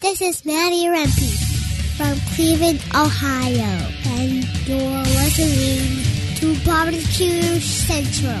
This is Maddie Rempe from Cleveland, Ohio, and you're listening to Barbecue Central.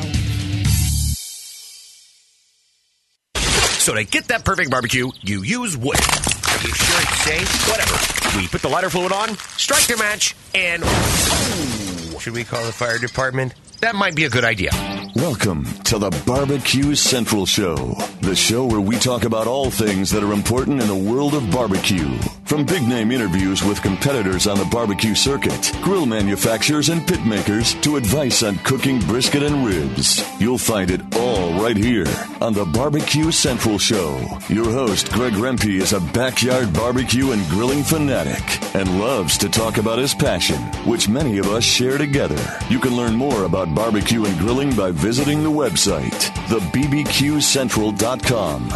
So to get that perfect barbecue, you use wood. Are you sure it's safe? Whatever. We put the lighter fluid on, strike the match, and oh, should we call the fire department? That might be a good idea. Welcome to the Barbecue Central Show, the show where we talk about all things that are important in the world of barbecue. From big name interviews with competitors on the barbecue circuit, grill manufacturers and pit makers, to advice on cooking brisket and ribs. You'll find it all right here on the Barbecue Central Show. Your host, Greg Rempe, is a backyard barbecue and grilling fanatic and loves to talk about his passion, which many of us share together. You can learn more about barbecue and grilling by visiting the website, thebbqcentral.com.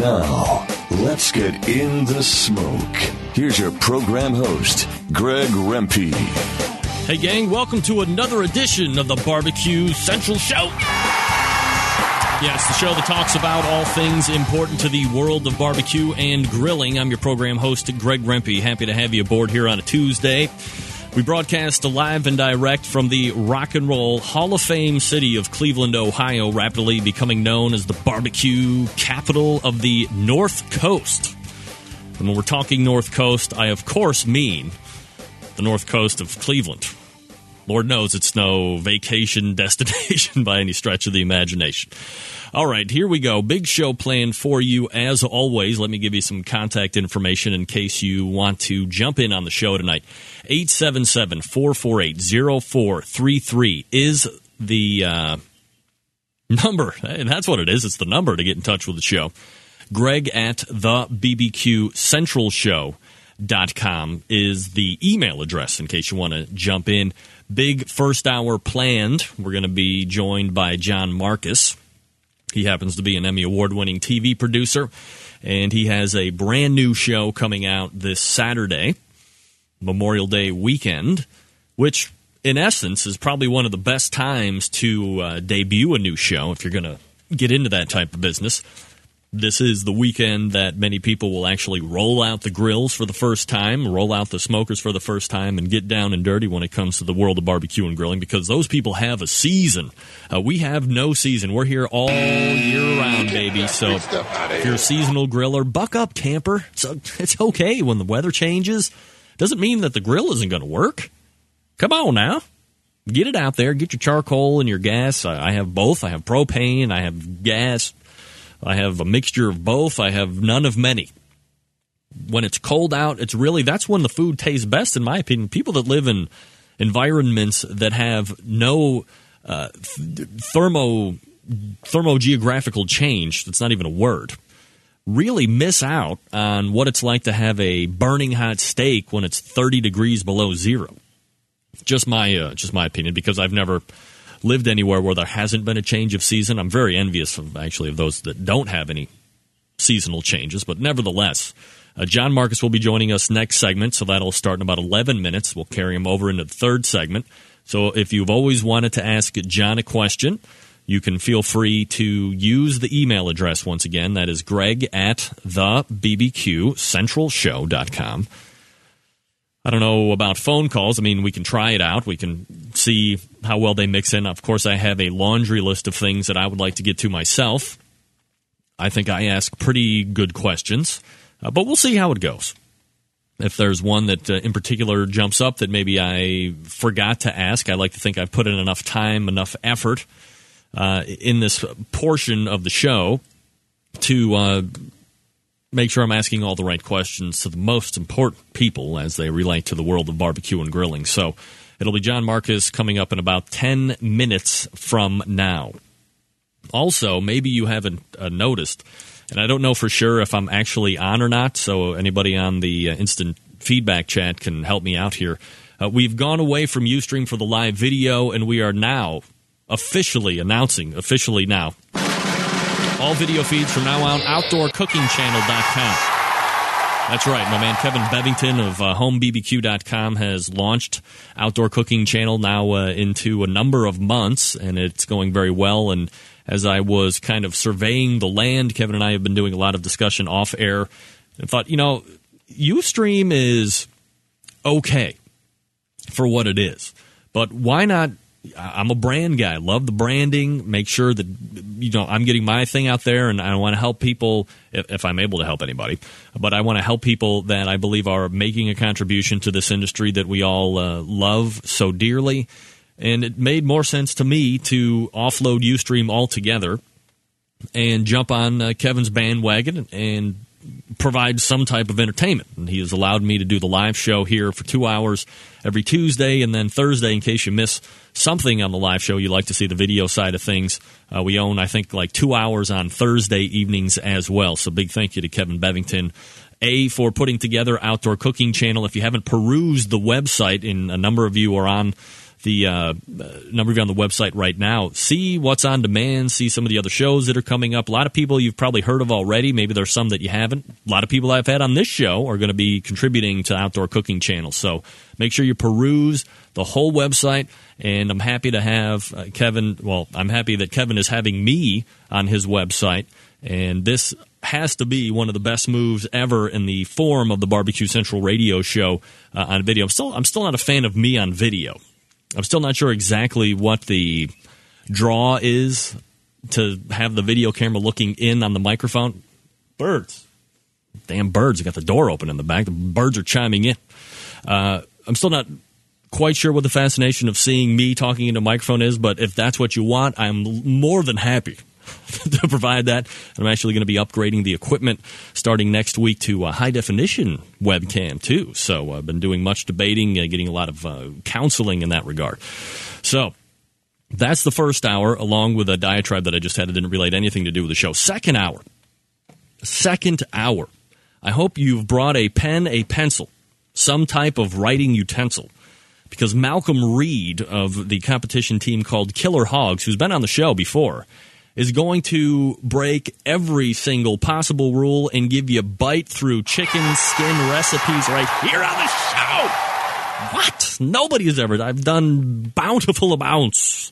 Now, let's get in the smoke. Here's your program host, Greg Rempe. Hey, gang, welcome to another edition of the Barbecue Central Show. It's the show that talks about all things important to the world of barbecue and grilling. I'm your program host, Greg Rempe. Happy to have you aboard here on a Tuesday. We broadcast live and direct from the Rock and Roll Hall of Fame city of Cleveland, Ohio, rapidly becoming known as the barbecue capital of the North Coast. And when we're talking North Coast, I of course mean the North Coast of Cleveland. Lord knows it's no vacation destination by any stretch of the imagination. All right, here we go. Big show planned for you as always. Let me give you some contact information in case you want to jump in on the show tonight. 877 448 0433 is the uh, number. And that's what it is. It's the number to get in touch with the show. Greg at the BBQ Central Show dot com is the email address in case you want to jump in. Big first hour planned. We're going to be joined by John Markus. He happens to be an Emmy Award winning TV producer, and he has a brand new show coming out this Saturday, Memorial Day weekend, which in essence is probably one of the best times to uh, debut a new show if you're going to get into that type of business. This is the weekend that many people will actually roll out the grills for the first time, roll out the smokers for the first time, and get down and dirty when it comes to the world of barbecue and grilling because those people have a season. Uh, we have no season. We're here all year round, baby. So if you're a seasonal griller, buck up, camper. So it's okay when the weather changes. Doesn't mean that the grill isn't going to work. Come on now. Get it out there. Get your charcoal and your gas. I have both. I have propane. I have gas. I have a mixture of both. I have none of many. When it's cold out, it's really that's when the food tastes best, in my opinion. People that live in environments that have no uh, thermo thermogeographical change, that's not even a word, really miss out on what it's like to have a burning hot steak when it's 30 degrees below zero. Just my uh, just my opinion because I've never lived anywhere where there hasn't been a change of season. I'm very envious of actually of those that don't have any seasonal changes, but nevertheless, uh, John Markus will be joining us next segment, so that'll start in about 11 minutes. We'll carry him over into the third segment. So if you've always wanted to ask John a question, you can feel free to use the email address once again. That is greg at the bbqcentralshow.com. I don't know about phone calls. I mean, we can try it out. We can see how well they mix in. Of course, I have a laundry list of things that I would like to get to myself. I think I ask pretty good questions, uh, but we'll see how it goes. If there's one that uh, in particular jumps up that maybe I forgot to ask, I like to think I've put in enough time, enough effort uh, in this portion of the show to uh, make sure I'm asking all the right questions to the most important people as they relate to the world of barbecue and grilling. So it'll be John Markus coming up in about 10 minutes from now. Also, maybe you haven't uh, noticed, and I don't know for sure if I'm actually on or not, so anybody on the uh, instant feedback chat can help me out here. Uh, we've gone away from Ustream for the live video, and we are now officially announcing, officially now, all video feeds from now on, outdoorcookingchannel.com. That's right. My man Kevin Bevington of uh, homebbq.com has launched Outdoor Cooking Channel now uh, into a number of months, and it's going very well. And as I was kind of surveying the land, Kevin and I have been doing a lot of discussion off air and thought, you know, Ustream is okay for what it is, but why not? I'm a brand guy. Love the branding. Make sure that you know I'm getting my thing out there, and I want to help people if, if I'm able to help anybody. But I want to help people that I believe are making a contribution to this industry that we all uh, love so dearly. And it made more sense to me to offload Ustream altogether and jump on uh, Kevin's bandwagon and provide some type of entertainment. And he has allowed me to do the live show here for two hours every Tuesday and then Thursday in case you miss something on the live show. You like to see the video side of things. Uh, we own, I think, like two hours on Thursday evenings as well. So big thank you to Kevin Bevington. A for putting together Outdoor Cooking Channel. If you haven't perused the website, and a number of you are on the uh, number of you on the website right now. See what's on demand. See some of the other shows that are coming up. A lot of people you've probably heard of already. Maybe there's some that you haven't. A lot of people I've had on this show are going to be contributing to Outdoor Cooking Channel. So make sure you peruse the whole website. And I'm happy to have uh, Kevin. Well, I'm happy that Kevin is having me on his website. And this has to be one of the best moves ever in the form of the Barbecue Central radio show uh, on video. I'm still I'm still not a fan of me on video. I'm still not sure exactly what the draw is to have the video camera looking in on the microphone. Birds. Damn birds. I got the door open in the back. The birds are chiming in. Uh, I'm still not quite sure what the fascination of seeing me talking into a microphone is, but if that's what you want, I'm more than happy to provide that. I'm actually going to be upgrading the equipment starting next week to a high definition webcam too. So I've been doing much debating, uh, getting a lot of uh, counseling in that regard. So that's the first hour, along with a diatribe that I just had that didn't relate anything to do with the show. Second hour. Second hour. I hope you've brought a pen, a pencil, some type of writing utensil because Malcom Reed of the competition team called Killer Hogs, who's been on the show before, is going to break every single possible rule and give you bite through chicken skin recipes right here on the show. What? Nobody has ever. I've done bountiful amounts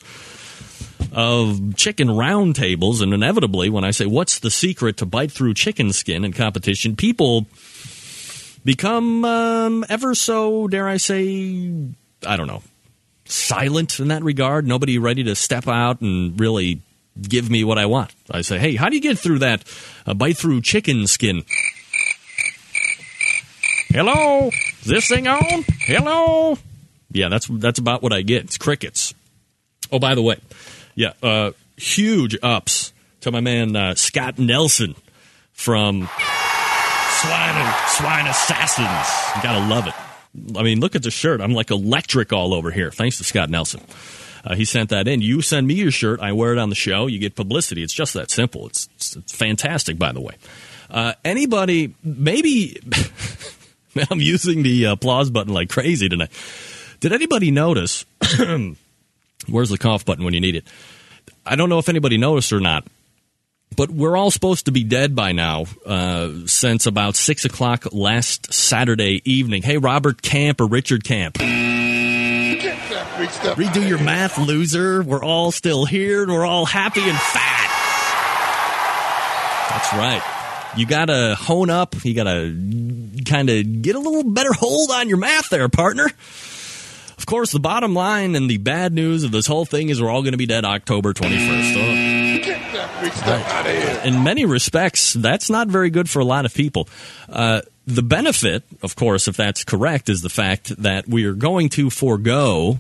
of chicken roundtables, and inevitably, when I say what's the secret to bite through chicken skin in competition, people become um, ever so, dare I say, I don't know, silent in that regard. Nobody ready to step out and really give me what I want. I say, hey, how do you get through that uh, bite through chicken skin? Hello, is this thing on? Hello. Yeah, that's that's about what I get. It's crickets. Oh, by the way, yeah, uh, huge ups to my man uh, Scott Nelson from Swine Swine Assassins. You gotta love it. I mean, look at the shirt. I'm like electric all over here. Thanks to Scott Nelson. Uh, he sent that in. You send me your shirt. I wear it on the show. You get publicity. It's just that simple. It's, it's, fantastic, by the way. Uh, anybody, maybe I'm using the applause button like crazy tonight. Did anybody notice? where's the cough button when you need it? I don't know if anybody noticed or not, but we're all supposed to be dead by now uh, since about six o'clock last Saturday evening. Hey, Robert Camp or Richard Camp. Redo your math, loser. We're all still here and we're all happy and fat. That's right. You got to hone up. You got to kind of get a little better hold on your math there, partner. Of course, the bottom line and the bad news of this whole thing is we're all going to be dead October 21st. Oh. In many respects, that's not very good for a lot of people. Uh, the benefit, of course, if that's correct, is the fact that we are going to forego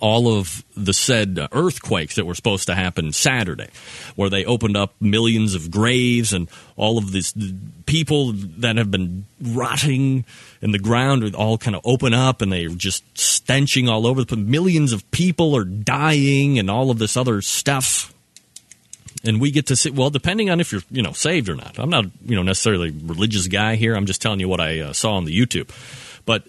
all of the said earthquakes that were supposed to happen Saturday, where they opened up millions of graves and all of these people that have been rotting in the ground are all kind of open up and they're just stenching all over. Millions of people are dying and all of this other stuff. And we get to see, well, depending on if you're, you know, saved or not. I'm not, you know, necessarily religious guy here. I'm just telling you what I uh, saw on the YouTube. But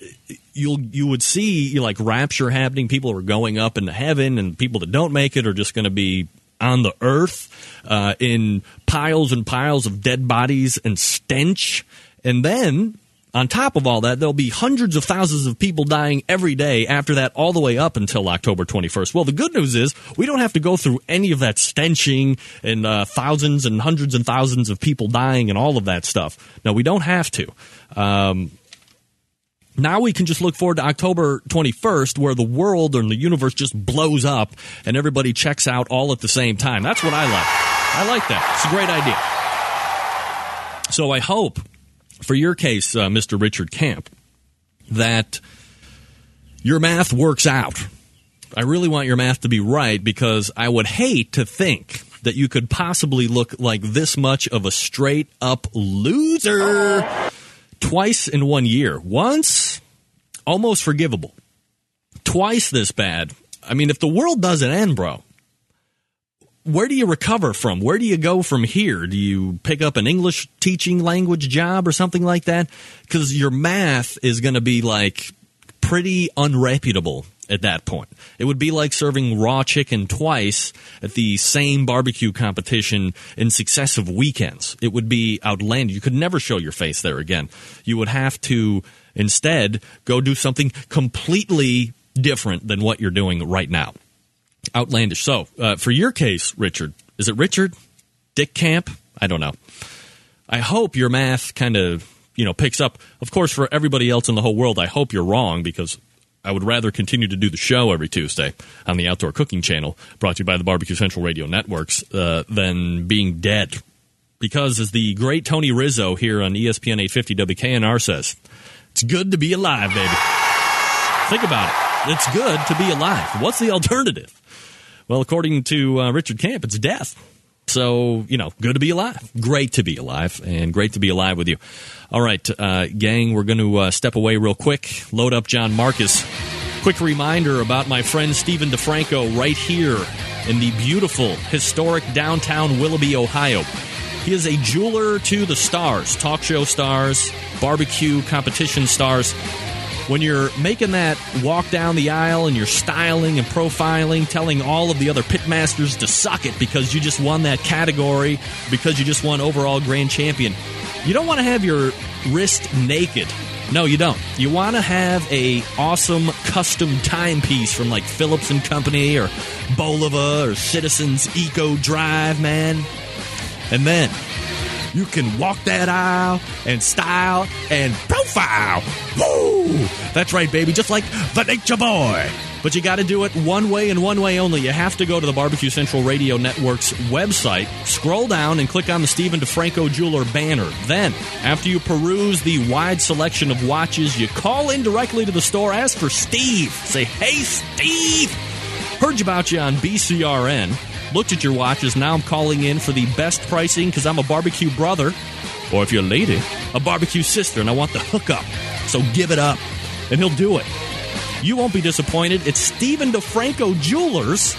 you'll you would see like rapture happening. People are going up into heaven, and people that don't make it are just going to be on the earth uh, in piles and piles of dead bodies and stench. And then On top of all that, there'll be hundreds of thousands of people dying every day after that, all the way up until October 21st. Well, the good news is we don't have to go through any of that stenching and uh, thousands and hundreds and thousands of people dying and all of that stuff. No, we don't have to. Um, now we can just look forward to October 21st, where the world and the universe just blows up and everybody checks out all at the same time. That's what I like. I like that. It's a great idea. So I hope for your case, uh, Mr. Richard Camp, that your math works out. I really want your math to be right because I would hate to think that you could possibly look like this much of a straight up loser twice in one year. Once, almost forgivable. Twice this bad. I mean, if the world doesn't end, bro, where do you recover from? Where do you go from here? Do you pick up an English teaching language job or something like that? Because your math is going to be like pretty unreputable at that point. It would be like serving raw chicken twice at the same barbecue competition in successive weekends. It would be outlandish. You could never show your face there again. You would have to instead go do something completely different than what you're doing right now outlandish. So, uh, for your case, Richard, is it Richard Dick Camp? I don't know. I hope your math kind of you know picks up. Of course, for everybody else in the whole world, I hope you're wrong because I would rather continue to do the show every Tuesday on the Outdoor Cooking Channel, brought to you by the Barbecue Central Radio Networks, uh, than being dead. Because, as the great Tony Rizzo here on ESPN 850 WKNR says, it's good to be alive, baby. Think about it. It's good to be alive. What's the alternative? Well, according to uh, Richard Camp, it's death. So, you know, good to be alive. Great to be alive, and great to be alive with you. All right, uh, gang, we're going to uh, step away real quick, load up John Markus. Quick reminder about my friend Stephen DeFranco right here in the beautiful, historic downtown Willoughby, Ohio. He is a jeweler to the stars, talk show stars, barbecue competition stars when you're making that walk down the aisle and you're styling and profiling, telling all of the other pitmasters to suck it because you just won that category, because you just won overall grand champion, you don't want to have your wrist naked. No, you don't. You want to have a awesome custom timepiece from like Phillips and Company or Bulova or Citizens Eco Drive, man. And then you can walk that aisle and style and profile. Woo! That's right, baby, just like the Nature Boy. But you got to do it one way and one way only. You have to go to the Barbecue Central Radio Network's website, scroll down, and click on the Stephen DeFranco Jeweler banner. Then, after you peruse the wide selection of watches, you call in directly to the store, ask for Steve. Say, hey, Steve! Heard about you on BCRN looked at your watches. Now I'm calling in for the best pricing because I'm a barbecue brother, or if you're a lady, a barbecue sister, and I want the hookup. So give it up, and he'll do it. You won't be disappointed. It's Stephen DeFranco Jewelers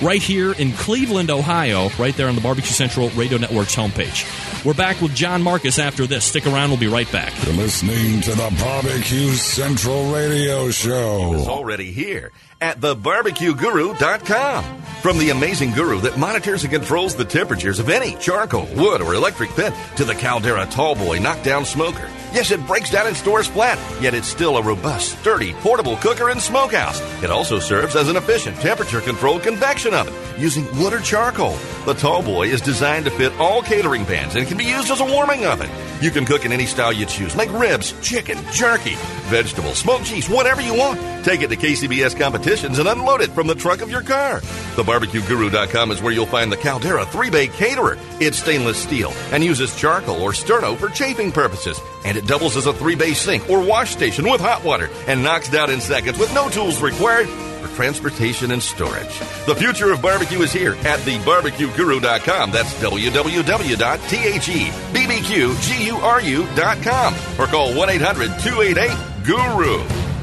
right here in Cleveland, Ohio, right there on the Barbecue Central Radio Network's homepage. We're back with John Markus after this. Stick around, we'll be right back. You're listening to the Barbecue Central Radio Show. It's already here at thebarbecueguru.com. From the amazing guru that monitors and controls the temperatures of any charcoal, wood, or electric pit to the Caldera Tallboy knockdown smoker. Yes, it breaks down and stores flat, yet it's still a robust, sturdy, portable cooker and smokehouse. It also serves as an efficient temperature controlled convection oven using wood or charcoal. The Tallboy is designed to fit all catering pans and can be used as a warming oven. You can cook in any style you choose, like ribs, chicken, jerky, vegetables, smoked cheese, whatever you want. Take it to KCBS competitions and unload it from the trunk of your car. TheBarbecueGuru.com is where you'll find the Caldera 3-Bay Caterer. It's stainless steel and uses charcoal or sterno for chafing purposes. And it doubles as a 3-bay sink or wash station with hot water and knocks down in seconds with no tools required for transportation and storage. The future of barbecue is here at thebarbecueguru.com. That's www.thebbqguru.com or call 1-800-288-GURU.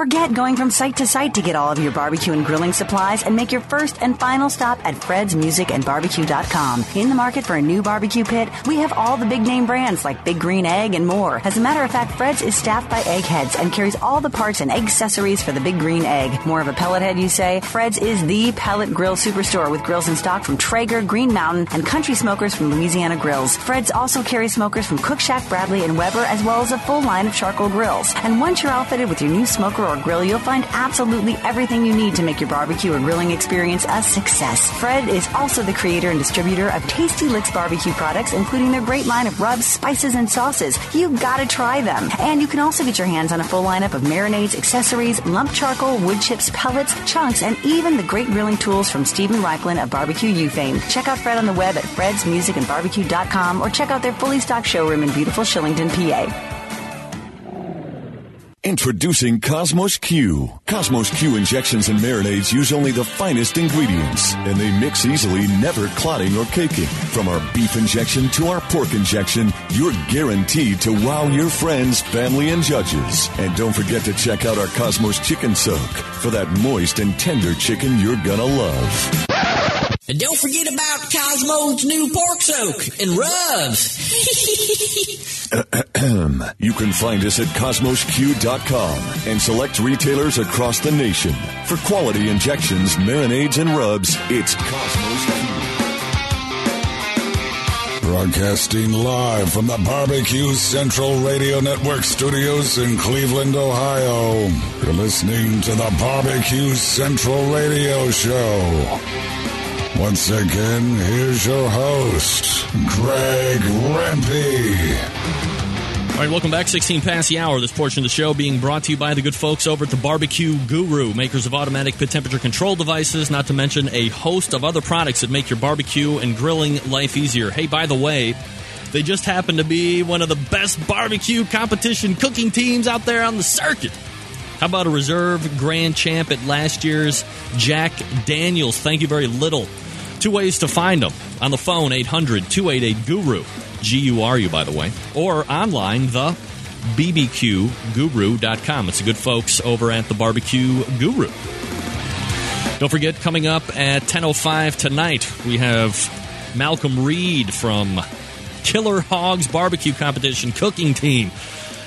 Forget going from site to site to get all of your barbecue and grilling supplies and make your first and final stop at Fred's Music and Barbecue.com. In the market for a new barbecue pit, we have all the big name brands like Big Green Egg and more. As a matter of fact, Fred's is staffed by eggheads and carries all the parts and accessories for the Big Green Egg. More of a pellet head, you say? Fred's is the pellet grill superstore with grills in stock from Traeger, Green Mountain, and Country Smokers from Louisiana Grills. Fred's also carries smokers from Cook Shack, Bradley, and Weber, as well as a full line of charcoal grills. And once you're outfitted with your new smoker grill, you'll find absolutely everything you need to make your barbecue or grilling experience a success. Fred is also the creator and distributor of Tasty Licks barbecue products, including their great line of rubs, spices, and sauces. You gotta try them. And you can also get your hands on a full lineup of marinades, accessories, lump charcoal, wood chips, pellets, chunks, and even the great grilling tools from Steven Raichlen of Barbecue U fame. Check out Fred on the web at fredsmusicandbarbecue.com or check out their fully stocked showroom in beautiful Shillington, PA. Introducing Cosmos Q. Cosmos Q injections and marinades use only the finest ingredients, and they mix easily, never clotting or caking. From our beef injection to our pork injection, you're guaranteed to wow your friends, family, and judges. And don't forget to check out our Cosmos Chicken Soak for that moist and tender chicken you're gonna love. And don't forget about Cosmo's new pork soak and rubs. you can find us at cosmosq.com and select retailers across the nation. For quality injections, marinades, and rubs, it's Cosmos Q. Broadcasting live from the Barbecue Central Radio Network studios in Cleveland, Ohio. You're listening to the Barbecue Central Radio Show. Once again, here's your host, Greg Rempe. All right, welcome back. 16 past the hour. This portion of the show being brought to you by the good folks over at the Barbecue Guru, makers of automatic pit temperature control devices, not to mention a host of other products that make your barbecue and grilling life easier. Hey, by the way, they just happen to be one of the best barbecue competition cooking teams out there on the circuit. How about a reserve grand champ at last year's Jack Daniels? Thank you very little. Two ways to find them on the phone 800 288 Guru, G U R U, by the way, or online, the bbqguru.com. It's the good folks over at the Barbecue Guru. Don't forget, coming up at 10.05 tonight, we have Malcom Reed from Killer Hogs Barbecue Competition Cooking Team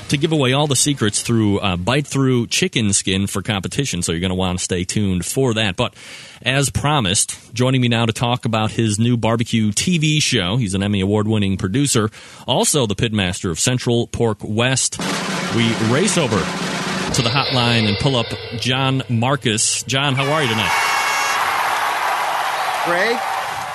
to give away all the secrets through uh, bite through chicken skin for competition. So you're going to want to stay tuned for that. But as promised, joining me now to talk about his new barbecue TV show. He's an Emmy Award winning producer, also the pitmaster of Central Pork West. We race over to the hotline and pull up John Markus. John, how are you tonight? Greg,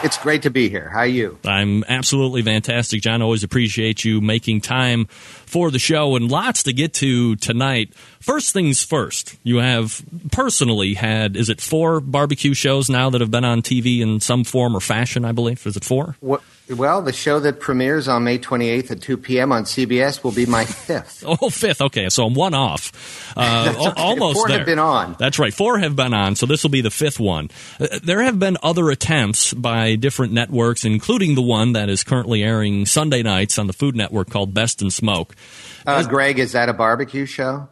it's great to be here. How are you? I'm absolutely fantastic, John. Always appreciate you making time for the show and lots to get to tonight. First things first, you have personally had, is it four barbecue shows now that have been on TV in some form or fashion, I believe? Is it four? What? Well, the show that premieres on May 28th at 2 p.m. on CBS will be my fifth. oh, fifth. Okay, so I'm one off. Uh, okay. Almost Four there. have been on. That's right. Four have been on, so this will be the fifth one. Uh, there have been other attempts by different networks, including the one that is currently airing Sunday nights on the Food Network called Best in Smoke. Uh, Greg, is that a barbecue show?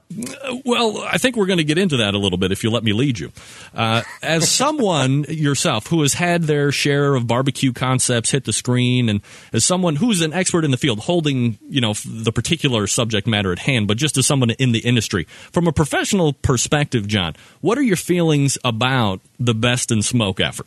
Well, I think we're going to get into that a little bit if you let me lead you. Uh, as someone yourself who has had their share of barbecue concepts hit the screen, and as someone who's an expert in the field, holding you know the particular subject matter at hand, but just as someone in the industry, from a professional perspective, John, what are your feelings about the Best in Smoke effort?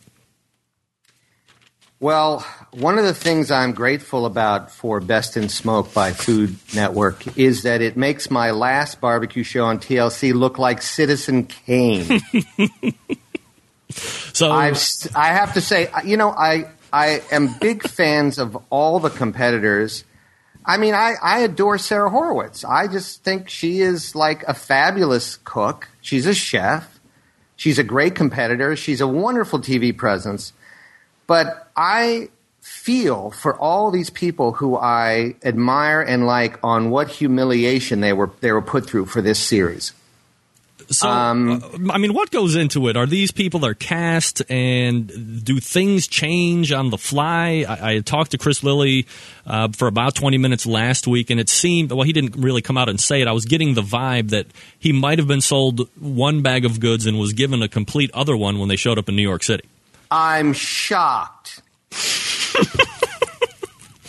Well, one of the things I'm grateful about for Best in Smoke by Food Network is that it makes my last barbecue show on TLC look like Citizen Kane. so I've, I have to say, you know, I I am big fans of all the competitors. I mean, I, I adore Sarah Horowitz. I just think she is like a fabulous cook. She's a chef. She's a great competitor. She's a wonderful TV presence. But I feel for all these people who I admire and like on what humiliation they were they were put through for this series. So, um, uh, I mean, what goes into it? Are these people are cast, and do things change on the fly? I, I talked to Chris Lilly uh, for about 20 minutes last week, and it seemed, well, he didn't really come out and say it. I was getting the vibe that he might have been sold one bag of goods and was given a complete other one when they showed up in New York City. I'm shocked.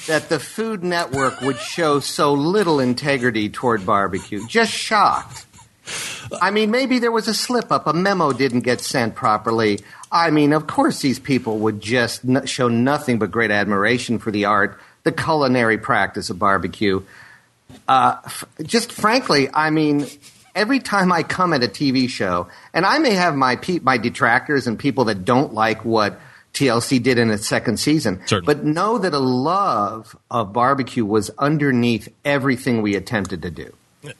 that the Food Network would show so little integrity toward barbecue. Just shocked. I mean, maybe there was a slip up, a memo didn't get sent properly. I mean, of course, these people would just show nothing but great admiration for the art, the culinary practice of barbecue. Uh, f- just frankly, I mean, every time I come at a TV show, and I may have my pe- my detractors and people that don't like what TLC did in its second season. Certainly. But know that a love of barbecue was underneath everything we attempted to do.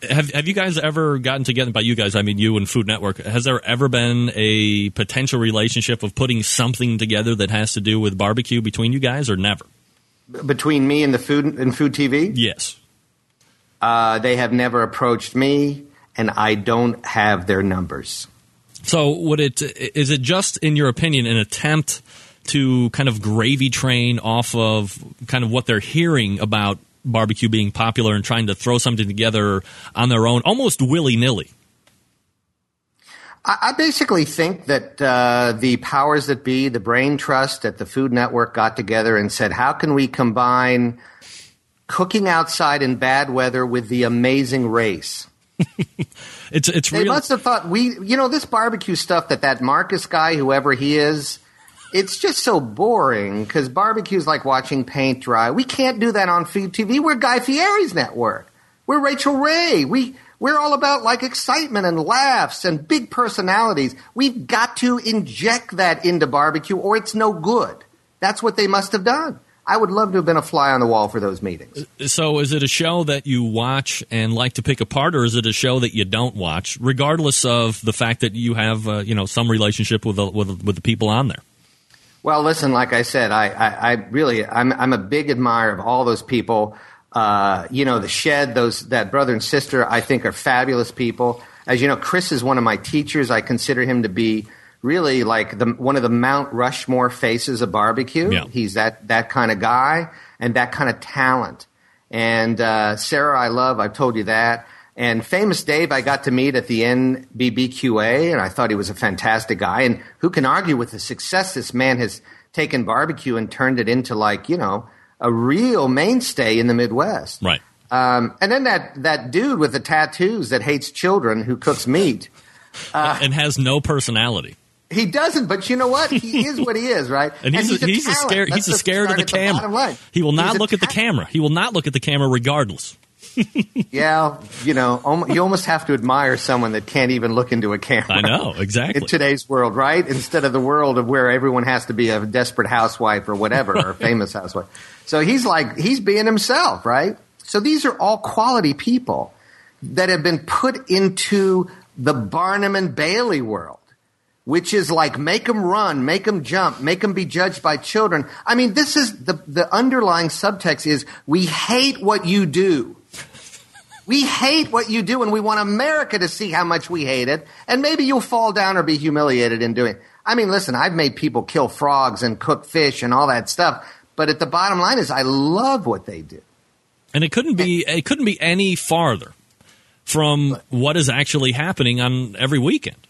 Have Have you guys ever gotten together? By you guys, I mean you and Food Network. Has there ever been a potential relationship of putting something together that has to do with barbecue between you guys, or never? Between me and the food and Food TV, yes. Uh, they have never approached me, and I don't have their numbers. So, would it is it just, in your opinion, an attempt to kind of gravy train off of kind of what they're hearing about barbecue being popular and trying to throw something together on their own, almost willy nilly? I basically think that uh, the powers that be, the brain trust at the Food Network, got together and said, "How can we combine cooking outside in bad weather with the amazing race?" it's it's they real. must have thought we, you know, this barbecue stuff that that Markus guy, whoever he is, it's just so boring because barbecue's like watching paint dry. We can't do that on Food TV. We're Guy Fieri's network. We're Rachael Ray. We we're all about like excitement and laughs and big personalities. We've got to inject that into barbecue or it's no good. That's what they must have done. I would love to have been a fly on the wall for those meetings. So, is it a show that you watch and like to pick apart, or is it a show that you don't watch, regardless of the fact that you have, uh, you know, some relationship with the, with, with the people on there? Well, listen, like I said, I, I, I really, I'm, I'm a big admirer of all those people. Uh, you know, the shed, those that brother and sister, I think are fabulous people. As you know, Chris is one of my teachers. I consider him to be really like the, one of the Mount Rushmore faces of barbecue. Yeah. He's that that kind of guy and that kind of talent. And uh, Sarah, I love. I've told you that. And famous Dave, I got to meet at the NBBQA, and I thought he was a fantastic guy. And who can argue with the success this man has taken barbecue and turned it into like you know a real mainstay in the Midwest. Right. Um, and then that that dude with the tattoos that hates children who cooks meat. Uh, and has no personality. He doesn't, but you know what? He is what he is, right? And he's, and a, he's a, scared. He's a scared of the camera. He will not look at the camera. He will not look at the camera regardless. yeah, you know, you almost have to admire someone that can't even look into a camera. I know exactly in today's world, right? Instead of the world of where everyone has to be a desperate housewife or whatever, or a famous housewife. So he's like he's being himself, right? So these are all quality people that have been put into the Barnum and Bailey world which is like make them run, make them jump, make them be judged by children. I mean, this is the, the underlying subtext is we hate what you do. We hate what you do and we want America to see how much we hate it. And maybe you'll fall down or be humiliated in doing it. I mean, listen, I've made people kill frogs and cook fish and all that stuff. But at the bottom line is I love what they do. And it couldn't be, it couldn't be any farther from what is actually happening on every weekend.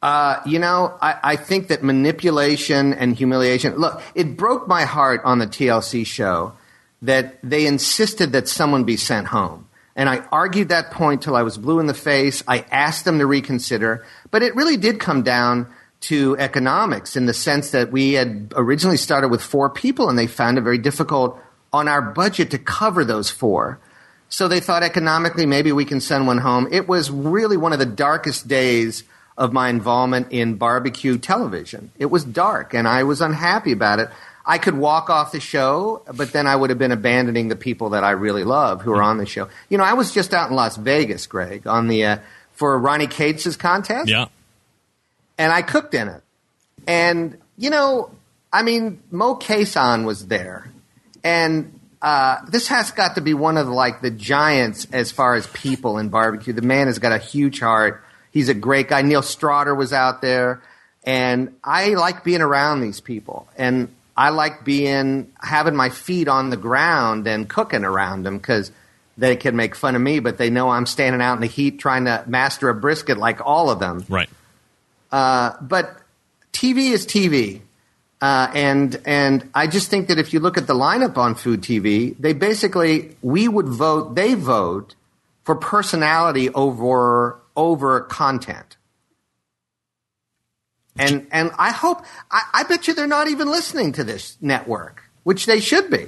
Uh, you know, I, I, think that manipulation and humiliation. Look, it broke my heart on the TLC show that they insisted that someone be sent home. And I argued that point till I was blue in the face. I asked them to reconsider. But it really did come down to economics in the sense that we had originally started with four people and they found it very difficult on our budget to cover those four. So they thought economically maybe we can send one home. It was really one of the darkest days of my involvement in barbecue television. It was dark and I was unhappy about it. I could walk off the show, but then I would have been abandoning the people that I really love who are on the show. You know, I was just out in Las Vegas, Greg, on the uh, for Ronnie Cates' contest. Yeah. And I cooked in it. And, you know, I mean, Mo Cason was there. And uh, this has got to be one of the, like the giants as far as people in barbecue. The man has got a huge heart He's a great guy. Neil Strawder was out there, and I like being around these people, and I like being having my feet on the ground and cooking around them because they can make fun of me, but they know I'm standing out in the heat trying to master a brisket like all of them. Right. Uh, but TV is TV. Uh, and and I just think that if you look at the lineup on Food TV, they basically we would vote. They vote for personality over over content. And and I hope I, I bet you they're not even listening to this network, which they should be.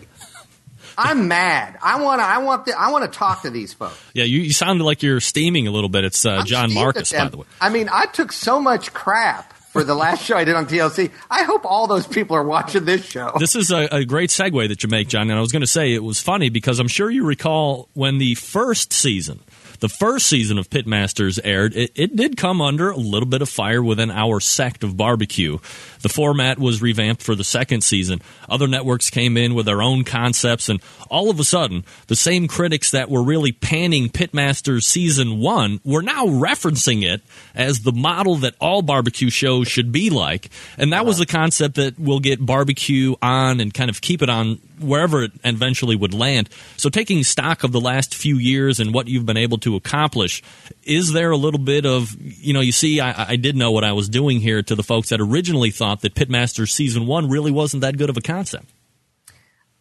I'm mad. I want to. I want. The, I want to talk to these folks. Yeah, you, you sounded like you're steaming a little bit. It's uh, John Markus, by the way. I mean, I took so much crap for the last show I did on TLC. I hope all those people are watching this show. This is a, a great segue that you make, John. And I was going to say it was funny because I'm sure you recall when the first season, the first season of Pitmasters aired, it, it did come under a little bit of fire within our sect of barbecue. The format was revamped for the second season. Other networks came in with their own concepts, and all of a sudden, the same critics that were really panning Pitmasters season one were now referencing it as the model that all barbecue shows should be like. And that was the concept that will get barbecue on and kind of keep it on wherever it eventually would land. So, taking stock of the last few years and what you've been able to accomplish, is there a little bit of, you know, you see, I, I did know what I was doing here to the folks that originally thought that Pitmasters season one really wasn't that good of a concept?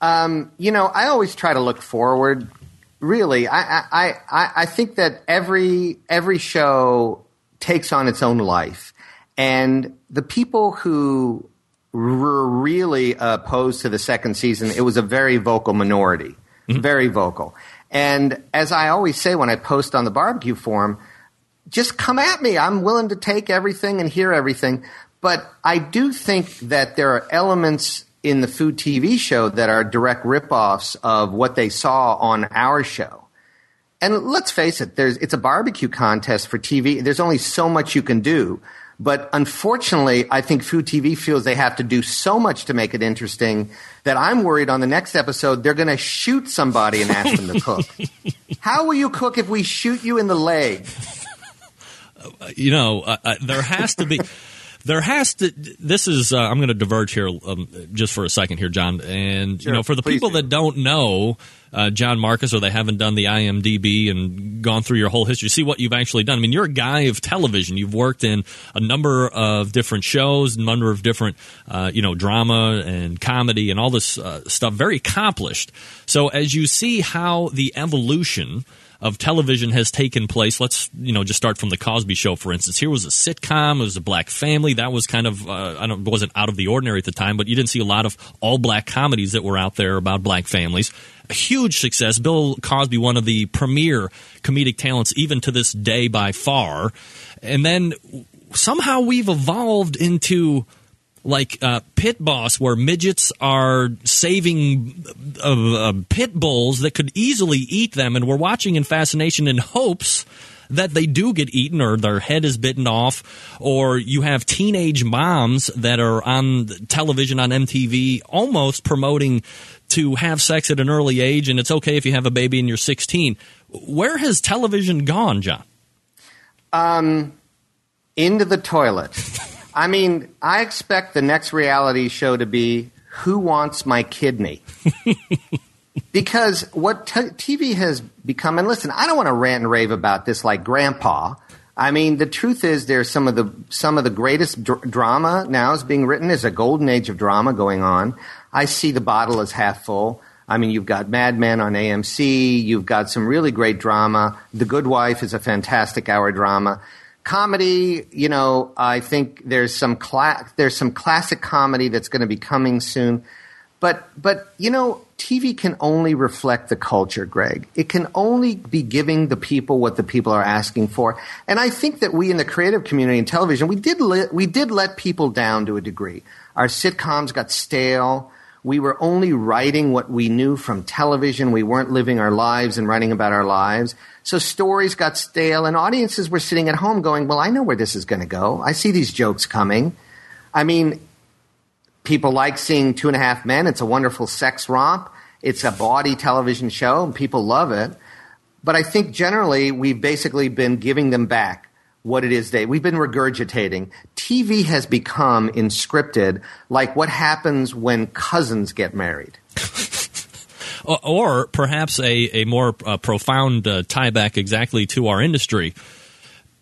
Um, you know, I always try to look forward. Really, I, I, I, I think that every every show takes on its own life, and the people who were really opposed to the second season, it was a very vocal minority, very vocal. And as I always say when I post on the barbecue forum, just come at me. I'm willing to take everything and hear everything. But I do think that there are elements in the food TV show that are direct ripoffs of what they saw on our show. And let's face it, there's, it's a barbecue contest for TV. There's only so much you can do. But unfortunately, I think Food TV feels they have to do so much to make it interesting that I'm worried on the next episode they're going to shoot somebody and ask them to cook. How will you cook if we shoot you in the leg? you know, uh, uh, there has to be. There has to. This is. Uh, I'm going to diverge here um, just for a second here, John. And you know, for the people do. that don't know uh, John Markus, or they haven't done the IMDb and gone through your whole history, see what you've actually done. I mean, you're a guy of television. You've worked in a number of different shows, a number of different, uh, you know, drama and comedy and all this uh, stuff. Very accomplished. So as you see how the evolution of television has taken place. Let's you know just start from the Cosby Show, for instance. Here was a sitcom. It was a black family. That was kind of uh, I don't wasn't out of the ordinary at the time, but you didn't see a lot of all black comedies that were out there about black families. A huge success. Bill Cosby, one of the premier comedic talents, even to this day by far. And then somehow we've evolved into like uh, pit boss where midgets are saving uh, uh, pit bulls that could easily eat them. And we're watching in fascination in hopes that they do get eaten or their head is bitten off. Or you have teenage moms that are on television on MTV almost promoting to have sex at an early age. And it's okay if you have a baby and you're 16 where has television gone john? Um, into the toilet. I mean, I expect the next reality show to be Who Wants My Kidney? because what t- TV has become, and listen, I don't want to rant and rave about this like grandpa. I mean, the truth is, there's some of the some of the greatest dr- drama now is being written. There's a golden age of drama going on. I see the bottle as half full. I mean, you've got Mad Men on AMC. You've got some really great drama. The Good Wife is a fantastic hour drama. Comedy, you know, I think there's some cla- there's some classic comedy that's going to be coming soon. But but you know, TV can only reflect the culture, Greg. It can only be giving the people what the people are asking for. And I think that we in the creative community in television, we did we did let people down to a degree. Our sitcoms got stale. We were only writing what we knew from television. We weren't living our lives and writing about our lives. So stories got stale and audiences were sitting at home going, "Well, I know where this is going to go. I see these jokes coming." I mean, people like seeing Two and a Half Men. It's a wonderful sex romp. It's a bawdy television show, and people love it. But I think generally we've basically been giving them back what it is they we've been regurgitating. TV has become inscripted like what happens when cousins get married. or, or perhaps a, a more uh, profound uh, tie back exactly to our industry.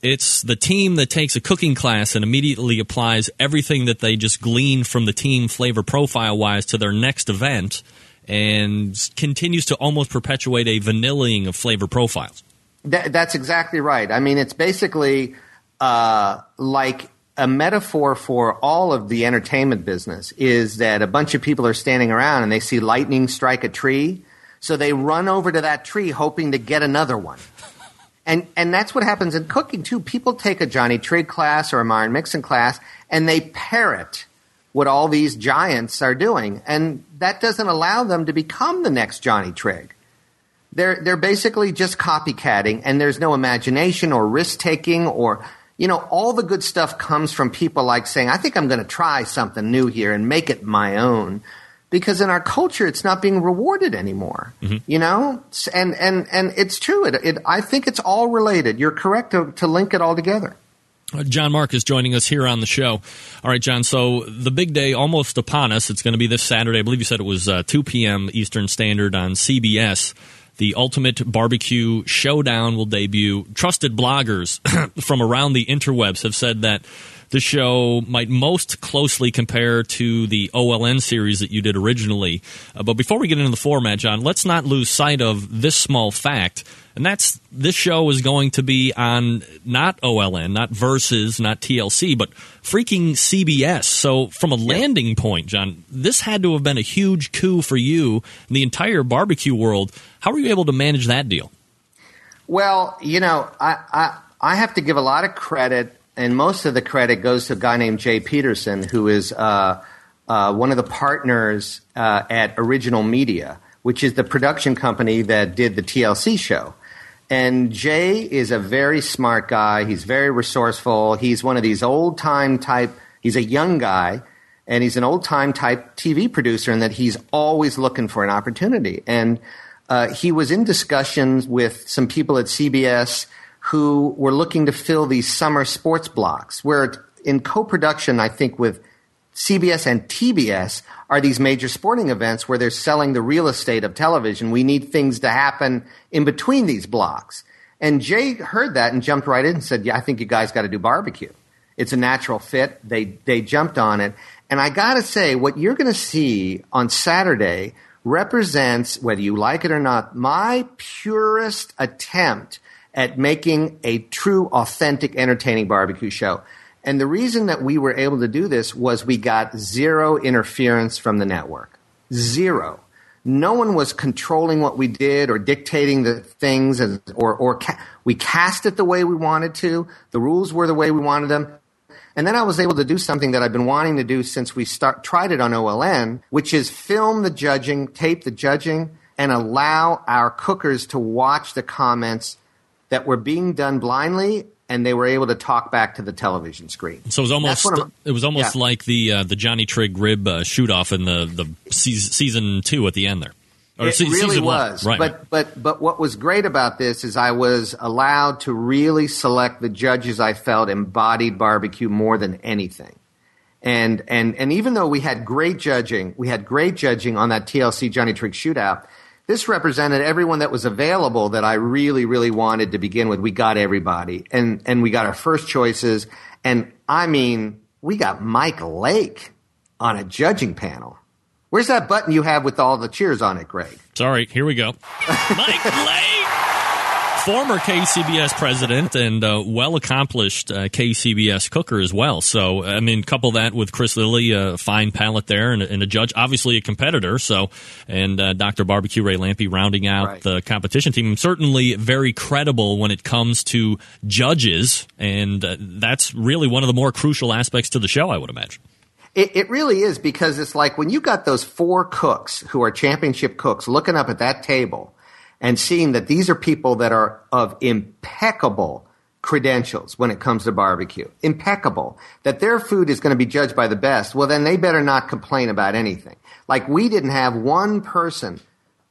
It's the team that takes a cooking class and immediately applies everything that they just glean from the team flavor profile wise to their next event and continues to almost perpetuate a vanillaing of flavor profiles. That, that's exactly right. I mean, it's basically uh, like a metaphor for all of the entertainment business is that a bunch of people are standing around and they see lightning strike a tree, so they run over to that tree hoping to get another one. And and that's what happens in cooking too. People take a Johnny Trigg class or a Myron Mixon class and they parrot what all these giants are doing, and that doesn't allow them to become the next Johnny Trigg. They're they're basically just copycatting, and there's no imagination or risk taking or you know all the good stuff comes from people like saying, "I think I'm going to try something new here and make it my own." because in our culture it's not being rewarded anymore mm-hmm. you know and and and it's true it, it i think it's all related you're correct to, to link it all together uh, John Mark is joining us here on the show. All right, John. So the big day almost upon us. It's going to be this Saturday. I believe you said it was uh, 2 p.m. Eastern Standard on CBS. The Ultimate Barbecue Showdown will debut. Trusted bloggers from around the interwebs have said that the show might most closely compare to the OLN series that you did originally. Uh, but before we get into the format, John, let's not lose sight of this small fact. And that's this show is going to be on not OLN, not Versus, not TLC, but freaking CBS. So, from a landing point, John, this had to have been a huge coup for you in the entire barbecue world. How were you able to manage that deal? Well, you know, I, I, I have to give a lot of credit and most of the credit goes to a guy named Jay Peterson, who is uh, uh, one of the partners uh, at Original Media, which is the production company that did the TLC show. And Jay is a very smart guy. He's very resourceful. He's one of these old time type. He's a young guy, and he's an old time type TV producer, in that he's always looking for an opportunity. And uh, he was in discussions with some people at CBS who were looking to fill these summer sports blocks, where in co-production, I think with CBS and TBS are these major sporting events where they're selling the real estate of television. We need things to happen in between these blocks. And Jay heard that and jumped right in and said, "Yeah, I think you guys got to do barbecue. It's a natural fit." They they jumped on it, and I got to say, what you're going to see on Saturday represents, whether you like it or not, my purest attempt at making a true, authentic, entertaining barbecue show. And the reason that we were able to do this was we got zero interference from the network. Zero. No one was controlling what we did or dictating the things, as, or, or ca- we cast it the way we wanted to. The rules were the way we wanted them. And then I was able to do something that I've been wanting to do since we start, tried it on OLN, which is film the judging, tape the judging, and allow our cookers to watch the comments that were being done blindly and they were able to talk back to the television screen. So it was almost it was almost yeah. like the uh, the Johnny Trigg rib uh, shoot off in the the season, season two at the end there. Or it se- really was, right. but but but what was great about this is I was allowed to really select the judges I felt embodied barbecue more than anything. And and and even though we had great judging, we had great judging on that TLC Johnny Trigg shootout this represented everyone that was available that I really, really wanted to begin with. We got everybody, and and we got our first choices, and I mean, we got Mike Lake on a judging panel. Where's that button you have with all the cheers on it, Greg? Sorry, here we go. Mike Lake former KCBS president and uh, well accomplished uh, KCBS cooker as well. So, I mean, couple that with Chris Lilly, a fine palate there, and, and a judge, obviously a competitor. So, and uh, Dr. Barbecue Ray Lampe rounding out right. the competition team. Certainly very credible when it comes to judges, and uh, that's really one of the more crucial aspects to the show, I would imagine. It, it, really is because it's like when you got those four cooks who are championship cooks looking up at that table and seeing that these are people that are of impeccable credentials when it comes to barbecue, impeccable, that their food is going to be judged by the best, well, then they better not complain about anything. Like we didn't have one person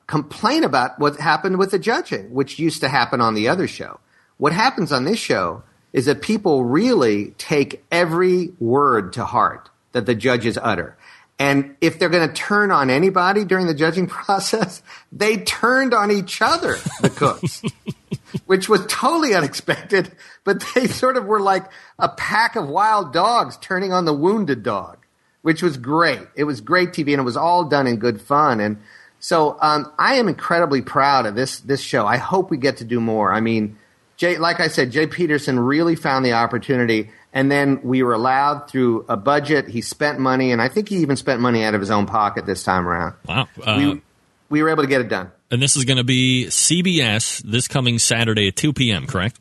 complain about what happened with the judging, which used to happen on the other show. What happens on this show is that people really take every word to heart that the judges utter. And if they're going to turn on anybody during the judging process, they turned on each other, the cooks, which was totally unexpected. But they sort of were like a pack of wild dogs turning on the wounded dog, which was great. It was great TV, and it was all done in good fun. And so um, I am incredibly proud of this this show. I hope we get to do more. I mean, Jay, like I said, Jay Peterson really found the opportunity, and then we were allowed through a budget. He spent money, and I think he even spent money out of his own pocket this time around. Wow. Uh, we, we were able to get it done. and this is going to be CBS this coming Saturday at 2 p.m., correct?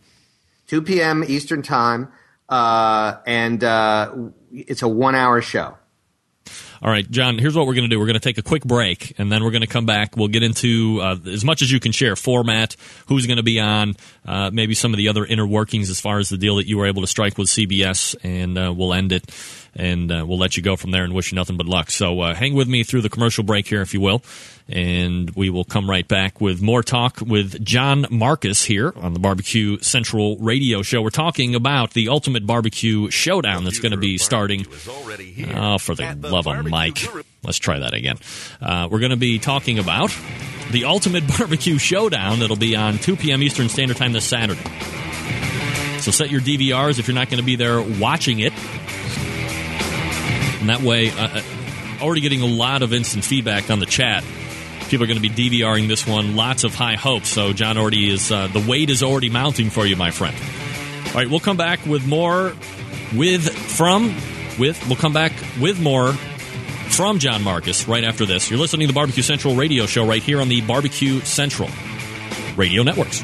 2 p.m. Eastern Time, uh, and uh, it's a one hour show. All right, John, here's what we're going to do. We're going to take a quick break, and then we're going to come back. We'll get into uh, as much as you can share format, who's going to be on, uh, maybe some of the other inner workings as far as the deal that you were able to strike with CBS, and uh, we'll end it, and uh, we'll let you go from there and wish you nothing but luck. So uh, hang with me through the commercial break here, if you will, and we will come right back with more talk with John Markus here on the Barbecue Central Radio Show. We're talking about the Ultimate Barbecue Showdown that's going to be starting. Oh, for the love of Mike. Let's try that again. Uh, we're going to be talking about the Ultimate Barbecue Showdown that'll be on 2 p.m. Eastern Standard Time this Saturday. So set your DVRs if you're not going to be there watching it. And that way, uh, uh, already getting a lot of instant feedback on the chat. People are going to be DVRing this one. Lots of high hopes. So John already is, uh, the weight is already mounting for you, my friend. All right, we'll come back with more with, from, with, we'll come back with more from John Markus right after this. You're listening to the Barbecue Central radio show right here on the Barbecue Central radio networks.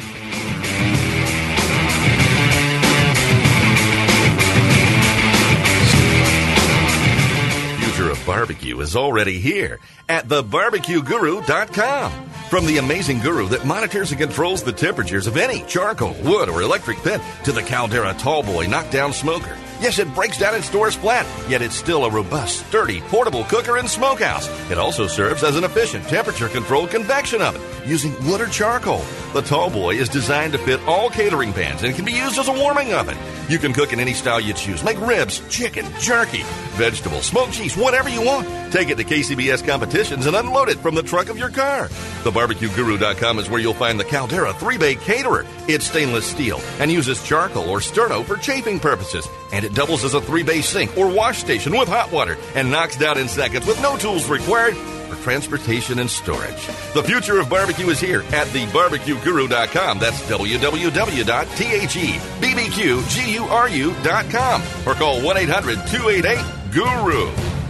Barbecue is already here at thebarbecueguru.com. From the amazing guru that monitors and controls the temperatures of any charcoal, wood, or electric pit to the Caldera Tallboy knockdown smoker. Yes, it breaks down and stores flat, yet it's still a robust, sturdy, portable cooker and smokehouse. It also serves as an efficient temperature controlled convection oven using wood or charcoal. The Tallboy is designed to fit all catering pans and can be used as a warming oven. You can cook in any style you choose. Make ribs, chicken, jerky, vegetables, smoked cheese, whatever you want. Take it to KCBS competitions and unload it from the truck of your car. TheBarbecueGuru.com is where you'll find the Caldera 3-Bay Caterer. It's stainless steel and uses charcoal or sterno for chafing purposes. And it doubles as a 3-bay sink or wash station with hot water and knocks down in seconds with no tools required for transportation and storage. The future of barbecue is here at thebarbecueguru.com. That's www.thebbqguru.com or call 1-800-288-GURU.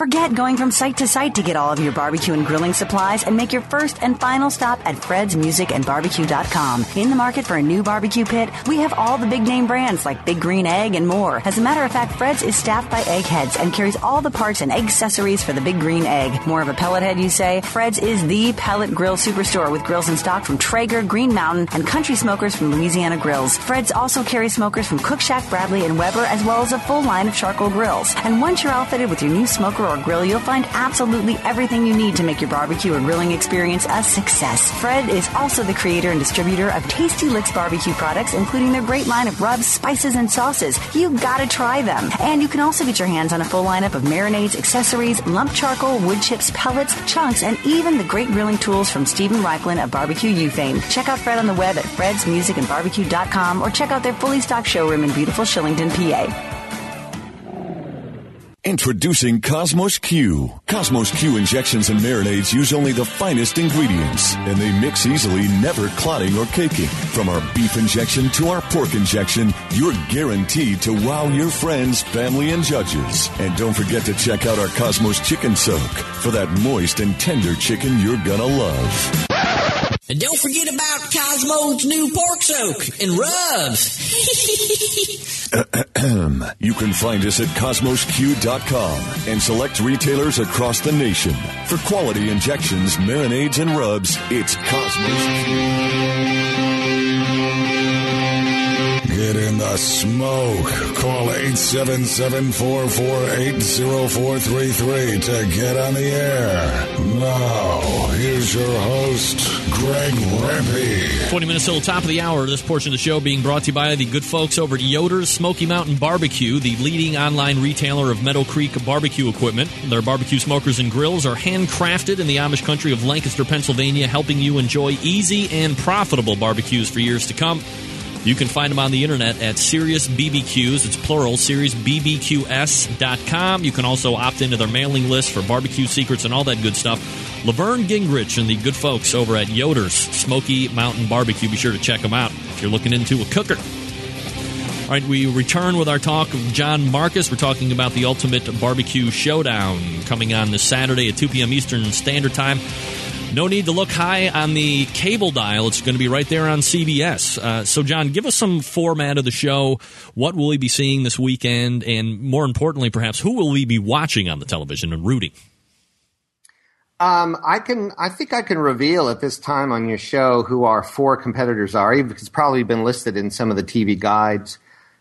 Forget going from site to site to get all of your barbecue and grilling supplies and make your first and final stop at Fred's Music and Barbecue.com. In the market for a new barbecue pit, we have all the big name brands like Big Green Egg and more. As a matter of fact, Fred's is staffed by eggheads and carries all the parts and accessories for the Big Green Egg. More of a pellet head, you say? Fred's is the pellet grill superstore with grills in stock from Traeger, Green Mountain, and country smokers from Louisiana Grills. Fred's also carries smokers from Cook Shack, Bradley, and Weber, as well as a full line of charcoal grills. And once you're outfitted with your new smoker grill, you'll find absolutely everything you need to make your barbecue or grilling experience a success. Fred is also the creator and distributor of Tasty Licks barbecue products, including their great line of rubs, spices, and sauces. You gotta try them. And you can also get your hands on a full lineup of marinades, accessories, lump charcoal, wood chips, pellets, chunks, and even the great grilling tools from Steven Raichlen of Barbecue U fame. Check out Fred on the web at fredsmusicandbarbecue.com or check out their fully stocked showroom in beautiful Shillington, PA. Introducing Cosmos Q. Cosmos Q injections and marinades use only the finest ingredients, and they mix easily, never clotting or caking. From our beef injection to our pork injection, you're guaranteed to wow your friends, family, and judges. And don't forget to check out our Cosmos Chicken Soak for that moist and tender chicken you're gonna love. And don't forget about Cosmo's new pork soak and rubs. you can find us at cosmosq.com and select retailers across the nation. For quality injections, marinades, and rubs, it's Cosmos Q. Get in the smoke. Call 877-448-0433 to get on the air. Now, here's your host, Greg Rempe. 20 minutes till the top of the hour. This portion of the show being brought to you by the good folks over at Yoder's Smoky Mountain Barbecue, the leading online retailer of Meadow Creek barbecue equipment. Their barbecue smokers and grills are handcrafted in the Amish country of Lancaster, Pennsylvania, helping you enjoy easy and profitable barbecues for years to come. You can find them on the internet at Serious BBQs. It's plural, SeriousBBQS.com. You can also opt into their mailing list for barbecue secrets and all that good stuff. Laverne Gingrich and the good folks over at Yoder's Smoky Mountain Barbecue. Be sure to check them out if you're looking into a cooker. All right, we return with our talk of John Markus. We're talking about the Ultimate Barbecue Showdown coming on this Saturday at 2 p.m. Eastern Standard Time. No need to look high on the cable dial. It's going to be right there on CBS. Uh, so, John, give us some format of the show. What will we be seeing this weekend? And more importantly, perhaps, who will we be watching on the television and rooting? Um, I can. I think I can reveal at this time on your show who our four competitors are. It's probably been listed in some of the TV guides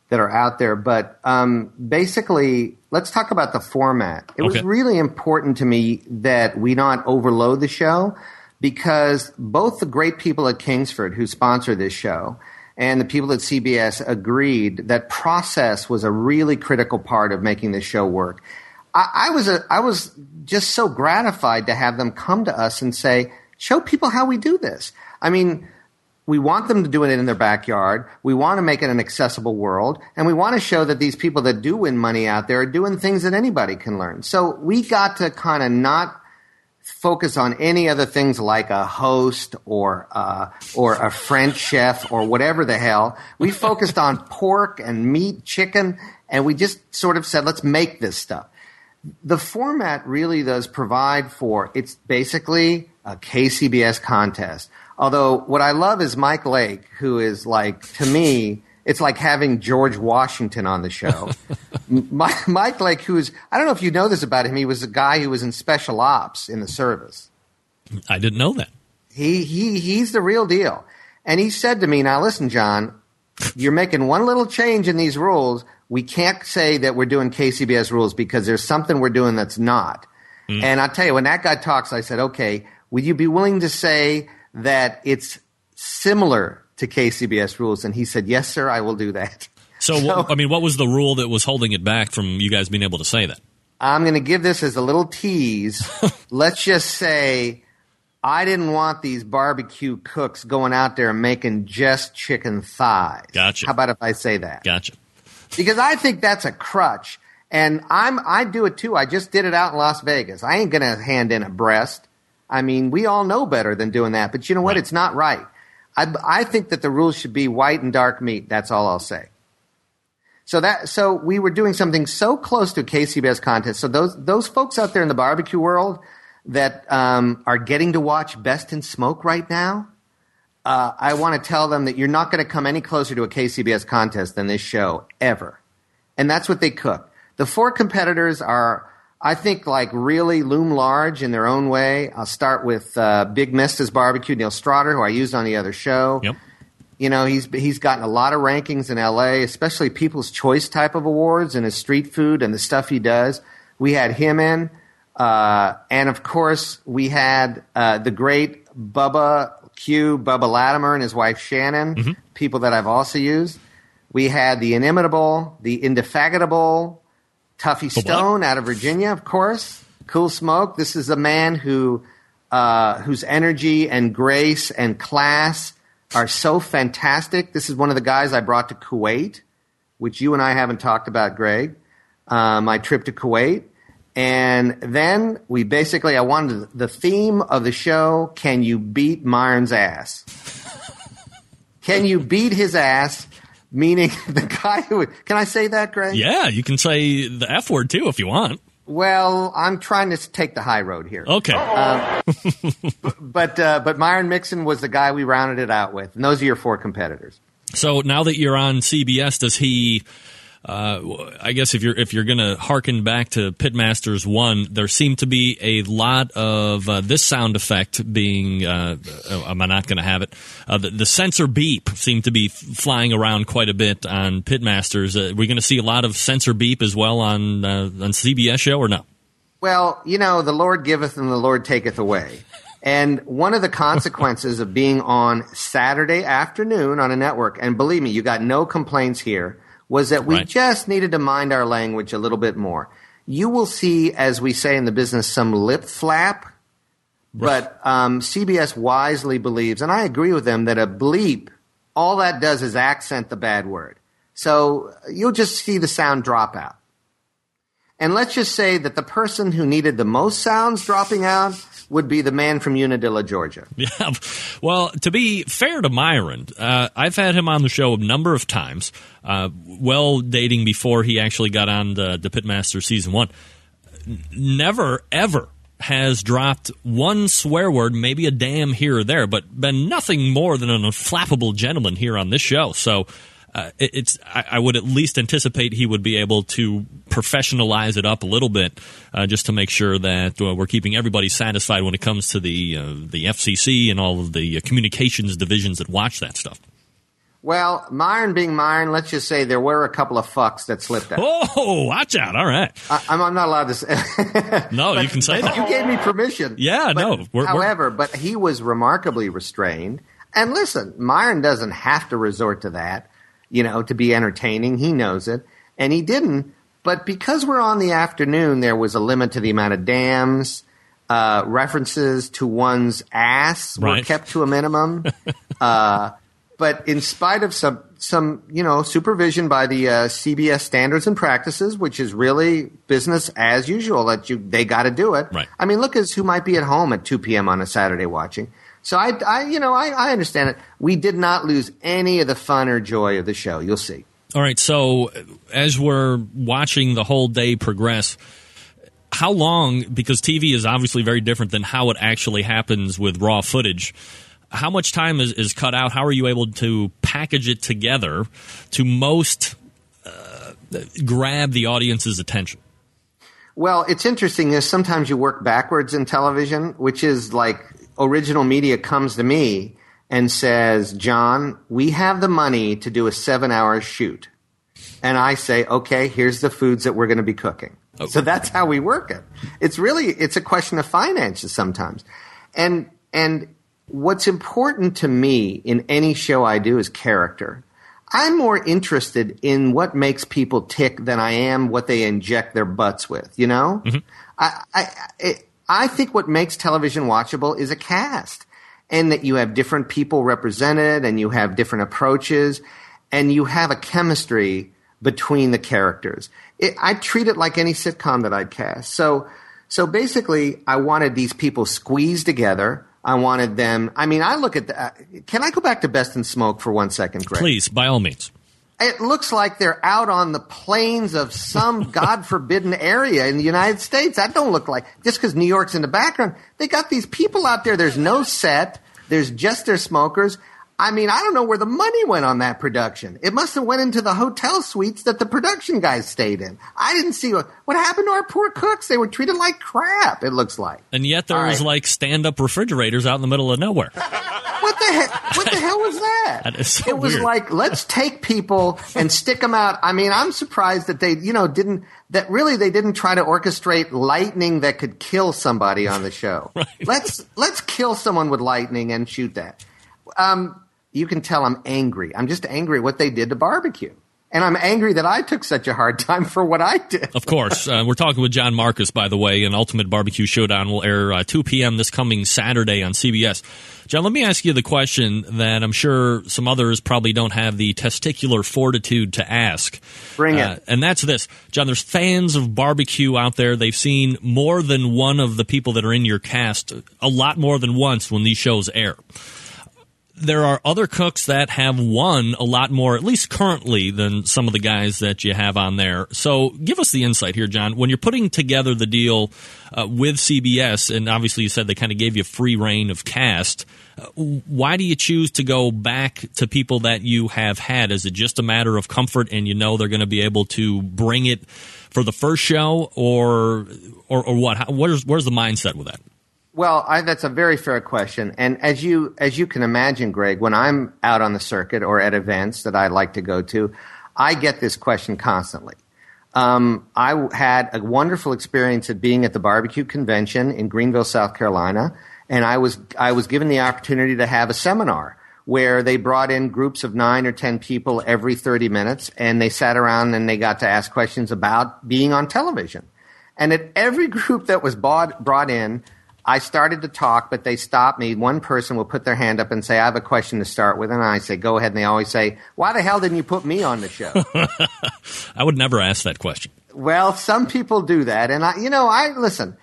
that are out there. But um, basically, let's talk about the format. It Okay. was really important to me that we not overload the show because both the great people at Kingsford who sponsor this show and the people at CBS agreed that process was a really critical part of making this show work. I, I was a, I was just so gratified to have them come to us and say, show people how we do this. I mean, we want them to do it in their backyard. We want to make it an accessible world. And we want to show that these people that do win money out there are doing things that anybody can learn. So we got to kind of not focus on any other things like a host or uh, or a French chef or whatever the hell. We focused on pork and meat, chicken, and we just sort of said, let's make this stuff. The format really does provide for it's basically a KCBS contest. Although what I love is Mike Lake, who is like to me, it's like having George Washington on the show. Mike, Mike Lake, who's I don't know if you know this about him, he was a guy who was in special ops in the service. I didn't know that. He he he's the real deal. And he said to me, "Now listen, John, you're making one little change in these rules. We can't say that we're doing KCBS rules because there's something we're doing that's not." Mm. And I tell you, when that guy talks, I said, "Okay, would you be willing to say that it's similar to KCBS rules?" And he said, "Yes, sir, I will do that." So, wh- I mean, what was the rule that was holding it back from you guys being able to say that? I'm going to give this as a little tease. Let's just say I didn't want these barbecue cooks going out there and making just chicken thighs. Gotcha. How about if I say that? Gotcha. Because I think that's a crutch. And I'm I do it too. I just did it out in Las Vegas. I ain't going to hand in a breast. I mean, we all know better than doing that. But you know what? Right. It's not right. I, I think that the rules should be white and dark meat. That's all I'll say. So that so we were doing something so close to a KCBS contest. So those those folks out there in the barbecue world that um, are getting to watch Best in Smoke right now, uh, I want to tell them that you're not going to come any closer to a KCBS contest than this show ever. And that's what they cook. The four competitors are, I think, like really loom large in their own way. I'll start with uh, Big Mista's Barbecue, Neil Strawder, who I used on the other show. Yep. You know, he's he's gotten a lot of rankings in LA, especially People's Choice type of awards and his street food and the stuff he does. We had him in, uh, and of course we had uh, the great Bubba Q, Bubba Latimer and his wife Shannon, people that I've also used. We had the inimitable, the indefatigable Tuffy? Stone out of Virginia, of course. Cool Smoke. This is a man who uh, whose energy and grace and class are so fantastic. This is one of the guys I brought to Kuwait, which you and I haven't talked about, Greg. Uh, my trip to Kuwait. And then we basically, I wanted the theme of the show Can you beat Myron's ass? Can you beat his ass? Meaning the guy who, can I say that, Greg? Yeah, you can say the F word too if you want. Well, I'm trying to take the high road here. Okay. But uh, but Myron Mixon was the guy we rounded it out with, and those are your four competitors. So now that you're on CBS, does he uh, I guess if you're if you're going to harken back to Pitmasters one, there seemed to be a lot of uh, this sound effect being. Uh, uh am I not going to have it? Uh, the, the, censor beep seemed to be flying around quite a bit on Pitmasters. Uh, we're going to see a lot of censor beep as well on on CBS show or no? Well, you know, the Lord giveth and the Lord taketh away. And one of the consequences of being on Saturday afternoon on a network, and believe me, you got no complaints here was that we right. just needed to mind our language a little bit more. You will see, as we say in the business, some lip flap, but um, CBS wisely believes, and I agree with them, that a bleep, all that does is accent the bad word. So you'll just see the sound drop out. And let's just say that the person who needed the most sounds dropping out would be the man from Unadilla, Georgia. Yeah. Well, to be fair to Myron, uh, I've had him on the show a number of times, uh, well dating before he actually got on the, the Pitmaster season one. Never, ever has dropped one swear word, maybe a damn here or there, but been nothing more than an unflappable gentleman here on this show. So uh, it, it's I, I, would at least anticipate he would be able to professionalize it up a little bit, uh, just to make sure that uh, we're keeping everybody satisfied when it comes to the uh, the FCC and all of the uh, communications divisions that watch that stuff. Well, Myron being Myron, let's just say there were a couple of fucks that slipped out. Oh, watch out! All right, I, am not allowed to say. no, but, you can say that. You gave me permission. Yeah, but, no. We're, however, we're... but he was remarkably restrained. And listen, Myron doesn't have to resort to that you know, to be entertaining. He knows it. And he didn't. But because we're on the afternoon, there was a limit to the amount of damns. Uh, references to one's ass were right. kept to a minimum. uh, but in spite of some, some, you know, supervision by the uh, CBS standards and practices, which is really business as usual, that you they got to do it. Right. I mean, look at who might be at home at 2 p.m. on a Saturday watching. So I, I you know, I, I understand it. We did not lose any of the fun or joy of the show. You'll see. All right. So as we're watching the whole day progress, how long? Because TV is obviously very different than how it actually happens with raw footage. How much time is, is cut out? How are you able to package it together to most uh, grab the audience's attention? Well, it's interesting is sometimes you work backwards in television, which is like original media comes to me and says, John, we have the money to do a seven hour shoot. And I say, okay, here's the foods that we're going to be cooking. Okay. So that's how we work it. It's really, it's a question of finances sometimes. And, and what's important to me in any show I do is character. I'm more interested in what makes people tick than I am what they inject their butts with, you know? Mm-hmm. I, I, it, I think what makes television watchable is a cast and that you have different people represented and you have different approaches and you have a chemistry between the characters. It, I treat it like any sitcom that I'd cast. So, so basically, I wanted these people squeezed together. I wanted them. I mean, I look at the. Uh, can I go back to Best in Smoke for one second, Greg? Please, by all means it looks like they're out on the plains of some God forbidden area in the United States. That don't look like just because New York's in the background. They got these people out there. There's no set. There's just their smokers. I mean, I don't know where the money went on that production. It must have went into the hotel suites that the production guys stayed in. I didn't see what, what happened to our poor cooks. They were treated like crap. It looks like. And yet there All was right. like stand up refrigerators out in the middle of nowhere. what the heck? What the hell was that? so it was weird. like let's take people and stick them out. I mean, I'm surprised that they, you know, didn't that really they didn't try to orchestrate lightning that could kill somebody on the show. right. Let's let's kill someone with lightning and shoot that. Um, you can tell I'm angry. I'm just angry at what they did to barbecue. And I'm angry that I took such a hard time for what I did. Of course. Uh, we're talking with John Markus, by the way, and Ultimate Barbecue Showdown will air uh, 2 p.m. this coming Saturday on CBS. John, let me ask you the question that I'm sure some others probably don't have the testicular fortitude to ask. Bring it. Uh, and that's this. John, there's fans of barbecue out there. They've seen more than one of the people that are in your cast a lot more than once when these shows air there are other cooks that have won a lot more, at least currently, than some of the guys that you have on there. So give us the insight here, John. When you're putting together the deal uh, with CBS, and obviously you said they kind of gave you free reign of cast, uh, why do you choose to go back to people that you have had? Is it just a matter of comfort and you know they're going to be able to bring it for the first show, or or, or what? How, where's, where's the mindset with that? Well, I, that's a very fair question, and as you as you can imagine, Greg, when I'm out on the circuit or at events that I like to go to, I get this question constantly. Um, I had a wonderful experience at being at the barbecue convention in Greenville, South Carolina, and I was I was given the opportunity to have a seminar where they brought in groups of nine or ten people every 30 minutes, and they sat around and they got to ask questions about being on television. And at every group that was bought, brought in, I started to talk, but they stopped me. One person will put their hand up and say, I have a question to start with. And I say, go ahead. And they always say, why the hell didn't you put me on the show? I would never ask that question. Well, some people do that. And I, you know, I listen,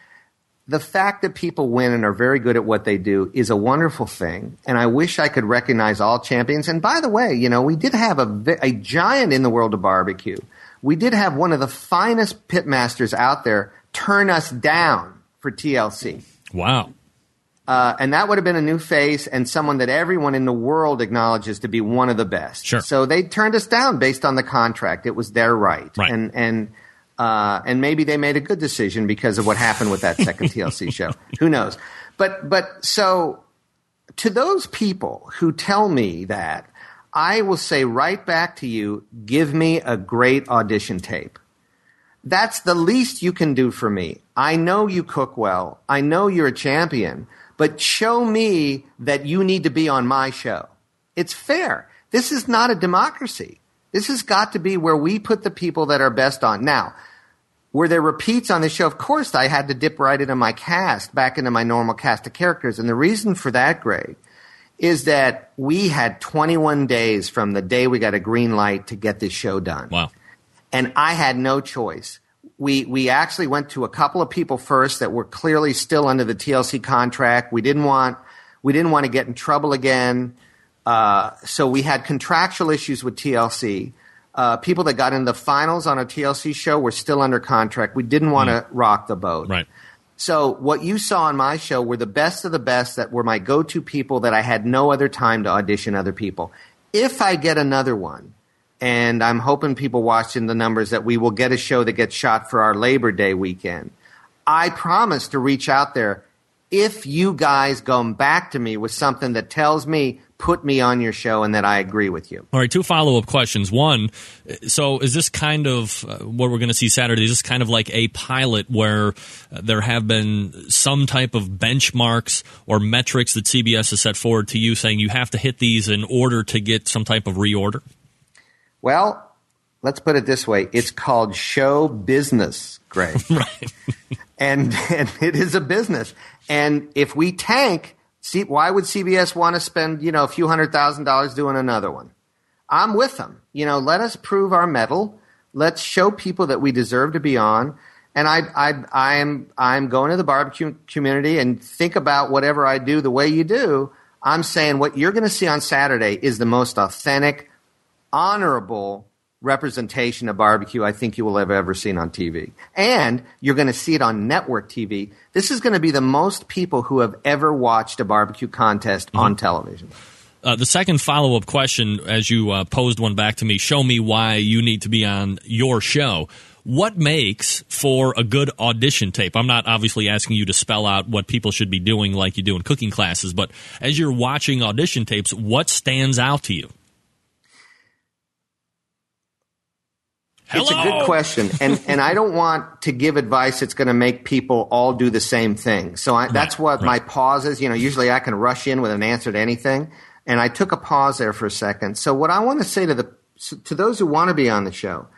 the fact that people win and are very good at what they do is a wonderful thing. And I wish I could recognize all champions. And by the way, you know, we did have a, a giant in the world of barbecue. We did have one of the finest pitmasters out there turn us down for TLC. Wow. Uh, and that would have been a new face and someone that everyone in the world acknowledges to be one of the best. Sure. So they turned us down based on the contract. It was their right. Right. And and uh, and maybe they made a good decision because of what happened with that second TLC show. Who knows? But but so to those people who tell me that, I will say right back to you, give me a great audition tape. That's the least you can do for me. I know you cook well. I know you're a champion, but show me that you need to be on my show. It's fair. This is not a democracy. This has got to be where we put the people that are best on. Now, were there repeats on the show? Of course, I had to dip right into my cast, back into my normal cast of characters. And the reason for that, Greg, is that we had 21 days from the day we got a green light to get this show done. Wow. And I had no choice. We, we actually went to a couple of people first that were clearly still under the TLC contract. We didn't want, we didn't want to get in trouble again. Uh, so we had contractual issues with TLC. Uh, people that got in the finals on a TLC show were still under contract. We didn't want to rock the boat. Right. So what you saw on my show were the best of the best that were my go-to people that I had no other time to audition other people. If I get another one, and I'm hoping people watching the numbers that we will get a show that gets shot for our Labor Day weekend. I promise to reach out there if you guys come back to me with something that tells me put me on your show and that I agree with you. All right, two follow up questions. One, so is this kind of uh, what we're going to see Saturday? Is this kind of like a pilot where uh, there have been some type of benchmarks or metrics that CBS has set forward to you saying you have to hit these in order to get some type of reorder? Well, let's put it this way it's called show business, Greg. right. and, and it is a business. And if we tank, see, why would CBS want to spend, you know, a few hundred thousand dollars doing another one? I'm with them. You know, let us prove our mettle. Let's show people that we deserve to be on. And I, I, I am, I'm going to the barbecue community and think about whatever I do the way you do. I'm saying what you're going to see on Saturday is the most authentic, honorable representation of barbecue I think you will have ever seen on TV. And you're going to see it on network TV. This is going to be the most people who have ever watched a barbecue contest mm-hmm. on television. Uh, the second follow up question, as you uh, posed one back to me, show me why you need to be on your show. What makes for a good audition tape? I'm not obviously asking you to spell out what people should be doing like you do in cooking classes, but as you're watching audition tapes, what stands out to you? Hello. It's a good question, and and I don't want to give advice that's going to make people all do the same thing. So I, that's what right. my pause is. You know, usually I can rush in with an answer to anything, and I took a pause there for a second. So what I want to say to the to those who want to be on the show,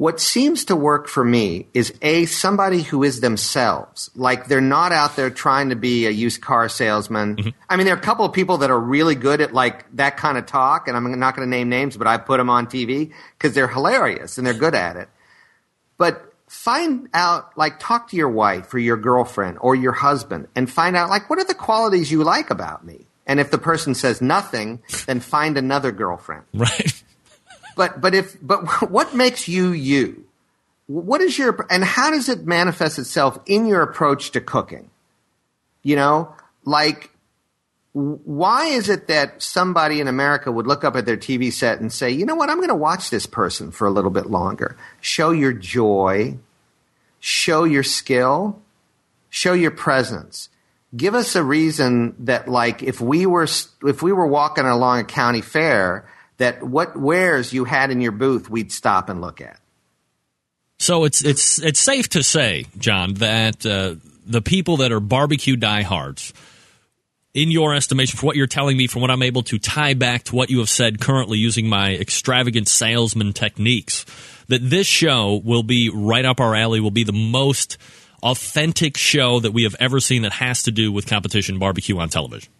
what seems to work for me is a somebody who is themselves like they're not out there trying to be a used car salesman mm-hmm. i mean there are a couple of people that are really good at like that kind of talk and i'm not going to name names but i put them on tv because they're hilarious and they're good at it but find out like talk to your wife or your girlfriend or your husband and find out like what are the qualities you like about me And if the person says nothing, then find another girlfriend. Right. But but if but what makes you you? What is your and how does it manifest itself in your approach to cooking? You know, like why is it that somebody in America would look up at their TV set and say, "You know what? I'm going to watch this person for a little bit longer." Show your joy, show your skill, show your presence. Give us a reason that like if we were if we were walking along a county fair that what wares you had in your booth we'd stop and look at. So it's it's it's safe to say, John, that uh, the people that are barbecue diehards, in your estimation, for what you're telling me, from what I'm able to tie back to what you have said currently using my extravagant salesman techniques, that this show will be right up our alley. Will be the most authentic show that we have ever seen that has to do with competition barbecue on television.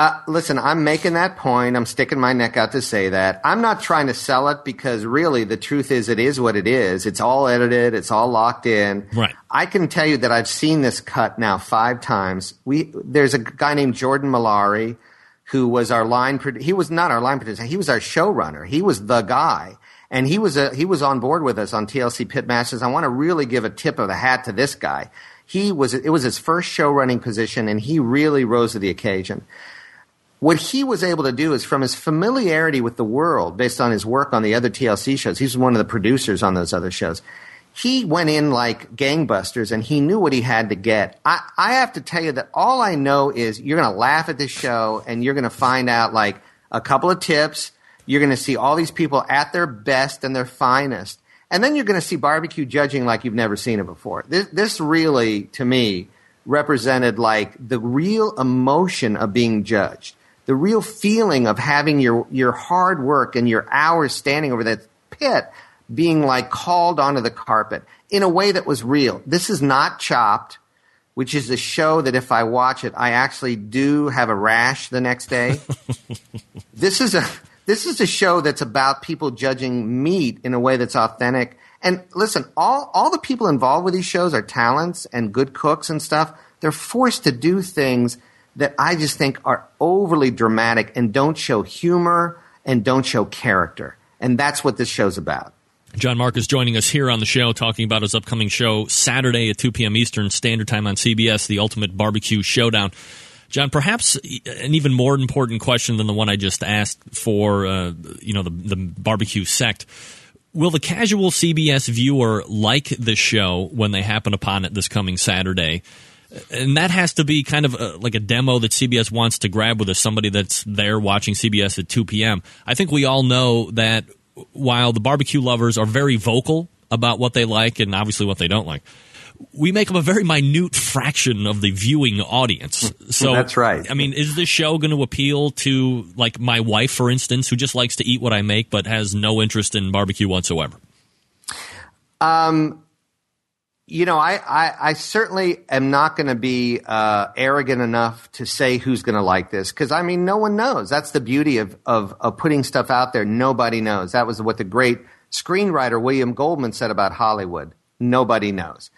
Uh, listen, I'm making that point. I'm sticking my neck out to say that. I'm not trying to sell it because really the truth is it is what it is. It's all edited. It's all locked in. Right. I can tell you that I've seen this cut now five times. We, there's a guy named Jordan Malari who was our line, he was not our line producer. He was our showrunner. He was the guy. And he was a, he was on board with us on TLC Pitmasters. I want to really give a tip of the hat to this guy. He was, it was his first show running position and he really rose to the occasion what he was able to do is from his familiarity with the world based on his work on the other TLC shows, he's one of the producers on those other shows. He went in like gangbusters and he knew what he had to get. I, I have to tell you that all I know is you're going to laugh at this show and you're going to find out like a couple of tips. You're going to see all these people at their best and their finest. And then you're going to see barbecue judging like you've never seen it before. This, this really, to me, represented like the real emotion of being judged the real feeling of having your, your hard work and your hours standing over that pit being like called onto the carpet in a way that was real. This is not chopped, which is a show that if I watch it, I actually do have a rash the next day. this is a, this is a show that's about people judging meat in a way that's authentic. And listen, all, all the people involved with these shows are talents and good cooks and stuff. They're forced to do things that I just think are overly dramatic and don't show humor and don't show character. And that's what this show's about. John Mark is joining us here on the show talking about his upcoming show Saturday at 2 p.m. Eastern Standard Time on CBS, The Ultimate Barbecue Showdown. John, perhaps an even more important question than the one I just asked for, uh, you know, the, the barbecue sect. Will the casual CBS viewer like the show when they happen upon it this coming Saturday? And that has to be kind of a, like a demo that CBS wants to grab with us, somebody that's there watching CBS at 2 p.m. I think we all know that while the barbecue lovers are very vocal about what they like and obviously what they don't like, we make up a very minute fraction of the viewing audience. So that's right. I mean, is this show going to appeal to like my wife, for instance, who just likes to eat what I make but has no interest in barbecue whatsoever? Um, you know, I, I, I, certainly am not going to be uh, arrogant enough to say who's going to like this because I mean, no one knows. That's the beauty of, of, of putting stuff out there. Nobody knows. That was what the great screenwriter William Goldman said about Hollywood. Nobody knows.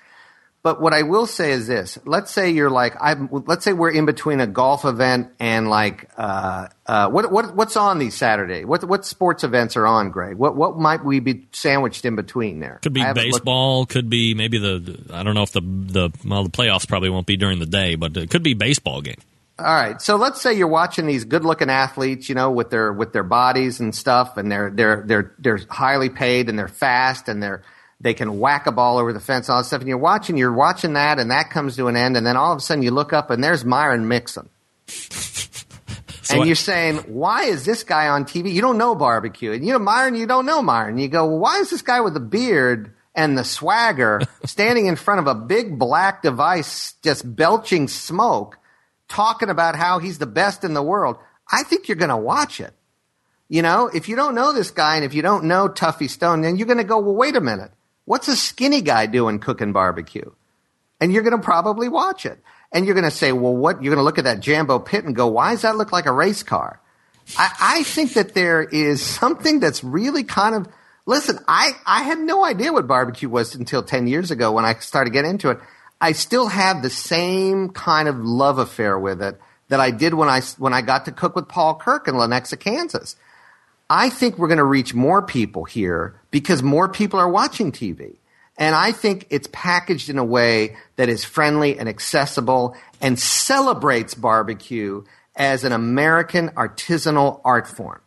But what I will say is this: Let's say you're like, I'm, let's say we're in between a golf event and like, uh, uh, what what what's on these Saturday? What what sports events are on, Greg? What what might we be sandwiched in between there? Could be baseball. Looked. Could be maybe the I don't know if the the well the playoffs probably won't be during the day, but it could be baseball game. All right. So let's say you're watching these good-looking athletes, you know, with their with their bodies and stuff, and they're they're they're they're highly paid and they're fast and they're they can whack a ball over the fence, all that stuff. And you're watching, you're watching that, and that comes to an end, and then all of a sudden you look up and there's Myron Mixon. so and you're saying, why is this guy on TV? You don't know barbecue. And you know, Myron, you don't know Myron. You go, well, why is this guy with the beard and the swagger standing in front of a big black device just belching smoke talking about how he's the best in the world? I think you're going to watch it. You know, if you don't know this guy and if you don't know Tuffy Stone, then you're going to go, well, wait a minute. What's a skinny guy doing cooking barbecue? And you're going to probably watch it. And you're going to say, well, what? You're going to look at that Jambo pit and go, why does that look like a race car? I, I think that there is something that's really kind of, listen, I, I had no idea what barbecue was until 10 years ago when I started getting into it. I still have the same kind of love affair with it that I did when I when I got to cook with Paul Kirk in Lenexa, Kansas. I think we're going to reach more people here because more people are watching TV. And I think it's packaged in a way that is friendly and accessible and celebrates barbecue as an American artisanal art form.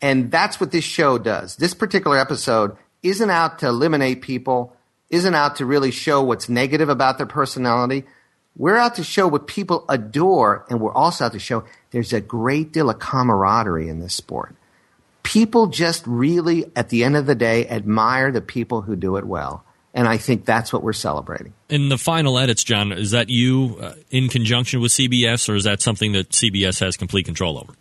And that's what this show does. This particular episode isn't out to eliminate people, isn't out to really show what's negative about their personality. We're out to show what people adore, and we're also out to show there's a great deal of camaraderie in this sport. People just really, at the end of the day, admire the people who do it well. And I think that's what we're celebrating. In the final edits, John, is that you uh, in conjunction with CBS, or is that something that CBS has complete control over?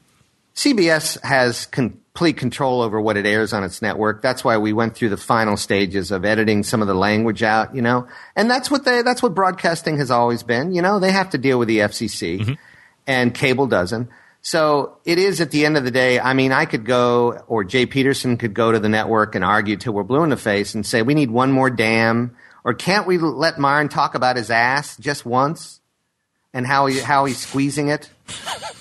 CBS has complete control over what it airs on its network. That's why we went through the final stages of editing some of the language out, you know. And that's what they that's what broadcasting has always been, you know. They have to deal with the FCC mm-hmm. and cable doesn't. So it is at the end of the day. I mean, I could go, or Jay Peterson could go to the network and argue till we're blue in the face and say, we need one more damn, or can't we let Myron talk about his ass just once and how he, how he's squeezing it?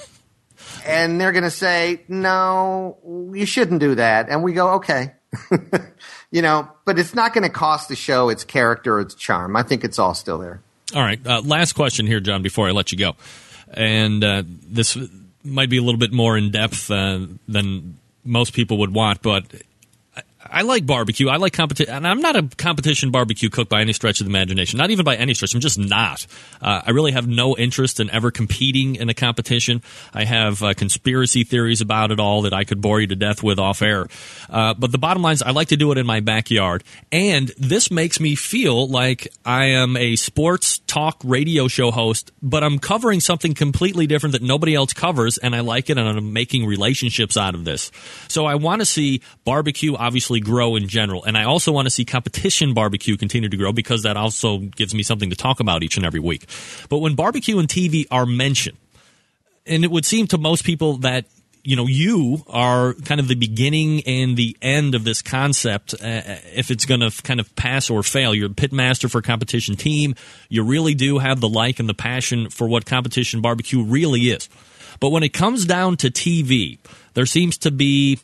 and they're going to say, no, you shouldn't do that. And we go, okay. you know, but it's not going to cost the show its character, its charm. I think it's all still there. All right. Uh, last question here, John, before I let you go. And uh, this might be a little bit more in depth uh, than most people would want, but I like barbecue. I like competition, and I'm not a competition barbecue cook by any stretch of the imagination. Not even by any stretch. I'm just not. Uh, I really have no interest in ever competing in a competition. I have uh, conspiracy theories about it all that I could bore you to death with off air. Uh, but the bottom line is, I like to do it in my backyard, and this makes me feel like I am a sports talk radio show host, but I'm covering something completely different that nobody else covers, and I like it, and I'm making relationships out of this. So I want to see barbecue, obviously grow in general. And I also want to see competition barbecue continue to grow because that also gives me something to talk about each and every week. But when barbecue and TV are mentioned, and it would seem to most people that you know you are kind of the beginning and the end of this concept uh, if it's going to kind of pass or fail you're a pit master for a competition team you really do have the like and the passion for what competition barbecue really is but when it comes down to tv there seems to be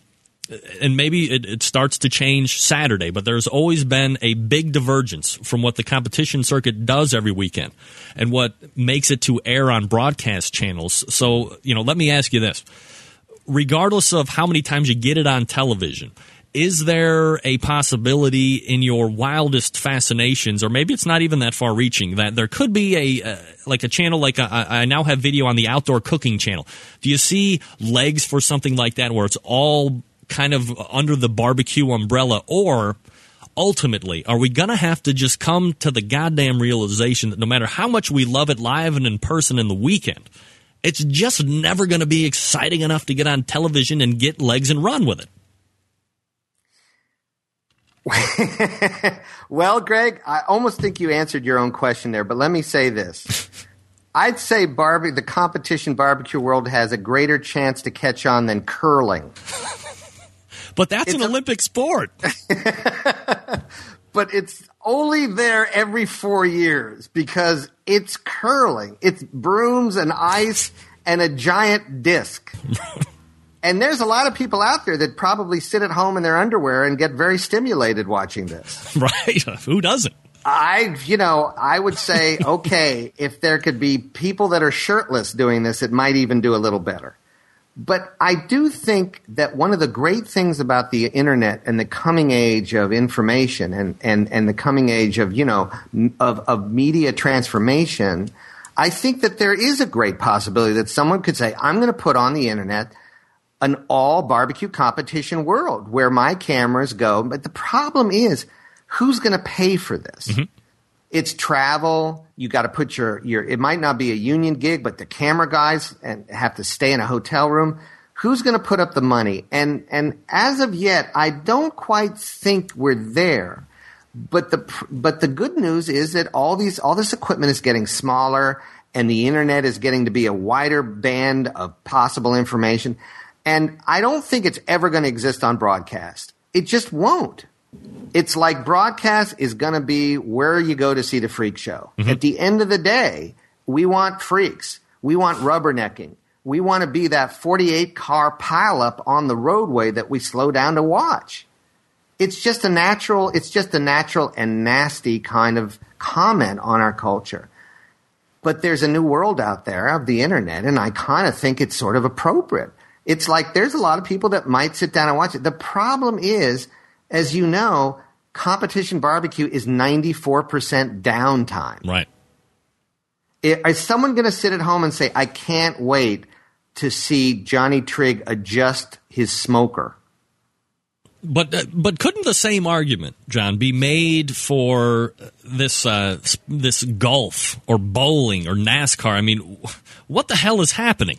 and maybe it, it, starts to change Saturday, but there's always been a big divergence from what the competition circuit does every weekend and what makes it to air on broadcast channels. So, you know, let me ask you this. Regardless of how many times you get it on television, is there a possibility in your wildest fascinations, or maybe it's not even that far reaching, that there could be a uh, like a channel like a, I now have video on the outdoor cooking channel? Do you see legs for something like that where it's all kind of under the barbecue umbrella or ultimately are we going to have to just come to the goddamn realization that no matter how much we love it live and in person in the weekend it's just never going to be exciting enough to get on television and get legs and run with it? Well greg i almost think you answered your own question there but let me say this. I'd say barbie the competition barbecue world has a greater chance to catch on than curling but that's an a, Olympic sport. but it's only there every four years because it's curling. It's brooms and ice and a giant disc. and there's a lot of people out there that probably sit at home in their underwear and get very stimulated watching this. Right. Who doesn't? I, you know, I would say, okay, if there could be people that are shirtless doing this, it might even do a little better. But I do think that one of the great things about the internet and the coming age of information and, and, and the coming age of, you know, of, of media transformation, I think that there is a great possibility that someone could say, I'm going to put on the internet an all barbecue competition world where my cameras go. But the problem is, who's going to pay for this? Mm-hmm it's travel. You got to put your your. It might not be a union gig, but the camera guys and have to stay in a hotel room. Who's going to put up the money? And and as of yet, I don't quite think we're there. But the but the good news is that all these all this equipment is getting smaller, and the internet is getting to be a wider band of possible information. And I don't think it's ever going to exist on broadcast. It just won't it's like broadcast is going to be where you go to see the freak show. Mm-hmm. At the end of the day, we want freaks. We want rubbernecking. We want to be that 48 car pileup on the roadway that we slow down to watch. It's just a natural, it's just a natural and nasty kind of comment on our culture. But there's a new world out there of the internet, and I kind of think it's sort of appropriate. It's like there's a lot of people that might sit down and watch it. The problem is, as you know, competition barbecue is 94% downtime. Right. Is someone going to sit at home and say, I can't wait to see Johnny Trigg adjust his smoker? But uh, but couldn't the same argument, John, be made for this uh, this golf or bowling or NASCAR? I mean, what the hell is happening?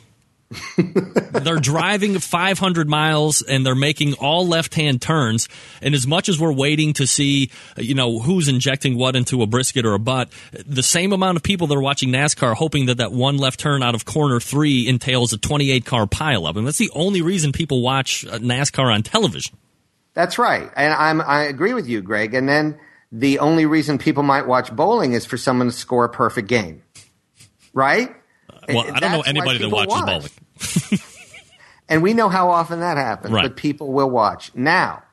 They're driving 500 miles and they're making all left-hand turns. And as much as we're waiting to see, you know, who's injecting what into a brisket or a butt, the same amount of people that are watching NASCAR hoping that that one left turn out of corner three entails a 28 car pileup. And that's the only reason people watch uh, NASCAR on television. That's right, and I'm I agree with you, Greg. And then the only reason people might watch bowling is for someone to score a perfect game, right? Well, I don't know anybody that watches watch. bowling. and we know how often that happens, right. but people will watch. Now,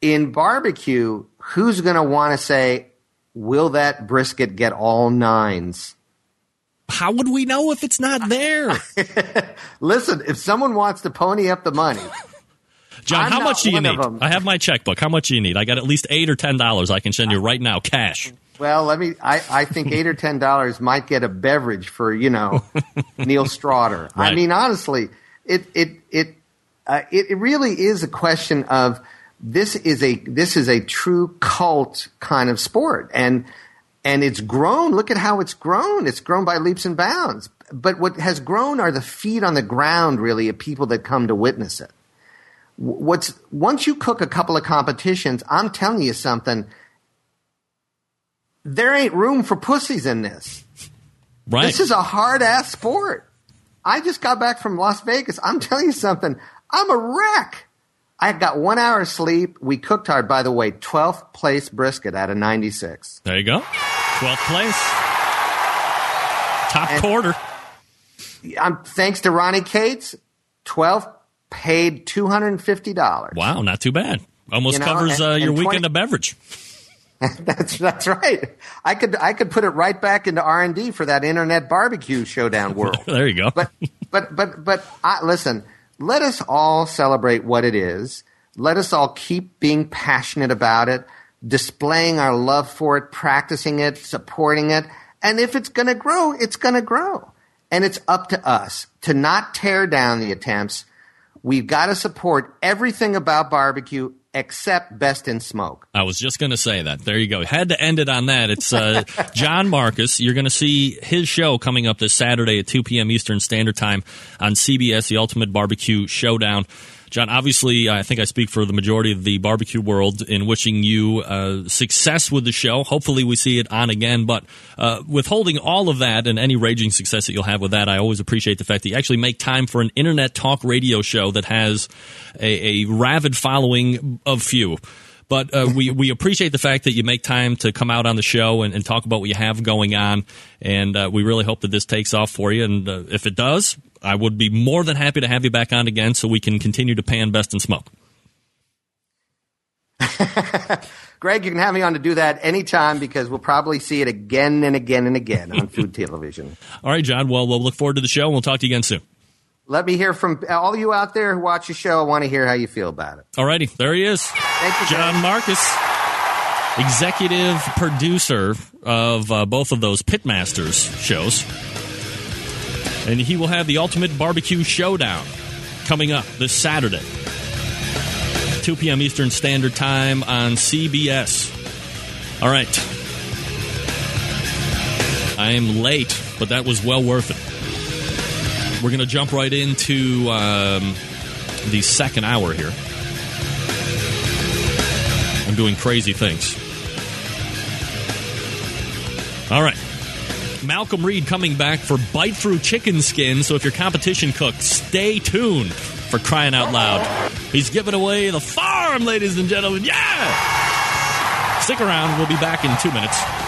in barbecue, who's going to want to say, will that brisket get all nines? How would we know if it's not there? Listen, if someone wants to pony up the money, John, I'm how much do you need? I have my checkbook. How much do you need? I got at least eight or ten dollars I can send you right now, cash. Well, let me. I, I think eight or ten dollars might get a beverage for you know Neil Strawder. Right. I mean, honestly, it it it, uh, it it really is a question of this is a this is a true cult kind of sport, and and it's grown. Look at how it's grown. It's grown by leaps and bounds. But what has grown are the feet on the ground, really, of people that come to witness it what's once you cook a couple of competitions, I'm telling you something. There ain't room for pussies in this. Right. This is a hard ass sport. I just got back from Las Vegas. I'm telling you something. I'm a wreck. I got one hour of sleep. We cooked hard, by the way. 12th place brisket out of 96. There you go. 12th place. Top And- quarter. I'm thanks to Ronnie Cates. 12th paid $250. Wow, not too bad. Almost You know, covers and- uh, your and 20 weekend of beverage. That's that's right. I could I could put it right back into R and D for that internet barbecue showdown world. there you go. But but but but I, listen, let us all celebrate what it is. Let us all keep being passionate about it, displaying our love for it, practicing it, supporting it. And if it's going to grow, it's going to grow. And it's up to us to not tear down the attempts. We've got to support everything about barbecue except best in smoke. I was just going to say that. There you go. Had to end it on that. It's uh, John Markus. You're going to see his show coming up this Saturday at 2 p.m. Eastern Standard Time on CBS, the Ultimate Barbecue Showdown. John, obviously, I think I speak for the majority of the barbecue world in wishing you uh, success with the show. Hopefully, we see it on again. But uh, withholding all of that and any raging success that you'll have with that, I always appreciate the fact that you actually make time for an internet talk radio show that has a, a rabid following of few. But uh, we we appreciate the fact that you make time to come out on the show and, and talk about what you have going on, and uh, we really hope that this takes off for you. And uh, if it does, I would be more than happy to have you back on again, so we can continue to pan best and smoke. Greg, you can have me on to do that anytime because we'll probably see it again and again and again on food television. All right, John. Well, we'll look forward to the show, and we'll talk to you again soon. Let me hear from all you out there who watch the show. I want to hear how you feel about it. All righty, there he is, Thank you, John Greg. Markus, executive producer of uh, both of those Pitmasters shows, and he will have the Ultimate Barbecue Showdown coming up this Saturday, 2 p.m. Eastern Standard Time on CBS. All right, I am late, but that was well worth it. We're going to jump right into um, the second hour here. I'm doing crazy things. All right. Malcom Reed coming back for Bite Through Chicken Skin. So if you're competition cook, stay tuned for crying out loud. He's giving away the farm, ladies and gentlemen. Yeah! Stick around. We'll be back in two minutes.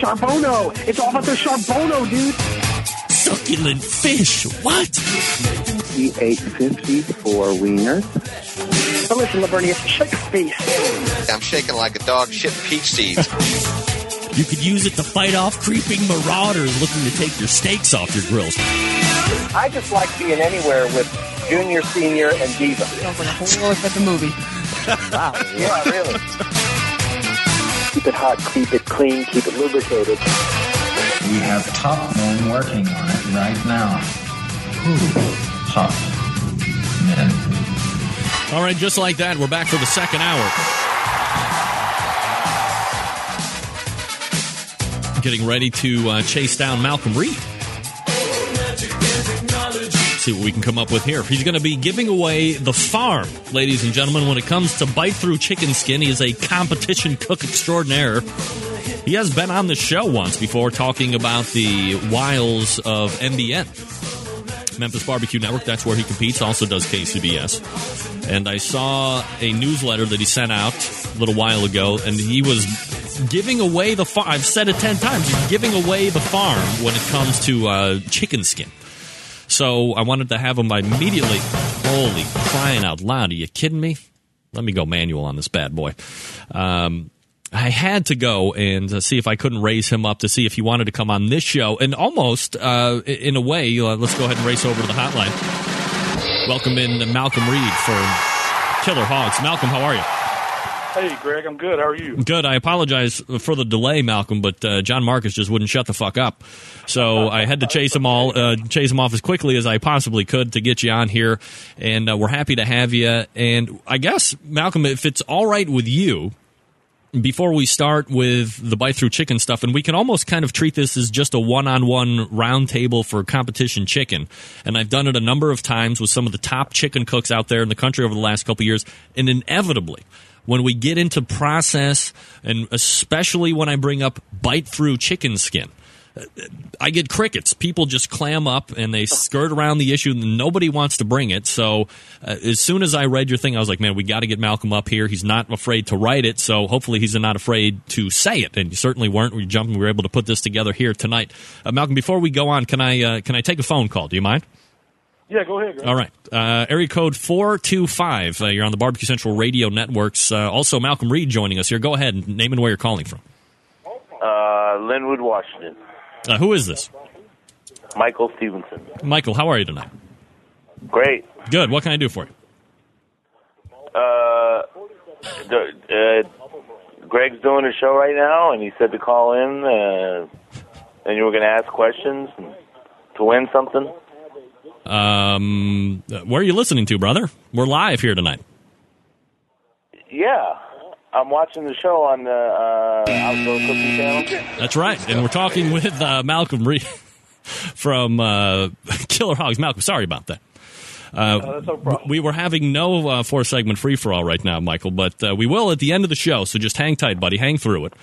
Charbono! It's all about the Charbono, dude! Succulent fish. What? He ate 54 wieners. But listen, Lavernia, shake a face. I'm shaking like a dog shit peach seeds. You could use it to fight off creeping marauders looking to take your steaks off your grills. I just like being anywhere with Junior, Senior, and Diva. Sounds like a whole at the movie. wow. Yeah, really. Keep it hot, keep it clean, keep it lubricated. We have top men working on it right now. Who? Top men. All right, just like that, we're back for the second hour. Getting ready to uh, chase down Malcom Reed. See what we can come up with here. He's going to be giving away the farm, ladies and gentlemen. When it comes to bite through chicken skin, he is a competition cook extraordinaire. He has been on the show once before talking about the wiles of MBN. Memphis Barbecue Network, that's where he competes, also does KCBS. And I saw a newsletter that he sent out a little while ago, and he was giving away the farm. I've said it 10 times. He's giving away the farm when it comes to uh, chicken skin. So I wanted to have him immediately. Holy crying out loud. Are you kidding me? Let me go manual on this bad boy. Um, I had to go and uh, see if I couldn't raise him up to see if he wanted to come on this show. And almost, uh, in a way, uh, let's go ahead and race over to the hotline. Welcome in Malcom Reed for Killer Hogs. Malcom, how are you? Hey, Greg, I'm good. How are you? Good. I apologize for the delay, Malcom, but uh, John Markus just wouldn't shut the fuck up. So I had to chase them all, uh, chase him off as quickly as I possibly could to get you on here. And uh, we're happy to have you. And I guess, Malcom, if it's all right with you, before we start with the bite through chicken stuff, and we can almost kind of treat this as just a one on one roundtable for competition chicken. And I've done it a number of times with some of the top chicken cooks out there in the country over the last couple years. And inevitably, when we get into process, and especially when I bring up bite through chicken skin, I get crickets. People just clam up and they skirt around the issue. Nobody wants to bring it. So uh, as soon as I read your thing, I was like, man, we got to get Malcom up here. He's not afraid to write it. So hopefully he's not afraid to say it. And you certainly weren't. We jumped. We were able to put this together here tonight. Uh, Malcom, before we go on, can I uh, can I take a phone call? Do you mind? Yeah, go ahead. Greg. All right. Uh, area code 425. Uh, you're on the Barbecue Central radio networks. Uh, also, Malcom Reed joining us here. Go ahead. And name and where you're calling from. Uh, Lynnwood, Washington. Uh, who is this? Michael Stevenson. Michael, how are you tonight? Great. Good. What can I do for you? Uh, the, uh, Greg's doing a show right now, and he said to call in, uh, and you were going to ask questions and to win something. Um, where are you listening to, brother? We're live here tonight. Yeah, I'm watching the show on the uh, Outdoor Cooking Channel. That's right, and we're talking with uh, Malcom Reed from uh, Killer Hogs. Malcom, sorry about that. Uh, no we were having no uh, four segment free for all right now, Michael, but uh, we will at the end of the show. So just hang tight, buddy. Hang through it,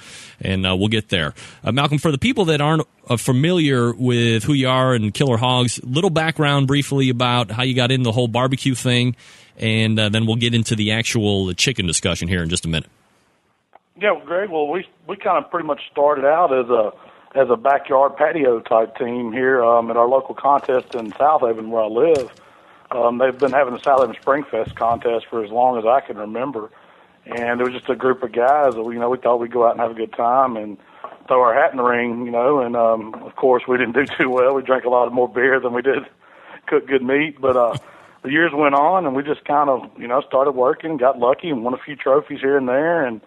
and uh, we'll get there. Uh, Malcom, for the people that aren't uh, familiar with who you are and Killer Hogs, little background briefly about how you got into the whole barbecue thing, and then we'll get into the actual chicken discussion here in just a minute. Yeah, well, Greg. Well, we we kind of pretty much started out as a as a backyard patio type team here um, at our local contest in Southaven where I live. Um, they've been having the Southaven Spring Fest contest for as long as I can remember, and it was just a group of guys that we, you know we thought we'd go out and have a good time and throw our hat in the ring, you know. And um, of course, we didn't do too well. We drank a lot more beer than we did cook good meat, but uh, the years went on, and we just kind of you know started working, got lucky, and won a few trophies here and there, and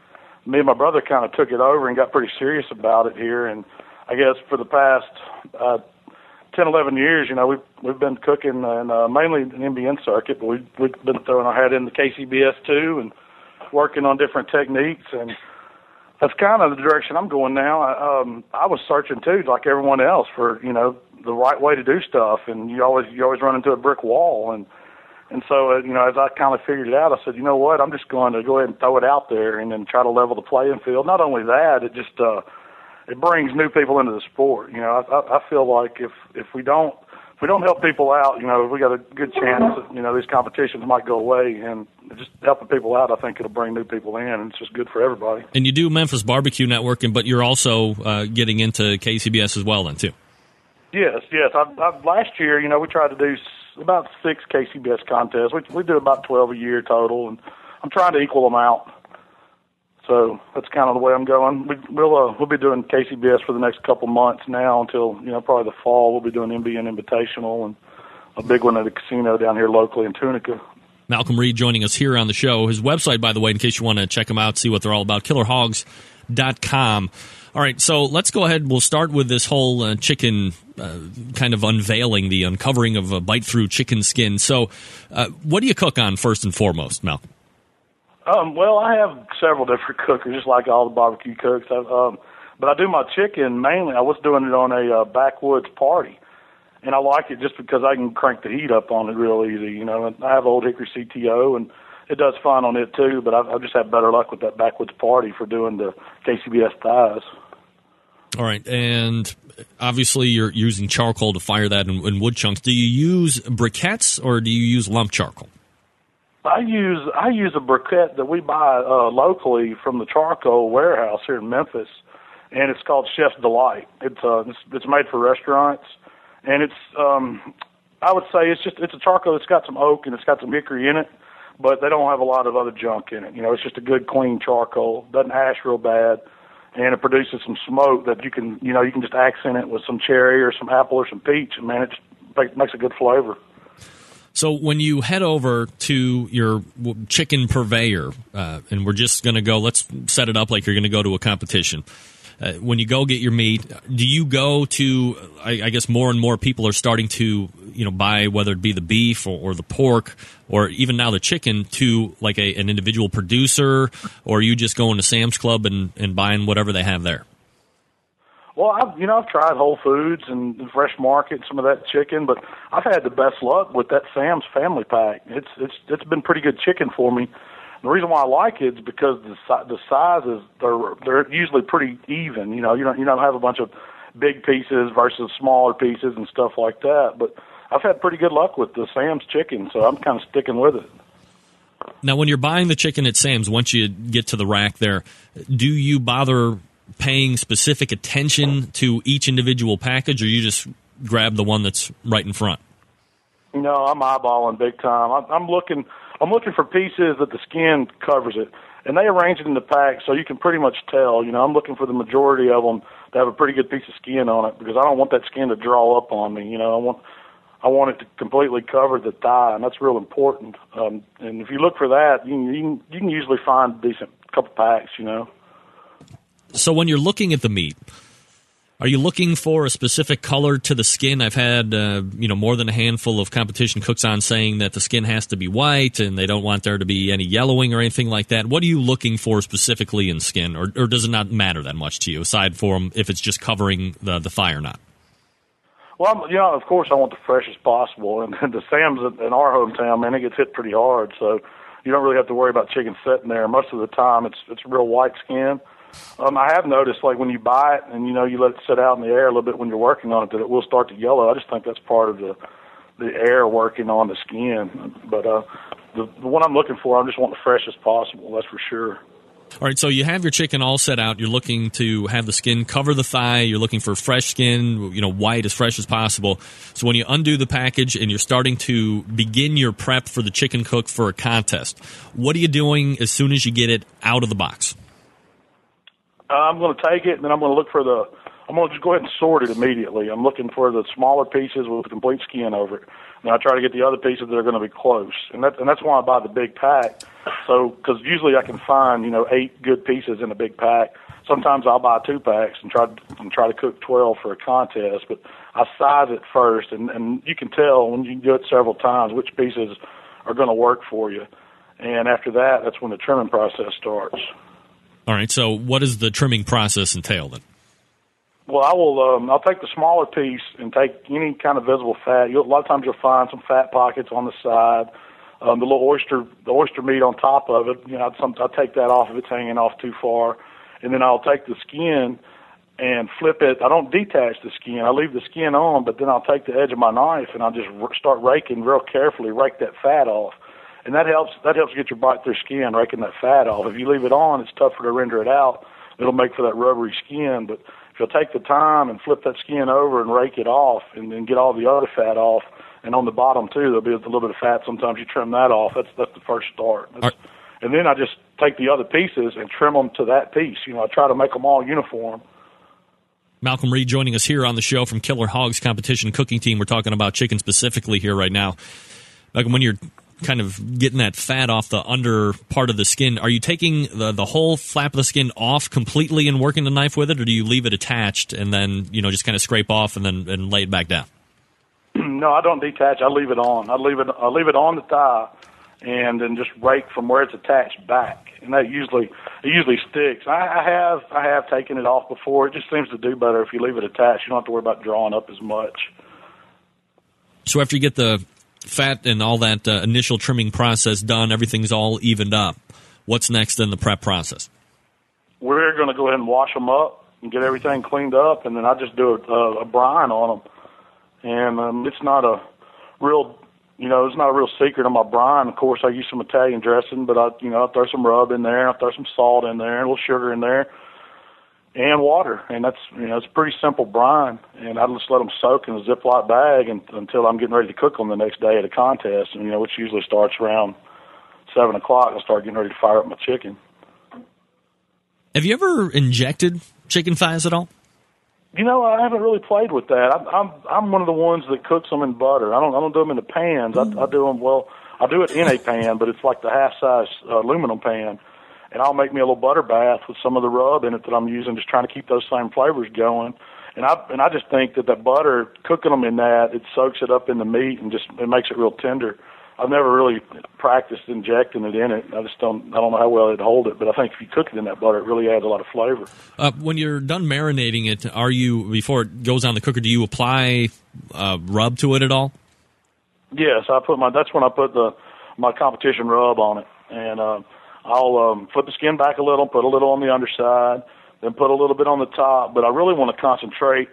me and my brother kind of took it over and got pretty serious about it here. And I guess for the past uh, 10, 11 years, you know, we've we've been cooking and uh, mainly the MBN circuit, but we've we've been throwing our head in the KCBS too and working on different techniques. And that's kind of the direction I'm going now. I, um, I was searching too, like everyone else, for you know the right way to do stuff, and you always you always run into a brick wall, and and so uh, you know as I kind of figured it out, I said, you know what, I'm just going to go ahead and throw it out there, and then try to level the playing field. Not only that, it just uh, it brings new people into the sport. You know, I, I, I feel like if if we don't if we don't help people out, you know, we got a good chance that, you know, these competitions might go away. And just helping people out, I think it'll bring new people in, and it's just good for everybody. And you do Memphis Barbecue networking, but you're also uh, getting into KCBS as well, then, too. Yes, yes. I, I, last year, you know, we tried to do about six KCBS contests. We, we do about 12 a year total, and I'm trying to equal them out. So that's kind of the way I'm going. We, we'll uh, we'll be doing KCBS for the next couple months now until you know probably the fall. We'll be doing MBN Invitational and a big one at a casino down here locally in Tunica. Malcom Reed joining us here on the show. His website, by the way, in case you want to check him out, see what they're all about, killerhogs.com. All right, so let's go ahead. We'll start with this whole uh, chicken uh, kind of unveiling, the uncovering of a bite through chicken skin. So, uh, what do you cook on first and foremost, Malcom? Um, well, I have several different cookers, just like all the barbecue cooks. I, um, but I do my chicken mainly. I was doing it on a uh, backwoods party, and I like it just because I can crank the heat up on it real easy. You know, and I have old hickory CTO, and it does fine on it too. But I've, I've just had better luck with that backwoods party for doing the KCBS thighs. All right, and obviously you're using charcoal to fire that in, in wood chunks. Do you use briquettes or do you use lump charcoal? I use I use a briquette that we buy uh, locally from the charcoal warehouse here in Memphis, and it's called Chef's Delight. It's uh it's, it's made for restaurants, and it's um I would say it's just it's a charcoal that's got some oak and it's got some hickory in it, but they don't have a lot of other junk in it. You know, it's just a good clean charcoal. Doesn't ash real bad, and it produces some smoke that you can you know you can just accent it with some cherry or some apple or some peach, and man, it just makes a good flavor. So when you head over to your chicken purveyor, uh, and we're just going to go, let's set it up like you're going to go to a competition. Uh, when you go get your meat, do you go to? I, I, guess more and more people are starting to, you know, buy whether it be the beef or, or the pork or even now the chicken to like a, an individual producer, or you just going to Sam's Club and, and buying whatever they have there? Well, I've you know I've tried Whole Foods and Fresh Market, some of that chicken, but I've had the best luck with that Sam's Family Pack. It's it's it's been pretty good chicken for me. The reason why I like it is because the the sizes they're they're usually pretty even. You know, you don't you don't have a bunch of big pieces versus smaller pieces and stuff like that. But I've had pretty good luck with the Sam's chicken, so I'm kind of sticking with it. Now, when you're buying the chicken at Sam's, once you get to the rack there, do you bother paying specific attention to each individual package, or you just grab the one that's right in front? No, I'm eyeballing big time. I'm, I'm looking. I'm looking for pieces that the skin covers it, and they arrange it in the pack so you can pretty much tell. You know, I'm looking for the majority of them to have a pretty good piece of skin on it because I don't want that skin to draw up on me. You know, I want I want it to completely cover the thigh, and that's real important. Um, and if you look for that, you can, you can you can usually find decent couple packs. You know. So when you're looking at the meat, are you looking for a specific color to the skin? I've had uh, you know more than a handful of competition cooks on saying that the skin has to be white and they don't want there to be any yellowing or anything like that. What are you looking for specifically in skin, or, or does it not matter that much to you aside from if it's just covering the the thigh or not? Well, you know, of course, I want the freshest possible, and the Sam's in our hometown, man, it gets hit pretty hard, so you don't really have to worry about chicken sitting there. Most of the time, it's it's real white skin. Um, I have noticed, like when you buy it and you know you let it sit out in the air a little bit when you're working on it, that it will start to yellow. I just think that's part of the the air working on the skin. But uh, the, the one I'm looking for, I just want the freshest possible. That's for sure. All right, so you have your chicken all set out. You're looking to have the skin cover the thigh. You're looking for fresh skin, you know, white as fresh as possible. So when you undo the package and you're starting to begin your prep for the chicken cook for a contest, what are you doing as soon as you get it out of the box? I'm going to take it and then I'm going to look for the. I'm going to just go ahead and sort it immediately. I'm looking for the smaller pieces with the complete skin over it. And I try to get the other pieces that are going to be close, and that's and that's why I buy the big pack. So because usually I can find you know eight good pieces in a big pack. Sometimes I'll buy two packs and try and try to cook twelve for a contest. But I size it first, and and you can tell when you do it several times which pieces are going to work for you. And after that, that's when the trimming process starts. All right. So, what does the trimming process entail then? Well, I will. Um, I'll take the smaller piece and take any kind of visible fat. You'll, a lot of times you'll find some fat pockets on the side. Um, the little oyster, the oyster meat on top of it. You know, I'd I'll take that off if it's hanging off too far, and then I'll take the skin and flip it. I don't detach the skin. I leave the skin on, but then I'll take the edge of my knife and I'll just r- start raking real carefully, rake that fat off, and that helps. That helps get your bite through skin, raking that fat off. If you leave it on, it's tougher to render it out. It'll make for that rubbery skin, but if you'll take the time and flip that skin over and rake it off, and then get all the other fat off, and on the bottom too, there'll be a little bit of fat. Sometimes you trim that off. That's that's the first start. That's, and then I just take the other pieces and trim them to that piece. You know, I try to make them all uniform. Malcom Reed joining us here on the show from Killer Hogs Competition Cooking Team. We're talking about chicken specifically here right now. Malcom, when you're kind of getting that fat off the under part of the skin, are you taking the, the whole flap of the skin off completely and working the knife with it, or do you leave it attached and then, you know, just kind of scrape off and then and lay it back down? no, I don't detach. I leave it on. I leave it. I leave it on the thigh, and then just rake from where it's attached back, and that usually it usually sticks. I, I have I have taken it off before. It just seems to do better if you leave it attached. You don't have to worry about drawing up as much. So after you get the fat and all that uh, initial trimming process done, everything's all evened up. What's next in the prep process? We're going to go ahead and wash them up and get everything cleaned up, and then I just do a, a, brine on them. And um, it's not a real, you know, it's not a real secret on my brine. Of course, I use some Italian dressing, but I, you know, I throw some rub in there, I throw some salt in there, a little sugar in there, and water. And that's, you know, it's a pretty simple brine. And I just let them soak in a Ziploc bag and, until I'm getting ready to cook them the next day at a contest. And you know, which usually starts around seven o'clock. I start getting ready to fire up my chicken. Have you ever injected chicken thighs at all? You know, I haven't really played with that. I'm I'm I'm one of the ones that cooks them in butter. I don't I don't do them in the pans. I, I do them well. I do it in a pan, but it's like the half size uh, aluminum pan, and I'll make me a little butter bath with some of the rub in it that I'm using, just trying to keep those same flavors going. And I and I just think that that butter cooking them in that it soaks it up in the meat and just it makes it real tender. I've never really practiced injecting it in it. I just don't. I don't know how well it'd hold it, but I think if you cook it in that butter, it really adds a lot of flavor. Uh, when you're done marinating it, are you before it goes on the cooker? Do you apply uh, rub to it at all? Yes, I put my. That's when I put the my competition rub on it, and uh, I'll um, flip the skin back a little, put a little on the underside, then put a little bit on the top. But I really want to concentrate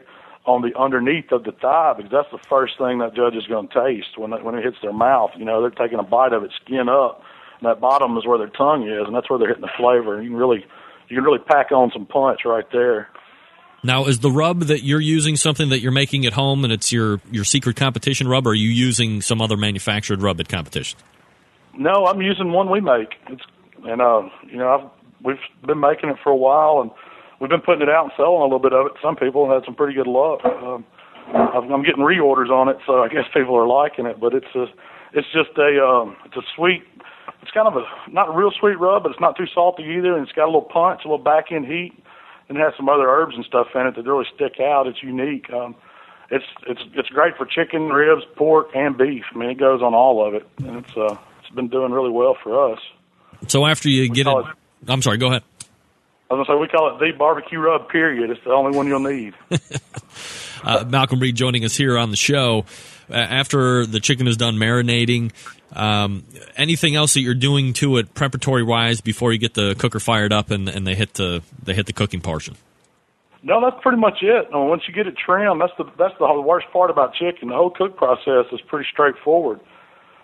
on the underneath of the thigh because that's the first thing that judge is going to taste when it, when it hits their mouth. You know, they're taking a bite of it, skin up, and that bottom is where their tongue is, and that's where they're hitting the flavor. And you can really you can really pack on some punch right there. Now, is the rub that you're using something that you're making at home, and it's your your secret competition rub, or are you using some other manufactured rub at competition? No, I'm using one we make. It's and uh, you know, I've, we've been making it for a while, and we've been putting it out and selling a little bit of it some people, and had some pretty good luck. Um, I'm getting reorders on it, so I guess people are liking it. But it's a, it's just a, um, it's a sweet. It's kind of a not a real sweet rub, but it's not too salty either, and it's got a little punch, a little back end heat, and it has some other herbs and stuff in it that really stick out. It's unique. Um, it's it's it's great for chicken, ribs, pork, and beef. I mean, it goes on all of it, and it's uh, it's been doing really well for us. So after you We get it, it- I'm sorry. Go ahead. I was gonna say we call it the barbecue rub. Period. It's the only one you'll need. Uh, Malcom Reed joining us here on the show. Uh, after the chicken is done marinating, um, anything else that you're doing to it preparatory wise before you get the cooker fired up and, and they hit the they hit the cooking portion? No, that's pretty much it. I mean, once you get it trimmed, that's the that's the whole- worst part about chicken. The whole cook process is pretty straightforward.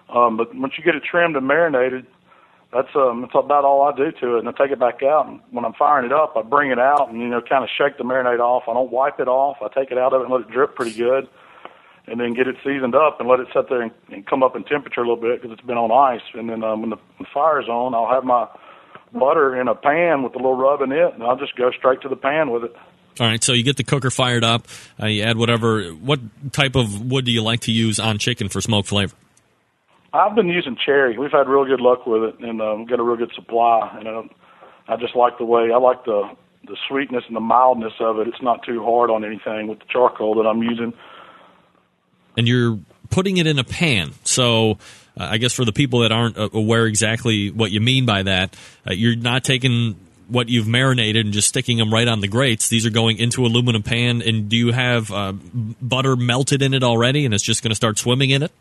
Um, but once you get it trimmed and marinated, that's um that's about all I do to it. And I take it back out, and when I'm firing it up, I bring it out and you know kind of shake the marinade off. I don't wipe it off. I take it out of it and let it drip pretty good, and then get it seasoned up and let it sit there and, and come up in temperature a little bit because it's been on ice. And then um, when the, the fire's on, I'll have my butter in a pan with a little rub in it, and I'll just go straight to the pan with it. All right, so you get the cooker fired up. Uh, you add whatever. What type of wood do you like to use on chicken for smoke flavor? I've been using cherry. We've had real good luck with it, and um, got a real good supply. And uh, I just like the way I like the the sweetness and the mildness of it. It's not too hard on anything with the charcoal that I'm using. And you're putting it in a pan. So uh, I guess for the people that aren't uh, aware exactly what you mean by that, uh, you're not taking what you've marinated and just sticking them right on the grates. These are going into aluminum pan. And do you have uh, butter melted in it already, and it's just going to start swimming in it?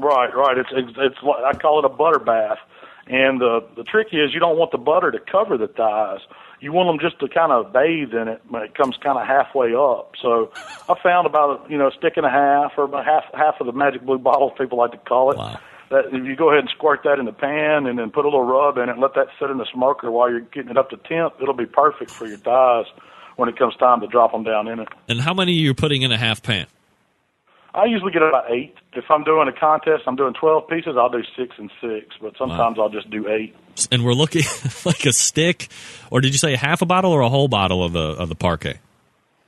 Right, right. It's it's, it's what- I call it a butter bath, and the the trick is you don't want the butter to cover the thighs. You want them just to kind of bathe in it when it comes kind of halfway up. So I found about you know a stick and a half or about half half of the magic blue bottle, people like to call it. That if you go ahead and squirt that in the pan and then put a little rub in it and let that sit in the smoker while you're getting it up to temp, it'll be perfect for your thighs when it comes time to drop them down in it. And how many are you putting in a half pan? I usually get about eight. If I'm doing a contest, I'm doing 12 pieces, I'll do six and six, but sometimes I'll just do eight. And we're looking like a stick, or did you say half a bottle or a whole bottle of the of the Parkay?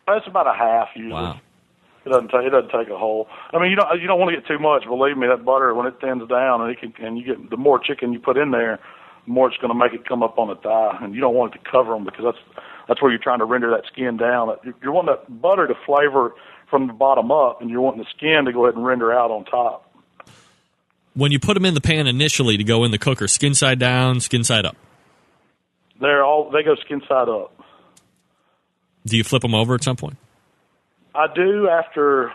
That's about a half usually. Wow. It doesn't take it doesn't take a whole. I mean, you don't you don't want to get too much. Believe me, that butter when it thins down and it can and you get the more chicken you put in there, the more it's going to make it come up on the thigh, and you don't want it to cover them because that's that's where you're trying to render that skin down. You're- You're wanting that butter to flavor from the bottom up, and you're wanting the skin to go ahead and render out on top. When you put them in the pan initially to go in the cooker, skin side down, skin side up. They're all they go skin side up. Do you flip them over at some point? I do after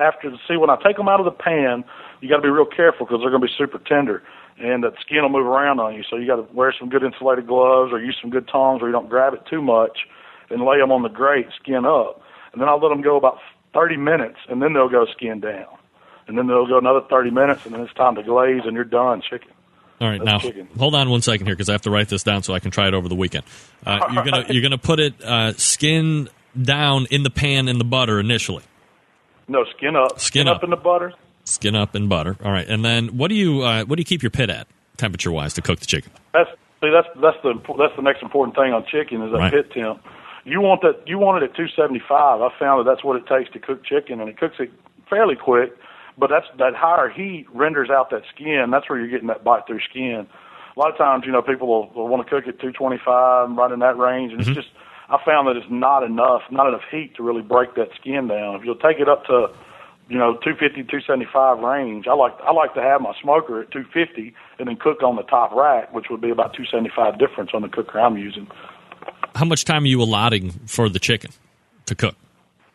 after see when I take them out of the pan, you got to be real careful because they're going to be super tender, and the skin will move around on you. So you got to wear some good insulated gloves or use some good tongs where you don't grab it too much, and lay them on the grate skin up, and then I'll let them go about 30 minutes, and then they'll go skin down, and then they'll go another 30 minutes, and then it's time to glaze, and you're done chicken. All right, That's now chicken. hold on one second here because I have to write this down so I can try it over the weekend. Uh, you're gonna you're gonna put it uh, skin down in the pan in the butter initially. No skin up, Skin up. in the butter. Skin up in butter. All right, and then what do you uh, what do you keep your pit at temperature wise to cook the chicken? That's see, that's that's the that's the next important thing on chicken is that Right. pit temp. You want that you want it at 275. I found that that's what it takes to cook chicken, and it cooks it fairly quick. But that's that higher heat renders out that skin. That's where you're getting that bite through skin. A lot of times, you know, people will, will want to cook at 225, right in that range, and it's mm-hmm. just I found that it's not enough, not enough heat to really break that skin down. If you'll take it up to you know, 250, 275 range. I like I like to have my smoker at 250 and then cook on the top rack, which would be about 275 difference on the cooker I'm using. How much time are you allotting for the chicken to cook?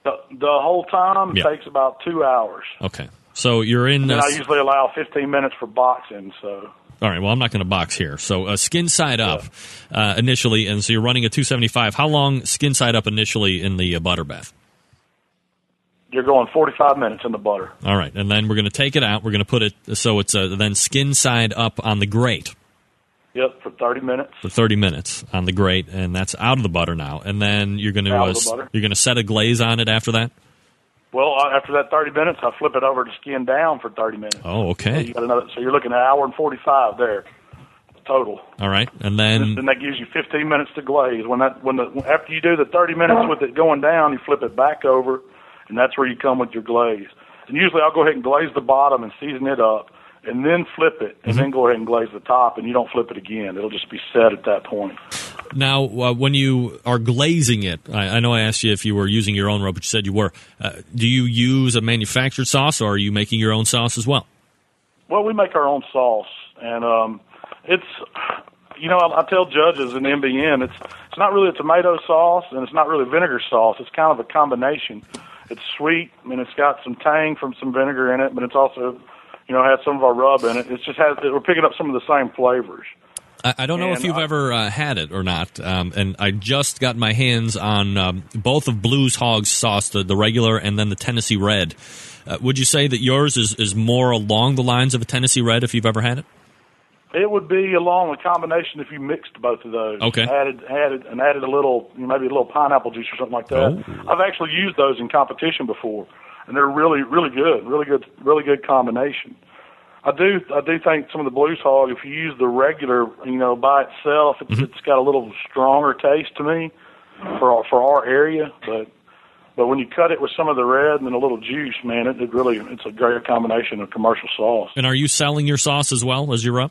The, the whole time Yeah. takes about two hours. Okay, so you're in. Uh, I usually allow 15 minutes for boxing. So all right, well, I'm not going to box here. So uh, skin side up uh, initially, and so you're running a 275. How long skin side up initially in the uh, butter bath? you're going 45 minutes in the butter. All right, and then we're going to take it out. We're going to put it so it's uh, then skin side up on the grate Yep, for 30 minutes. for 30 minutes on the grate, and that's out of the butter now. And then you're going to uh, of the butter. you're going to set a glaze on it after that. Well, uh, after that 30 minutes, I flip it over to skin down for 30 minutes. Oh, So okay. you got another. So you're looking at an hour and 45 there total. All right, and then then that gives you 15 minutes to glaze. When that when the after you do the 30 minutes with it going down, you flip it back over, and that's where you come with your glaze. And usually I'll go ahead and glaze the bottom and season it up, and then flip it, and then go ahead and glaze the top, and you don't flip it again. It'll just be set at that point. now uh, when you are glazing it, I, I know I asked you if you were using your own rub, but you said you were. Uh, do you use a manufactured sauce, or are you making your own sauce as well? Well, we make our own sauce, and um, it's you know I, I tell judges in MBN it's it's not really a tomato sauce and it's not really vinegar sauce. It's kind of a combination. It's sweet and it's got some tang from some vinegar in it, but it's also you know has some of our rub in it. It's just has we're picking up some of the same flavors. I, I don't know if you've I- ever uh, had it or not, um, and I just got my hands on um, both of Blues Hog's sauce, the, the regular and then the Tennessee Red. Uh, would you say that yours is, is more along the lines of a Tennessee Red if you've ever had it? It would be along a combination if you mixed both of those. Okay. Added added and added a little maybe a little pineapple juice or something like that. Oh. I've actually used those in competition before, and they're really really good, really good, really good combination. I do I do think some of the blues hog, if you use the regular, you know, by itself, it's, Mm-hmm. it's got a little stronger taste to me for our, for our area, but. But when you cut it with some of the red and then a little juice, man, it, it really it's a great combination of commercial sauce. And are you selling your sauce as well as your rub?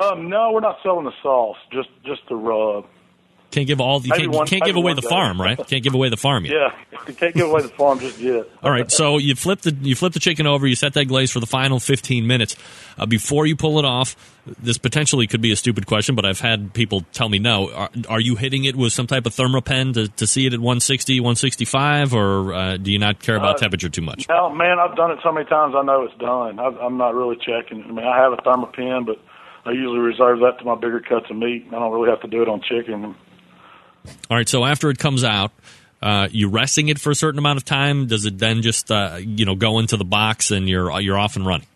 Um, no, we're not selling the sauce, just just the rub. Can't give all. You Maybe can't, one- can't give away the day. farm, right? Can't give away the farm yet. Yeah, you can't give away the farm just yet. All right, so you flip the you flip the chicken over. You set that glaze for the final 15 minutes. Uh, before you pull it off, this potentially could be a stupid question, but I've had people tell me no. Are, are you hitting it with some type of Thermapen to, to see it at 160, 165, or uh, do you not care about Uh, temperature too much? No, man, I've done it so many times. I know it's done. I, I'm not really checking. I mean, I have a Thermapen, but I usually reserve that to my bigger cuts of meat. I don't really have to do it on chicken. All right, so after it comes out, uh, you resting it for a certain amount of time. Does it then just uh, you know go into the box and you're you're off and running?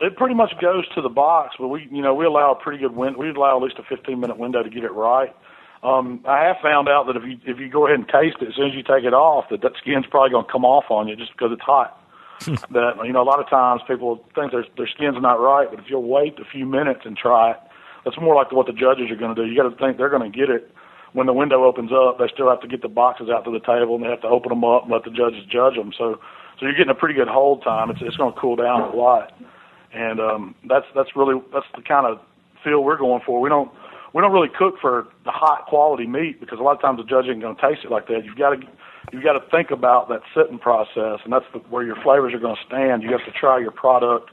It pretty much goes to the box, but we, you know, we allow a pretty good win. We allow at least a 15 minute window to get it right. Um, I have found out that if you if you go ahead and taste it as soon as you take it off, that that skin's probably going to come off on you just because it's hot. that you know, a lot of times people think their their skin's not right, but if you'll wait a few minutes and try it, that's more like what the judges are going to do. You got to think they're going to get it when the window opens up. They still have to get the boxes out to the table and they have to open them up and let the judges judge them. So so you're getting a pretty good hold time. It's it's going to cool down a lot and um, that's that's really that's the kind of feel we're going for. We don't we don't really cook for the hot quality meat because a lot of times the judge ain't going to taste it like that. You've got to you've got to think about that sitting process, and that's the, where your flavors are going to stand. You have to try your product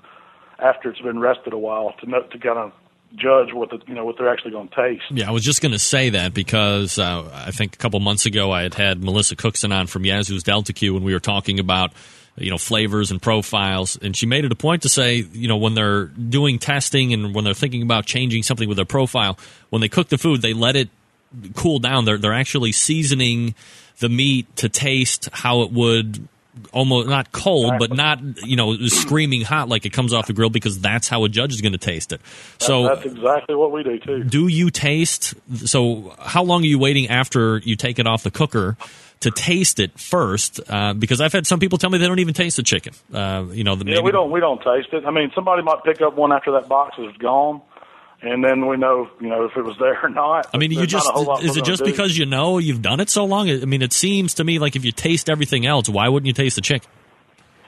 after it's been rested a while to know, to kind of judge what the you know what they're actually going to taste. Yeah, I was just going to say that because uh, I think a couple months ago I had had Melissa Cookston on from Yazoo's Delta Q, and we were talking about you know flavors and profiles, and she made it a point to say you know when they're doing testing and when they're thinking about changing something with their profile, when they cook the food, they let it cool down. They're they're actually seasoning the meat to taste how it would almost not cold, but not you know screaming hot like it comes off the grill because that's how a judge is going to taste it. So that's exactly what we do too. do you taste? So, how long are you waiting after you take it off the cooker to taste it first? Uh, because I've had some people tell me they don't even taste the chicken. Uh, you know, the, Yeah, we don't we don't taste it. I mean, somebody might pick up one after that box is gone, and then we know you know if it was there or not. I mean, you just a whole lot is it just do. because you know you've done it so long? I mean, it seems to me like if you taste everything else, why wouldn't you taste the chicken?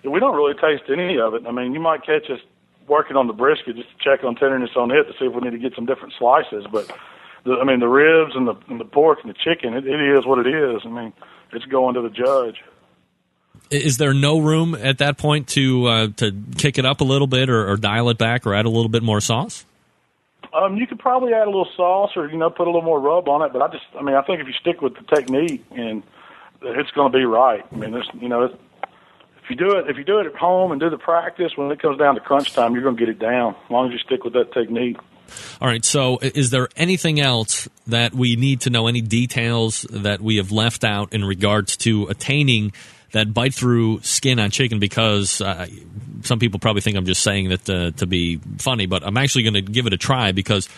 we don't really taste any of it? I mean, you might catch us working on the brisket just to check on tenderness on it to see if we need to get some different slices. But the, I mean, the ribs and the and the pork and the chicken, it, it is what it is. I mean, it's going to the judge. Is there no room at that point to uh, to kick it up a little bit or, or dial it back or add a little bit more sauce? Um, you could probably add a little sauce or you know put a little more rub on it, but I just I mean I think if you stick with the technique and it's going to be right. I mean, there's you know it's, if you do it if you do it at home and do the practice when it comes down to crunch time, you're going to get it down as long as you stick with that technique. All right. So, is there anything else that we need to know? Any details that we have left out in regards to attaining that bite through skin on chicken? Because uh, some people probably think I'm just saying that uh, to be funny, but I'm actually going to give it a try because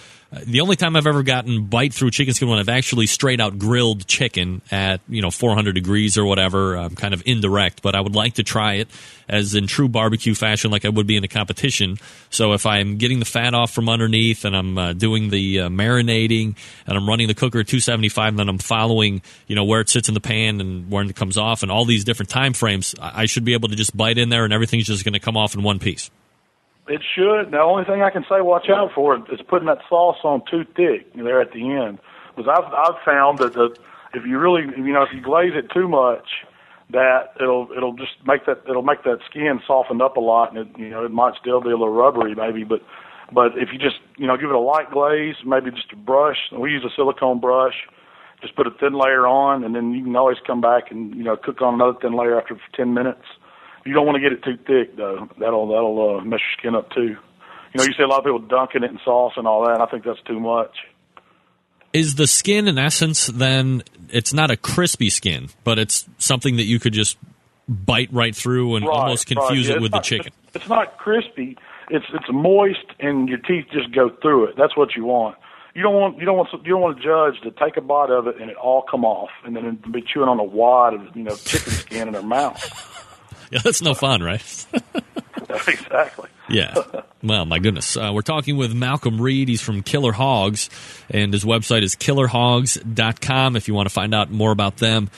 the only time I've ever gotten bite through chicken skin when I've actually straight out grilled chicken at you know 400 degrees or whatever, um, kind of indirect. But I would like to try it as in true barbecue fashion, like I would be in a competition. So if I'm getting the fat off from underneath and I'm uh, doing the uh, marinating and I'm running the cooker at 275, and then I'm following you know where it sits in the pan and when it comes off and all these different time frames, I I should be able to just bite in there and everything's just going to come off in one piece. It should. The only thing I can say, watch out for is putting that sauce on too thick there at the end. Because I've I've found that the if you really you know if you glaze it too much, that it'll it'll just make that it'll make that skin soften up a lot, and it, you know it might still be a little rubbery maybe, but but if you just you know give it a light glaze, maybe just a brush. We use a silicone brush. Just put a thin layer on, and then you can always come back and you know cook on another thin layer after ten minutes. You don't want to get it too thick though. That'll that'll uh, mess your skin up too. You know, you see a lot of people dunking it in sauce and all that. And I think that's too much. Is the skin in essence then it's not a crispy skin, but it's something that you could just bite right through and Right, almost confuse right. Yeah, it with it's the not- chicken? It's not crispy. It's it's moist, and your teeth just go through it. That's what you want. You don't want you don't want you don't want a judge to take a bite of it and it all come off, and then be chewing on a wad of you know chicken skin in their mouth. Yeah, that's no fun, right? exactly. Yeah. Well, my goodness. Uh, we're talking with Malcom Reed. He's from Killer Hogs, and his website is killerhogs.com if you want to find out more about them.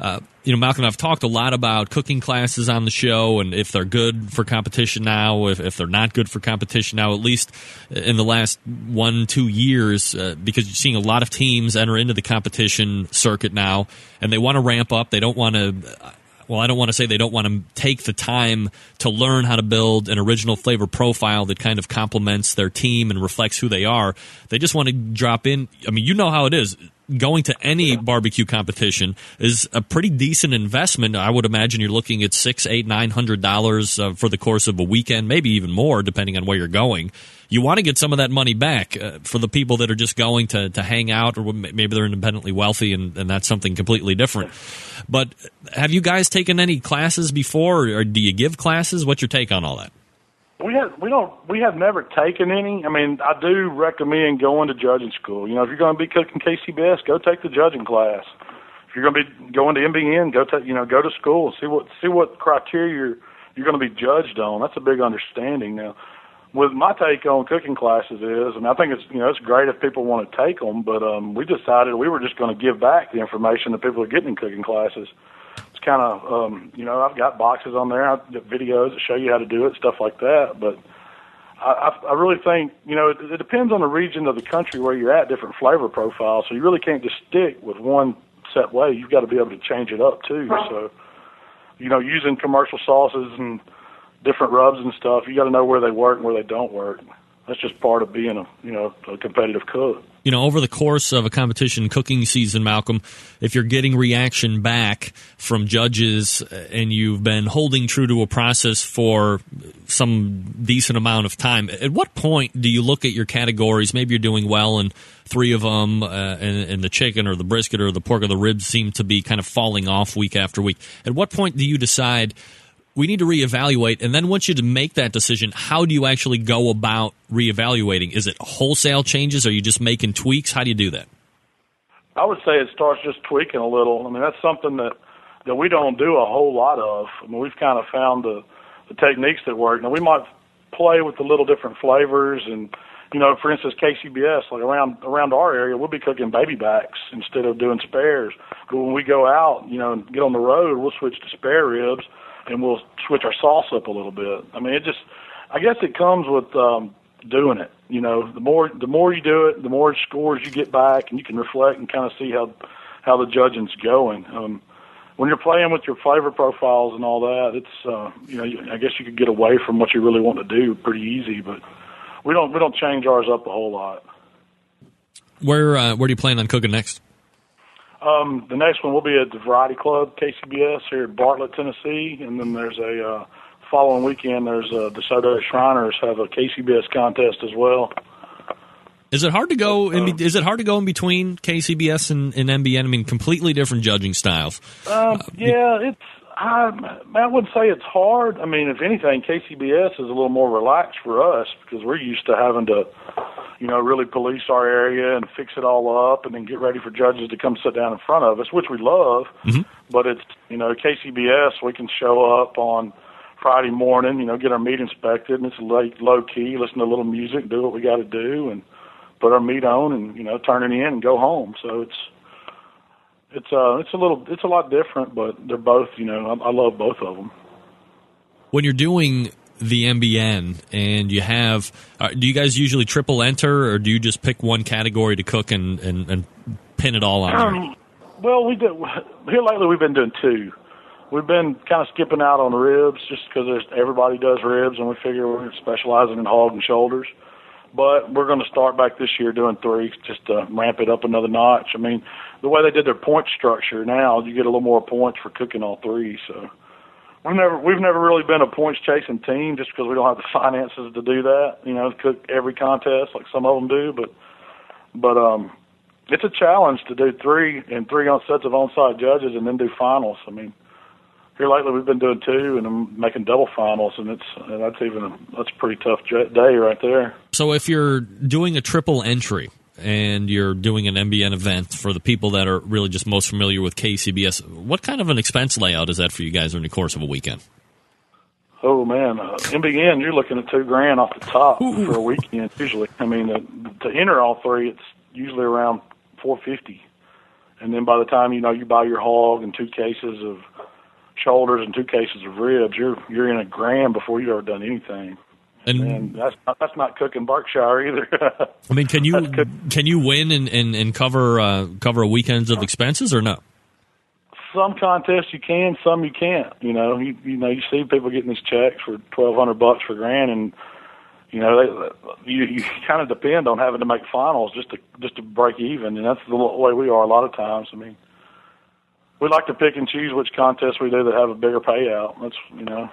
Uh, you know, Malcom, I've talked a lot about cooking classes on the show and if they're good for competition now, if, if they're not good for competition now, at least in the last one, two years, uh, because you're seeing a lot of teams enter into the competition circuit now and they want to ramp up. They don't want to well, I don't want to say they don't want to take the time to learn how to build an original flavor profile that kind of complements their team and reflects who they are. They just want to drop in. I mean, you know how it is. Going to any barbecue competition is a pretty decent investment. I would imagine you're looking at six, eight, nine hundred dollars uh, for the course of a weekend, maybe even more, depending on where you're going you want to get some of that money back uh, for the people that are just going to, to hang out, or maybe they're independently wealthy, and, and that's something completely different. But have you guys taken any classes before, or do you give classes? What's your take on all that? We have we don't we have never taken any. I mean, I do recommend going to judging school. You know, if you're going to be cooking KCBS, go take the judging class. If you're going to be going to MBN, go to you know go to school and see what see what criteria you're you're going to be judged on. That's a big understanding now with my take on cooking classes is, and I think it's you know it's great if people want to take them, but um, we decided we were just going to give back the information that people are getting in cooking classes. It's kind of um, you know I've got boxes on there, I've got videos that show you how to do it, stuff like that. But I, I really think you know it, it depends on the region of the country where you're at, different flavor profiles. So you really can't just stick with one set way. You've got to be able to change it up too. So you know using commercial sauces and different rubs and stuff. You got to know where they work and where they don't work. That's just part of being a you know a competitive cook. You know, over the course of a competition cooking season, Malcom, if you're getting reaction back from judges and you've been holding true to a process for some decent amount of time, at what point do you look at your categories? Maybe you're doing well and three of them, uh, and, and the chicken or the brisket or the pork or the ribs seem to be kind of falling off week after week. At what point do you decide? We need to reevaluate. And then once you make that decision, how do you actually go about reevaluating? Is it wholesale changes? Are you just making tweaks? How do you do that? I would say it starts just tweaking a little. I mean, that's something that that we don't do a whole lot of. I mean, we've kind of found the the techniques that work. Now we might play with the little different flavors and you know, for instance, KCBS, like around around our area, we'll be cooking baby backs instead of doing spares. But when we go out, you know, and get on the road, we'll switch to spare ribs and we'll switch our sauce up a little bit. I mean, it just, I guess it comes with um, doing it. You know, the more the more you do it, the more scores you get back, and you can reflect and kind of see how how the judging's going. Um, when you're playing with your flavor profiles and all that, it's uh, you know, I guess you could get away from what you really want to do pretty easy, but we don't we don't change ours up a whole lot. Where uh, where do you plan on cooking next? Um, the next one will be at the Variety Club, KCBS, here in Bartlett, Tennessee, and then there's a uh, following weekend. There's uh, DeSoto Shriners have a KCBS contest as well. Is it hard to go? In, uh, is it hard to go in between KCBS and, and MBN? I mean, completely different judging styles. Um, yeah, it's. I, I wouldn't say it's hard. I mean, if anything, KCBS is a little more relaxed for us because we're used to having to you know, really police our area and fix it all up and then get ready for judges to come sit down in front of us, which we love. Mm-hmm. But it's, you know, KCBS, we can show up on Friday morning, you know, get our meat inspected and it's low, low key, listen to a little music, do what we got to do and put our meat on and, you know, turn it in and go home. So it's, it's, uh, it's a little, it's a lot different, but they're both, you know, I, I love both of them. When you're doing the MBN and you have, uh, do you guys usually triple enter or do you just pick one category to cook and, and, and pin it all on? Um, well, we do. here lately. We've been doing two. We've been kind of skipping out on ribs just because everybody does ribs, and we figure we're specializing in hog and shoulders. But we're going to start back this year doing three just to ramp it up another notch. I mean, the way they did their point structure now, you get a little more points for cooking all three. So We've never we've never really been a points chasing team just because we don't have the finances to do that. You know, cook every contest like some of them do, but but um, it's a challenge to do three and three on sets of on-site judges and then do finals. I mean, here lately we've been doing two and I'm making double finals, and it's and that's even a, that's a pretty tough day right there. So if you're doing a triple entry, and you're doing an MBN event for the people that are really just most familiar with KCBS, what kind of an expense layout is that for you guys during the course of a weekend? Oh man, uh, MBN, you're looking at two grand off the top Ooh. for a weekend. Usually, I mean, uh, to enter all three, it's usually around four fifty, and then by the time you know you buy your hog and two cases of shoulders and two cases of ribs, you're you're in a grand before you've ever done anything. And, And that's not, that's not cooking Berkshire either. I mean, can you can you win and, and, and cover uh, cover a weekends of expenses or no? some contests you can, some you can't. You know, you you know you see people getting these checks for twelve hundred bucks for grand, and you know they, you you kind of depend on having to make finals just to just to break even, and that's the way we are a lot of times. I mean, we like to pick and choose which contests we do that have a bigger payout. That's you know.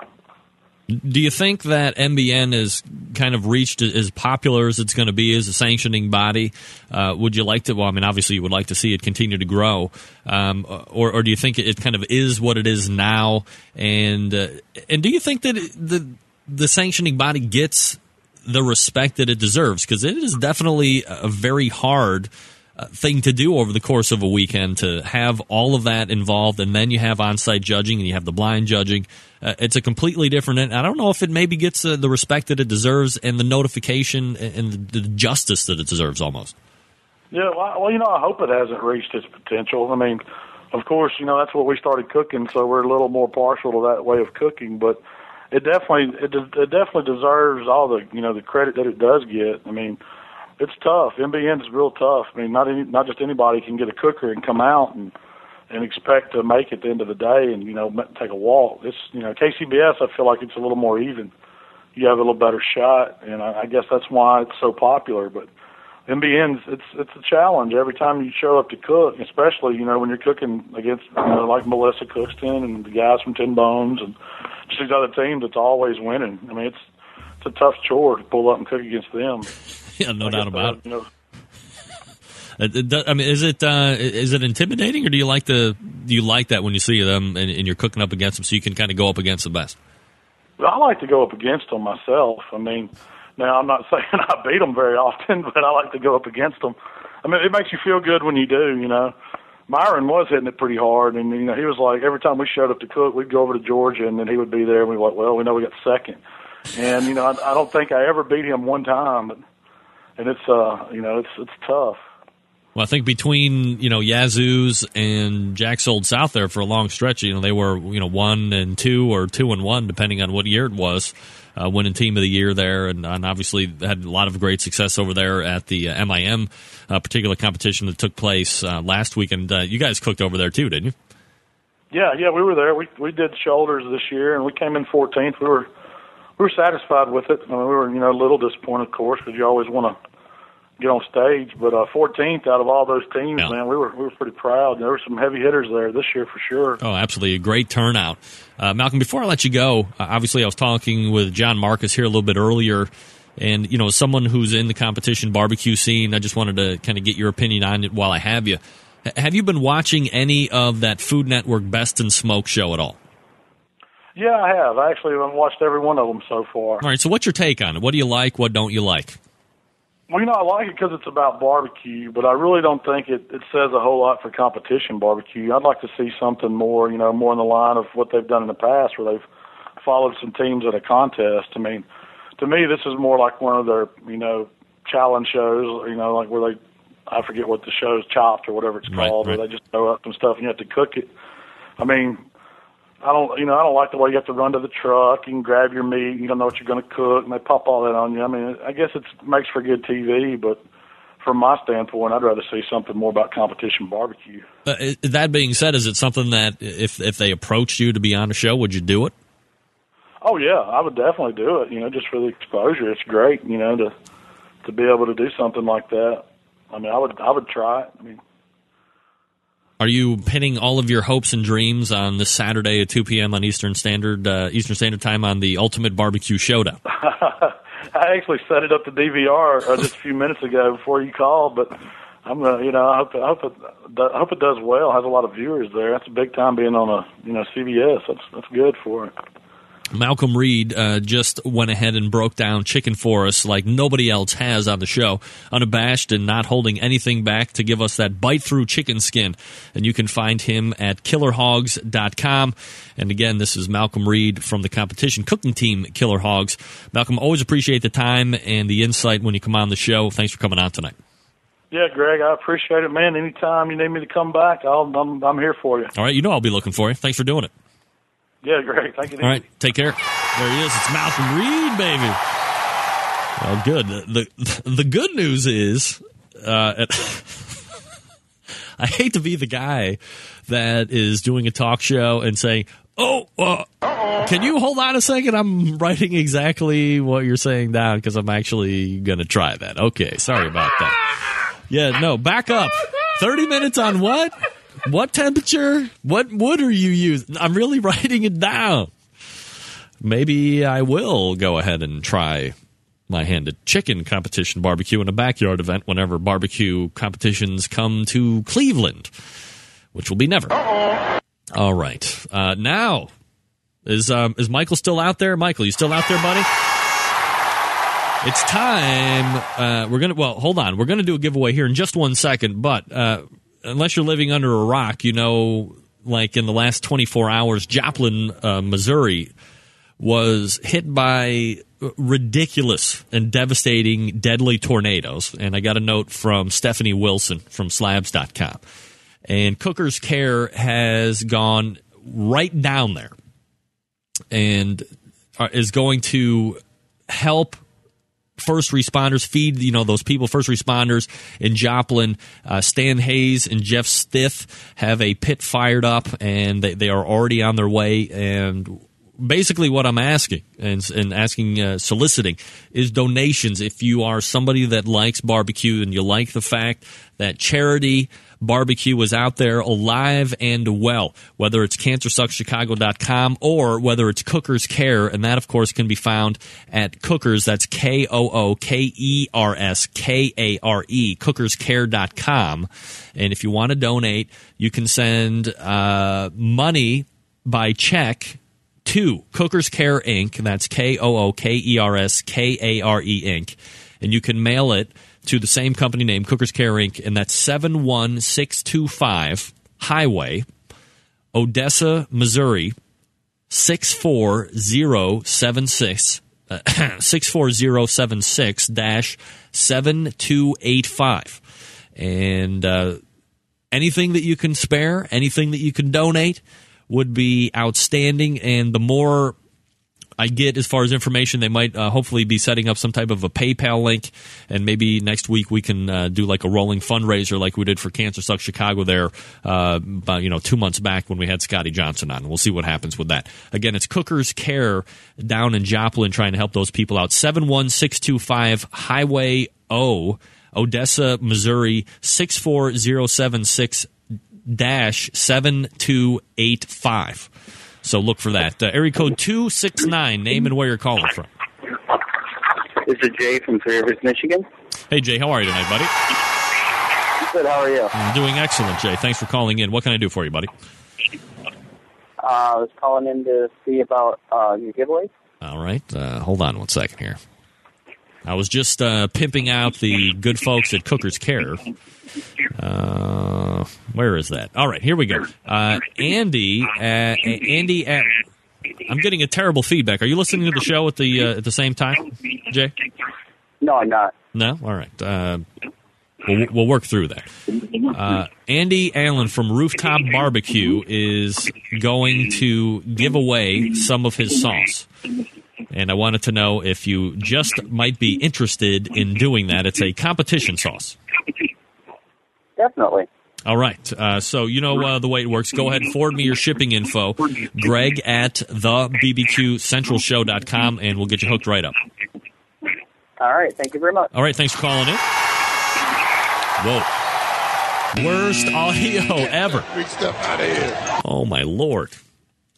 Do you think that MBN is kind of reached as popular as it's going to be as a sanctioning body? Uh, would you like to? Well, I mean, obviously, you would like to see it continue to grow, um, or, or do you think it kind of is what it is now? And uh, and do you think that the the sanctioning body gets the respect that it deserves? Because it is definitely a very hard thing to do over the course of a weekend to have all of that involved, and then you have on-site judging and you have the blind judging. Uh, it's a completely different. And I don't know if it maybe gets uh, the respect that it deserves and the notification and the, the justice that it deserves almost. Yeah, well, well, you know, I hope it hasn't reached its potential. I mean, of course, you know that's what we started cooking, so we're a little more partial to that way of cooking. But it definitely, it, it definitely deserves all the, you know, the credit that it does get. I mean, it's tough. MBN is real tough. I mean, not any, not just anybody can get a cooker and come out and and expect to make it at the end of the day and you know take a walk. It's you know KCBS. I feel like it's a little more even. You have a little better shot, and I, I guess that's why it's so popular. But MBN's it's it's a challenge every time you show up to cook, especially you know when you're cooking against you know like Melissa Cookston and the guys from Tin Bones and just these other teams. It's always winning. I mean, it's it's a tough chore to pull up and cook against them. Yeah, no I doubt about it. You know, It- it does- I mean, is it uh, is it intimidating, or do you like the do you like that when you see them and, and you're cooking up against them, so you can kind of go up against the best? Well, I like to go up against them myself. I mean, now I'm not saying I beat them very often, but I like to go up against them. I mean, it makes you feel good when you do. You know, Myron was hitting it pretty hard, and you know he was like every time we showed up to cook, we'd go over to Georgia, and then he would be there, and we were like, well, we know we got second, and you know I, I don't think I ever beat him one time, but, and it's uh you know it's it's tough. Well, I think between you know Yazoo's and Jack's Old South there for a long stretch, you know they were you know one and two or two and one depending on what year it was, uh, winning team of the year there, and, and obviously had a lot of great success over there at the uh, MIM uh, particular competition that took place uh, last weekend. Uh, you guys cooked over there too, didn't you? Yeah, yeah, we were there. We we did shoulders this year, and we came in 14th. We were we were satisfied with it. I mean, we were you know a little disappointed, of course, because you always want to get on stage. But uh, 14th out of all those teams, man, we were we were pretty proud. There were some heavy hitters there this year for sure. Oh, absolutely. A great turnout. Uh, Malcom, before I let you go, uh, obviously I was talking with John Markus here a little bit earlier. And, you know, as someone who's in the competition barbecue scene, I just wanted to kind of get your opinion on it while I have you. H- have you been watching any of that Food Network Best in Smoke show at all? Yeah, I have. I actually have watched every one of them so far. All right, so what's your take on it? What do you like? What don't you like? Well, you know, I like it because it's about barbecue, but I really don't think it, it says a whole lot for competition barbecue. I'd like to see something more, you know, more in the line of what they've done in the past where they've followed some teams at a contest. I mean, to me, this is more like one of their, you know, challenge shows, you know, like where they, I forget what the show's, Chopped or whatever it's Right, called, right. where they just throw up some stuff and you have to cook it. I mean, I don't, you know, I don't like the way you have to run to the truck and grab your meat. You don't know what you're going to cook, and they pop all that on you. I mean, I guess it makes for good TV, but from my standpoint, I'd rather see something more about competition barbecue. Uh, that being said, is it something that if if they approached you to be on a show, would you do it? Oh yeah, I would definitely do it. You know, just for the exposure, it's great. You know, to to be able to do something like that. I mean, I would I would try it. I mean, Are you pinning all of your hopes and dreams on this Saturday at 2 p.m. on Eastern Standard uh, Eastern Standard Time on the Ultimate Barbecue Showdown? I actually set it up to DVR uh, just a few minutes ago before you called, but I'm gonna, you know, I hope I hope it I hope it does well. Has a lot of viewers there. That's a big time being on a you know CBS. That's that's good for it. Malcom Reed uh, just went ahead and broke down chicken for us like nobody else has on the show, unabashed and not holding anything back to give us that bite through chicken skin. And you can find him at killerhogs.com. And again, this is Malcom Reed from the competition cooking team, Killer Hogs. Malcom, always appreciate the time and the insight when you come on the show. Thanks for coming on tonight. Yeah, Greg, I appreciate it, man. Anytime you need me to come back, I'll, I'm I'm here for you. All right, you know I'll be looking for you. Thanks for doing it. Yeah, great. Thank you. All right, take care. There he is. It's Malcom Reed, baby. Well, good. The the good news is, uh, at, I hate to be the guy that is doing a talk show and saying, "Oh, uh, can you hold on a second? I'm writing exactly what you're saying down because I'm actually going to try that." Okay, sorry about that. Yeah, no, back up. Thirty minutes on what? What temperature? What wood are you using? I'm really writing it down. Maybe I will go ahead and try my hand at chicken competition barbecue in a backyard event whenever barbecue competitions come to Cleveland, which will be never. All right. Uh, now, is um, is Michael still out there? Michael, you still out there, buddy? It's time. Uh, we're gonna. Well, hold on. We're gonna do a giveaway here in just one second. But uh, unless you're living under a rock, you know, like in the last 24 hours, Joplin, uh, Missouri, was hit by ridiculous and devastating, deadly tornadoes. And I got a note from Stephanie Wilson from Slabs.com. And Kooker's Kare has gone right down there and uh, is going to help first responders feed you know those people first responders in joplin. Uh, stan hays and jeff stith have a pit fired up and they, they are already on their way. And basically what i'm asking and, and asking uh, soliciting is donations. If you are somebody that likes barbecue and you like the fact that charity barbecue is out there alive and well, whether it's cancersuckschicago.com or whether it's Kooker's Kare. And that, of course, can be found at Cookers. That's K O O K E R S K A R E, kookerskare.com. And if you want to donate, you can send uh, money by check to Kookers Kare Inc. That's K O O K E R S K A R E Inc. And you can mail it to the same company name, Kookers Kare Inc., and that's 71625 Highway, Odessa, Missouri, 64076. Uh, 64076 7285. And uh, anything that you can spare, anything that you can donate would be outstanding. And the more I get as far as information. They might uh, hopefully be setting up some type of a PayPal link, and maybe next week we can uh, do like a rolling fundraiser like we did for Cancer Sucks Chicago there, uh, about, you know, two months back when we had Scotty Johnson on. We'll see what happens with that. Again, it's Kooker's Kare down in Joplin trying to help those people out. 71625 Highway O, Odessa, Missouri, 64076 7285. So look for that. Uh, area code 269, name and where you're calling from. This is Jay from Three Rivers, Michigan. Hey, Jay, how are you tonight, buddy? Good, how are you? I'm doing excellent, Jay. Thanks for calling in. What can I do for you, buddy? Uh, I was calling in to see about uh, your giveaways. All right. Uh, hold on one second here. I was just uh, pimping out the good folks at Kooker's Kare. Uh, where is that? All right, here we go. Uh, Andy, uh, Andy, at, I'm getting a terrible feedback. Are you listening to the show at the uh, at the same time, Jay? No, I'm not. No. All right. Uh, we'll, we'll work through that. Uh, Andy Allen from Rooftop Barbecue is going to give away some of his sauce. And I wanted to know if you just might be interested in doing that. It's a competition sauce. Definitely. All right. Uh, so you know uh, the way it works. Go ahead and forward me your shipping info. Greg at the bbqcentralshow.com and we'll get you hooked right up. All right. Thank you very much. All right. Thanks for calling in. Whoa. Worst audio ever. Out of here. Oh, my Lord.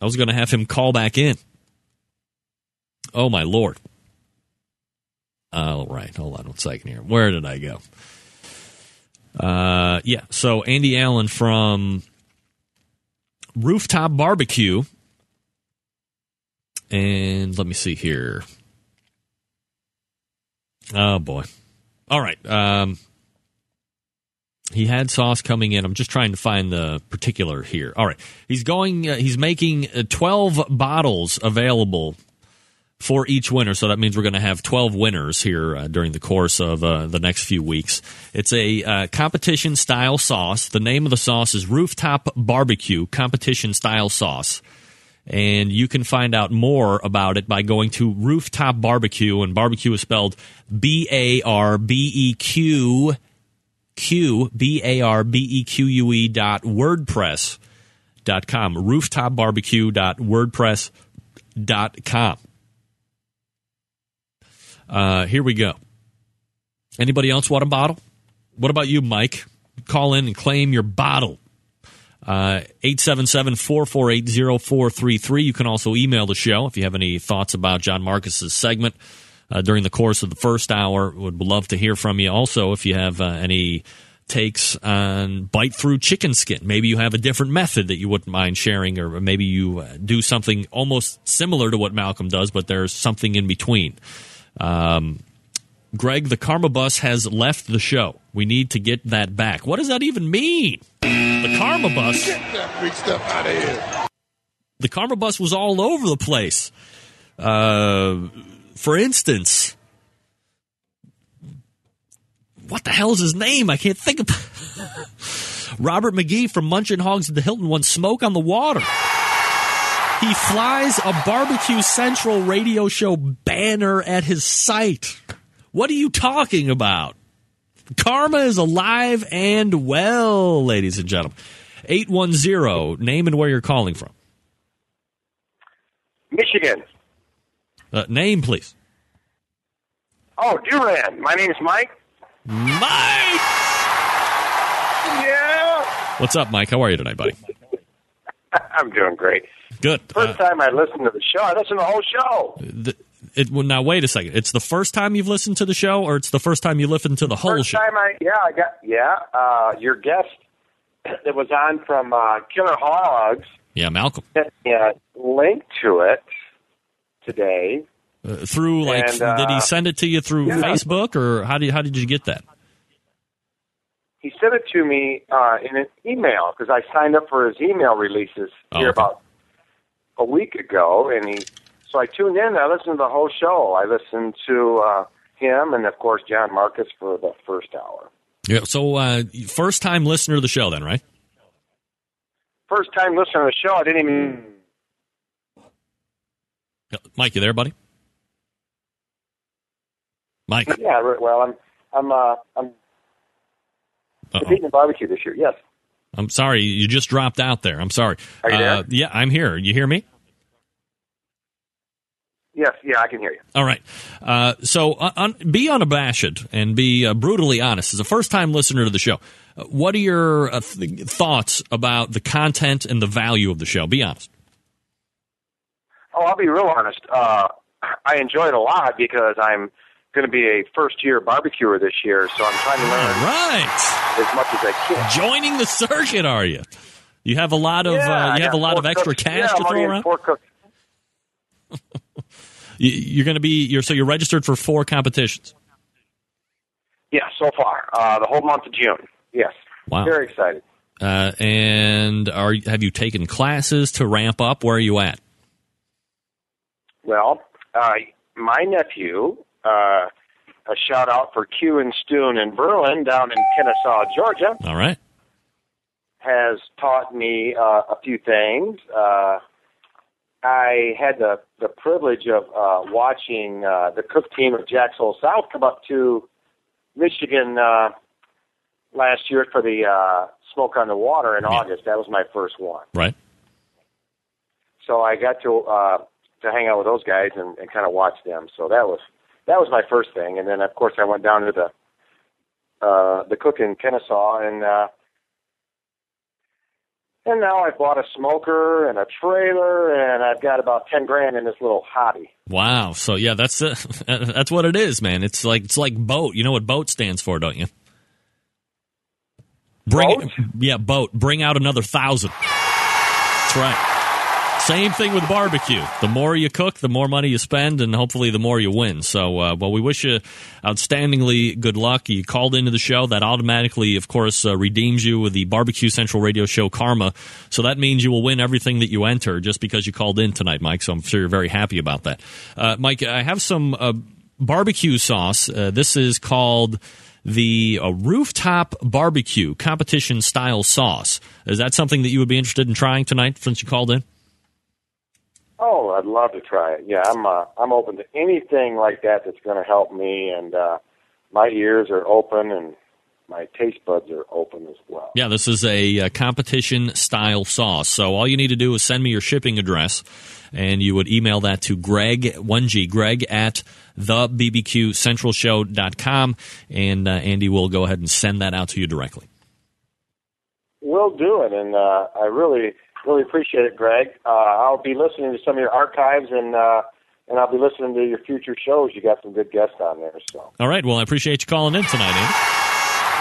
I was going to have him call back in. Oh, my Lord. All right. Hold on one second here. Where did I go? Uh, yeah. So Andy Allen from Rooftop Barbecue. And let me see here. Oh boy. All right. Um, he had sauce coming in. I'm just trying to find the particular here. All right. He's going. Uh, he's making uh, 12 bottles available for each winner. So that means we're going to have 12 winners here uh, during the course of uh, the next few weeks. It's a uh, competition style sauce. The name of the sauce is Rooftop Barbecue Competition Style Sauce. And you can find out more about it by going to Rooftop Barbecue, and barbecue is spelled B A R B E Q Q B A R B E Q U E dot WordPress dot com. Rooftop Barbecue dot WordPress dot com. Uh, here we go. Anybody else want a bottle? What about you, Mike? Call in and claim your bottle. Uh, 877 448 0433. You can also email the show if you have any thoughts about John Markus's segment uh, during the course of the first hour. Would love to hear from you. Also, if you have uh, any takes on bite through chicken skin, maybe you have a different method that you wouldn't mind sharing, or maybe you uh, do something almost similar to what Malcom does, but there's something in between. Um, Greg, the Karma Bus has left the show. We need to get that back. What does that even mean? The Karma Bus. Get that freak stuff out of here. The Karma Bus was all over the place. Uh, for instance, what the hell is his name? I can't think of. Robert McGee from Munchin Hogs at the Hilton won smoke on the water. He flies a Barbecue Central radio show banner at his site. What are you talking about? Karma is alive and well, ladies and gentlemen. 810, name and where you're calling from. Michigan. Uh, name, please. Oh, Duran. My name is Mike. Mike! Yeah. What's up, Mike? How are you tonight, buddy? I'm doing great. Good. First Uh, time I listened to the show, I listened to the whole show. the, it, well, now, wait a second. It's the first time you've listened to the show, or it's the first time you listened to the whole First show? time I, yeah, I got, yeah, uh, your guest that was on from uh, Killer Hogs Yeah, Malcom. sent me a link to it today. Uh, through like, And, uh, did he send it to you through yeah. Facebook, or how did how did you get that? He sent it to me uh, in an email because I signed up for his email releases Oh, here okay. about a week ago, and he. So I tuned in. I listened to the whole show. I listened to uh, him, and of course John Markus for the first hour. Yeah. So, uh, first time listener to the show, then, right? First time listener to the show, I didn't even. Mike, you there, buddy? Mike. Yeah, well, I'm I'm uh, I'm Uh-oh. competing in barbecue this year. Yes. I'm sorry, you just dropped out there. I'm sorry. Are you there? Uh, yeah, I'm here. You hear me? Yes. Yeah, I can hear you. All right. Uh, so uh, un, be unabashed and be uh, brutally honest. As a first time listener to the show, uh, what are your uh, th- thoughts about the content and the value of the show? Be honest. Oh, I'll be real honest. Uh, I enjoy it a lot because I'm going to be a first year barbecuer this year, so I'm trying to learn All right. as much as I can. Joining the circuit, are you? You have a lot of Yeah, uh, you have a lot of extra cooks. cash yeah, to throw around. Four cooks. You, you're going to be you're so you're registered for four competitions. Yeah, so far uh, the whole month of June. Yes. Wow. Very excited. Uh, and are have you taken classes to ramp up? Where are you at? Well, uh, my nephew, uh, a shout out for Q and Stoon in Berlin down in Kennesaw, Georgia, All right. has taught me uh, a few things. Uh, I had the, the privilege of uh, watching uh, the cook team of Jack's Old South come up to Michigan uh, last year for the uh, Smoke on the Water in August. That was my first one. Right. So I got to uh, to hang out with those guys and, and kind of watch them. So that was that was my first thing, and then of course I went down to the uh, the cook in Kennesaw, and uh, and now I've bought a smoker and a trailer, and I've got about ten grand in this little hobby. Wow. So yeah, that's uh, that's what it is, man. It's like it's like boat. You know what boat stands for, don't you? Bring Boat? yeah, boat. Bring out another thousand. That's right. Same thing with barbecue. The more you cook, the more money you spend, and hopefully the more you win. So, uh, well, we wish you outstandingly good luck. You called into the show. That automatically, of course, uh, redeems you with the Barbecue Central Radio Show Karma. So that means you will win everything that you enter just because you called in tonight, Mike. So I'm sure you're very happy about that. Uh, Mike, I have some uh, barbecue sauce. Uh, this is called the uh, rooftop barbecue competition style sauce. Is that something that you would be interested in trying tonight since you called in? Oh, I'd love to try it. Yeah, I'm uh, I'm open to anything like that that's going to help me, and uh, my ears are open and my taste buds are open as well. Yeah, this is a, a competition style sauce. So all you need to do is send me your shipping address, and you would email that to Greg one G Greg at the bbqcentralshow.com, and uh, Andy will go ahead and send that out to you directly. We'll do it, and uh, I really really appreciate it, Greg. Uh, I'll be listening to some of your archives and. Uh, and I'll be listening to your future shows. You got some good guests on there. So, all right. Well, I appreciate you calling in tonight.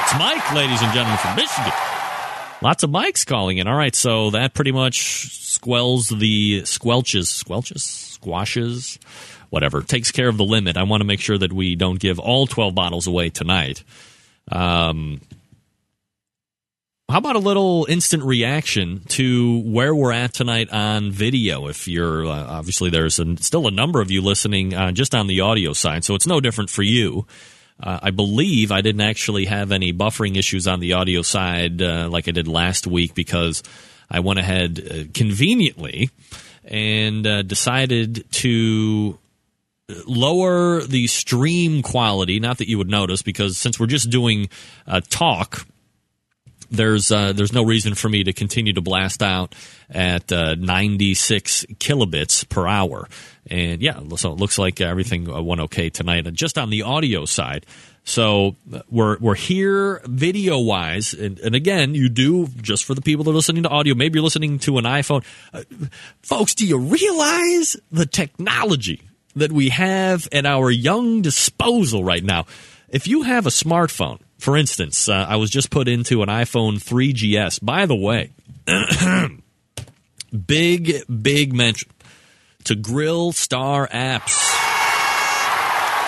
It's Mike, ladies and gentlemen, from Michigan. Lots of mics calling in. All right, so that pretty much squells the squelches, squelches, squashes, whatever. Takes care of the limit. I want to make sure that we don't give all 12 bottles away tonight. Um, how about a little instant reaction to where we're at tonight on video? If you're uh, obviously there's still a number of you listening uh, just on the audio side, so it's no different for you. Uh, I believe I didn't actually have any buffering issues on the audio side uh, like I did last week because I went ahead uh, conveniently and uh, decided to lower the stream quality. Not that you would notice because since we're just doing talk there's uh, there's no reason for me to continue to blast out at uh, 96 kilobits per hour. And yeah, so it looks like everything went okay tonight. And just on the audio side, so we're we're here video wise, and, and, again, you do just for the people that are listening to audio. Maybe you're listening to an iPhone, uh, folks. Do you realize the technology that we have at our young disposal right now? If you have a smartphone for instance, uh, I was just put into an iPhone 3GS. By the way, big, big mention to Grill Star Apps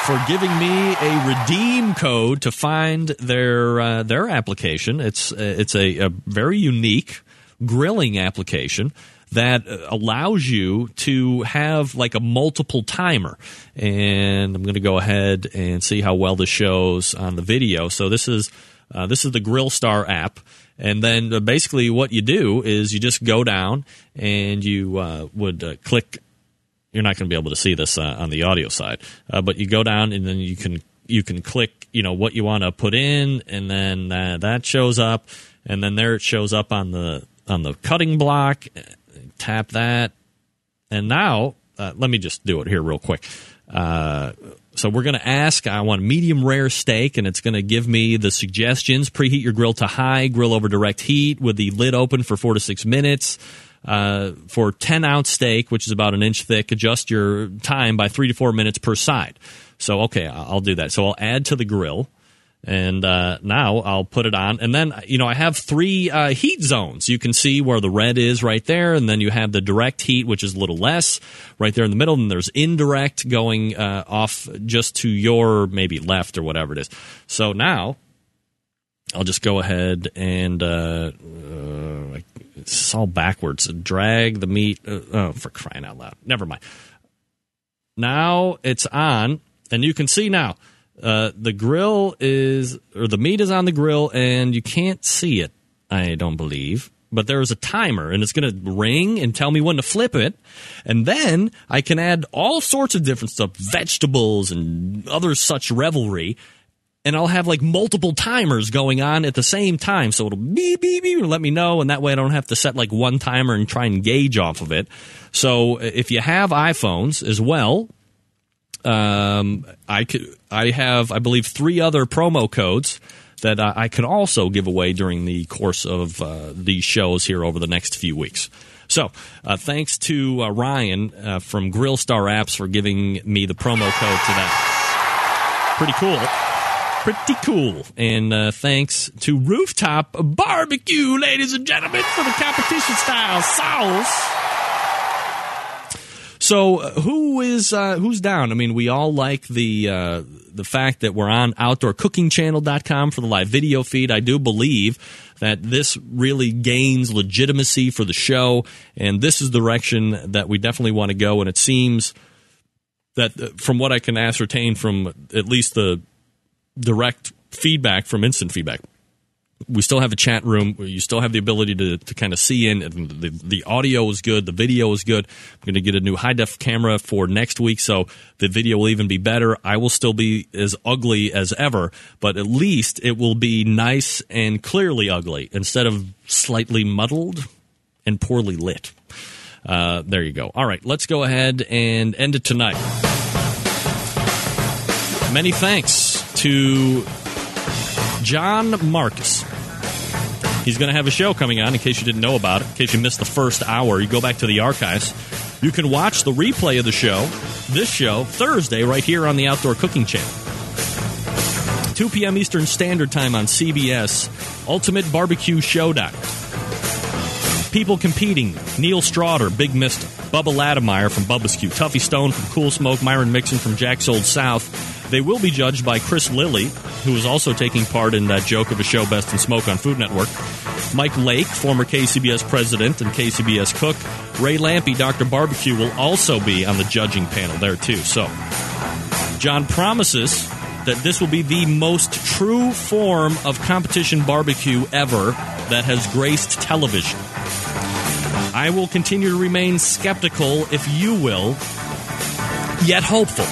for giving me a redeem code to find their uh, their application. It's uh, it's a, a very unique grilling application that allows you to have like a multiple timer. And I'm going to go ahead and see how well this shows on the video. So this is uh, this is the Grill Star app. And then uh, basically what you do is you just go down and you uh, would uh, click. You're not going to be able to see this uh, on the audio side, uh, but you go down and then you can you can click you know what you want to put in, and then that shows up, and then there it shows up on the on the cutting block tap that. And now, uh, let me just do it here real quick. Uh, so we're going to ask, I want medium rare steak, and it's going to give me the suggestions. Preheat your grill to high, grill over direct heat with the lid open for four to six minutes. Uh, for 10 ounce steak, which is about an inch thick, adjust your time by three to four minutes per side. So, okay, I'll do that. So I'll add to the grill. And uh, now I'll put it on. And then, you know, I have three uh, heat zones. You can see where the red is right there. And then you have the direct heat, which is a little less right there in the middle. And there's indirect going uh, off just to your maybe left or whatever it is. So now I'll just go ahead and uh, uh, it's all backwards. Drag the meat. Uh, oh, for crying out loud. Never mind. Now it's on. And you can see now uh, the grill is, or the meat is on the grill, and you can't see it. I don't believe, but there is a timer, and it's going to ring and tell me when to flip it, and then I can add all sorts of different stuff, vegetables and other such revelry, and I'll have like multiple timers going on at the same time. So it'll beep, beep, beep, and let me know. And that way I don't have to set like one timer and try and gauge off of it. So if you have iPhones as well, um, I could, I have, I believe, three other promo codes that I, I could also give away during the course of uh, these shows here over the next few weeks. So, uh, thanks to uh, Ryan uh, from Grill Star Apps for giving me the promo code to that. Pretty cool. Pretty cool. And uh, thanks to Rooftop Barbecue, ladies and gentlemen, for the competition style sauce. So uh, who is uh, who's down? I mean, we all like the uh, the fact that we're on outdoorcookingchannel.com for the live video feed. I do believe that this really gains legitimacy for the show, and this is the direction that we definitely want to go. And it seems that, uh, from what I can ascertain from at least the direct feedback from instant feedback, we still have a chat room. You still have the ability to, to kind of see in. The, the audio is good. The video is good. I'm going to get a new high def camera for next week, so the video will even be better. I will still be as ugly as ever, but at least it will be nice and clearly ugly instead of slightly muddled and poorly lit. Uh, there you go. All right, let's go ahead and end it tonight. Many thanks to John Markus. He's going to have a show coming on in case you didn't know about it, in case you missed the first hour. You go back to the archives. You can watch the replay of the show, this show, Thursday, right here on the Outdoor Cooking Channel. 2 p.m. Eastern Standard Time on CBS, Ultimate Barbecue Showdown. People competing Neil Strawder, Big Mister, Bubba Latimer from Bubba's Q, Tuffy Stone from Cool Smoke, Myron Mixon from Jack's Old South. They will be judged by Chris Lilly, who is also taking part in that joke of a show Best in Smoke on Food Network. Mike Lake, former KCBS president and KCBS cook. Ray Lampe, Dr. Barbecue, will also be on the judging panel there too. So, John promises that this will be the most true form of competition barbecue ever that has graced television. I will continue to remain skeptical, if you will, yet hopeful.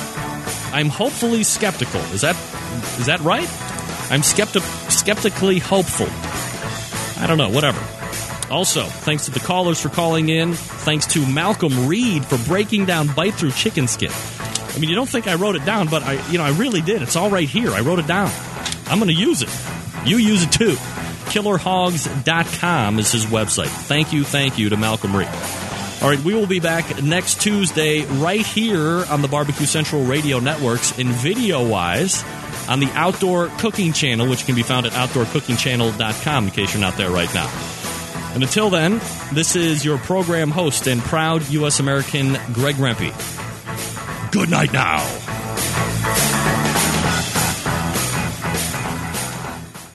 I'm hopefully skeptical. Is that is that right? I'm skepti- skeptically hopeful. I don't know, whatever. Also, thanks to the callers for calling in. Thanks to Malcom Reed for breaking down bite through chicken skin. I mean, you don't think I wrote it down, but I, you know, I really did. It's all right here. I wrote it down. I'm going to use it. You use it too. KillerHogs.com is his website. Thank you, thank you to Malcom Reed. All right, we will be back next Tuesday right here on the Barbecue Central Radio Networks in video wise on the Outdoor Cooking Channel, which can be found at outdoorcookingchannel.com in case you're not there right now. And until then, this is your program host and proud U.S. American, Greg Rempe. Good night now.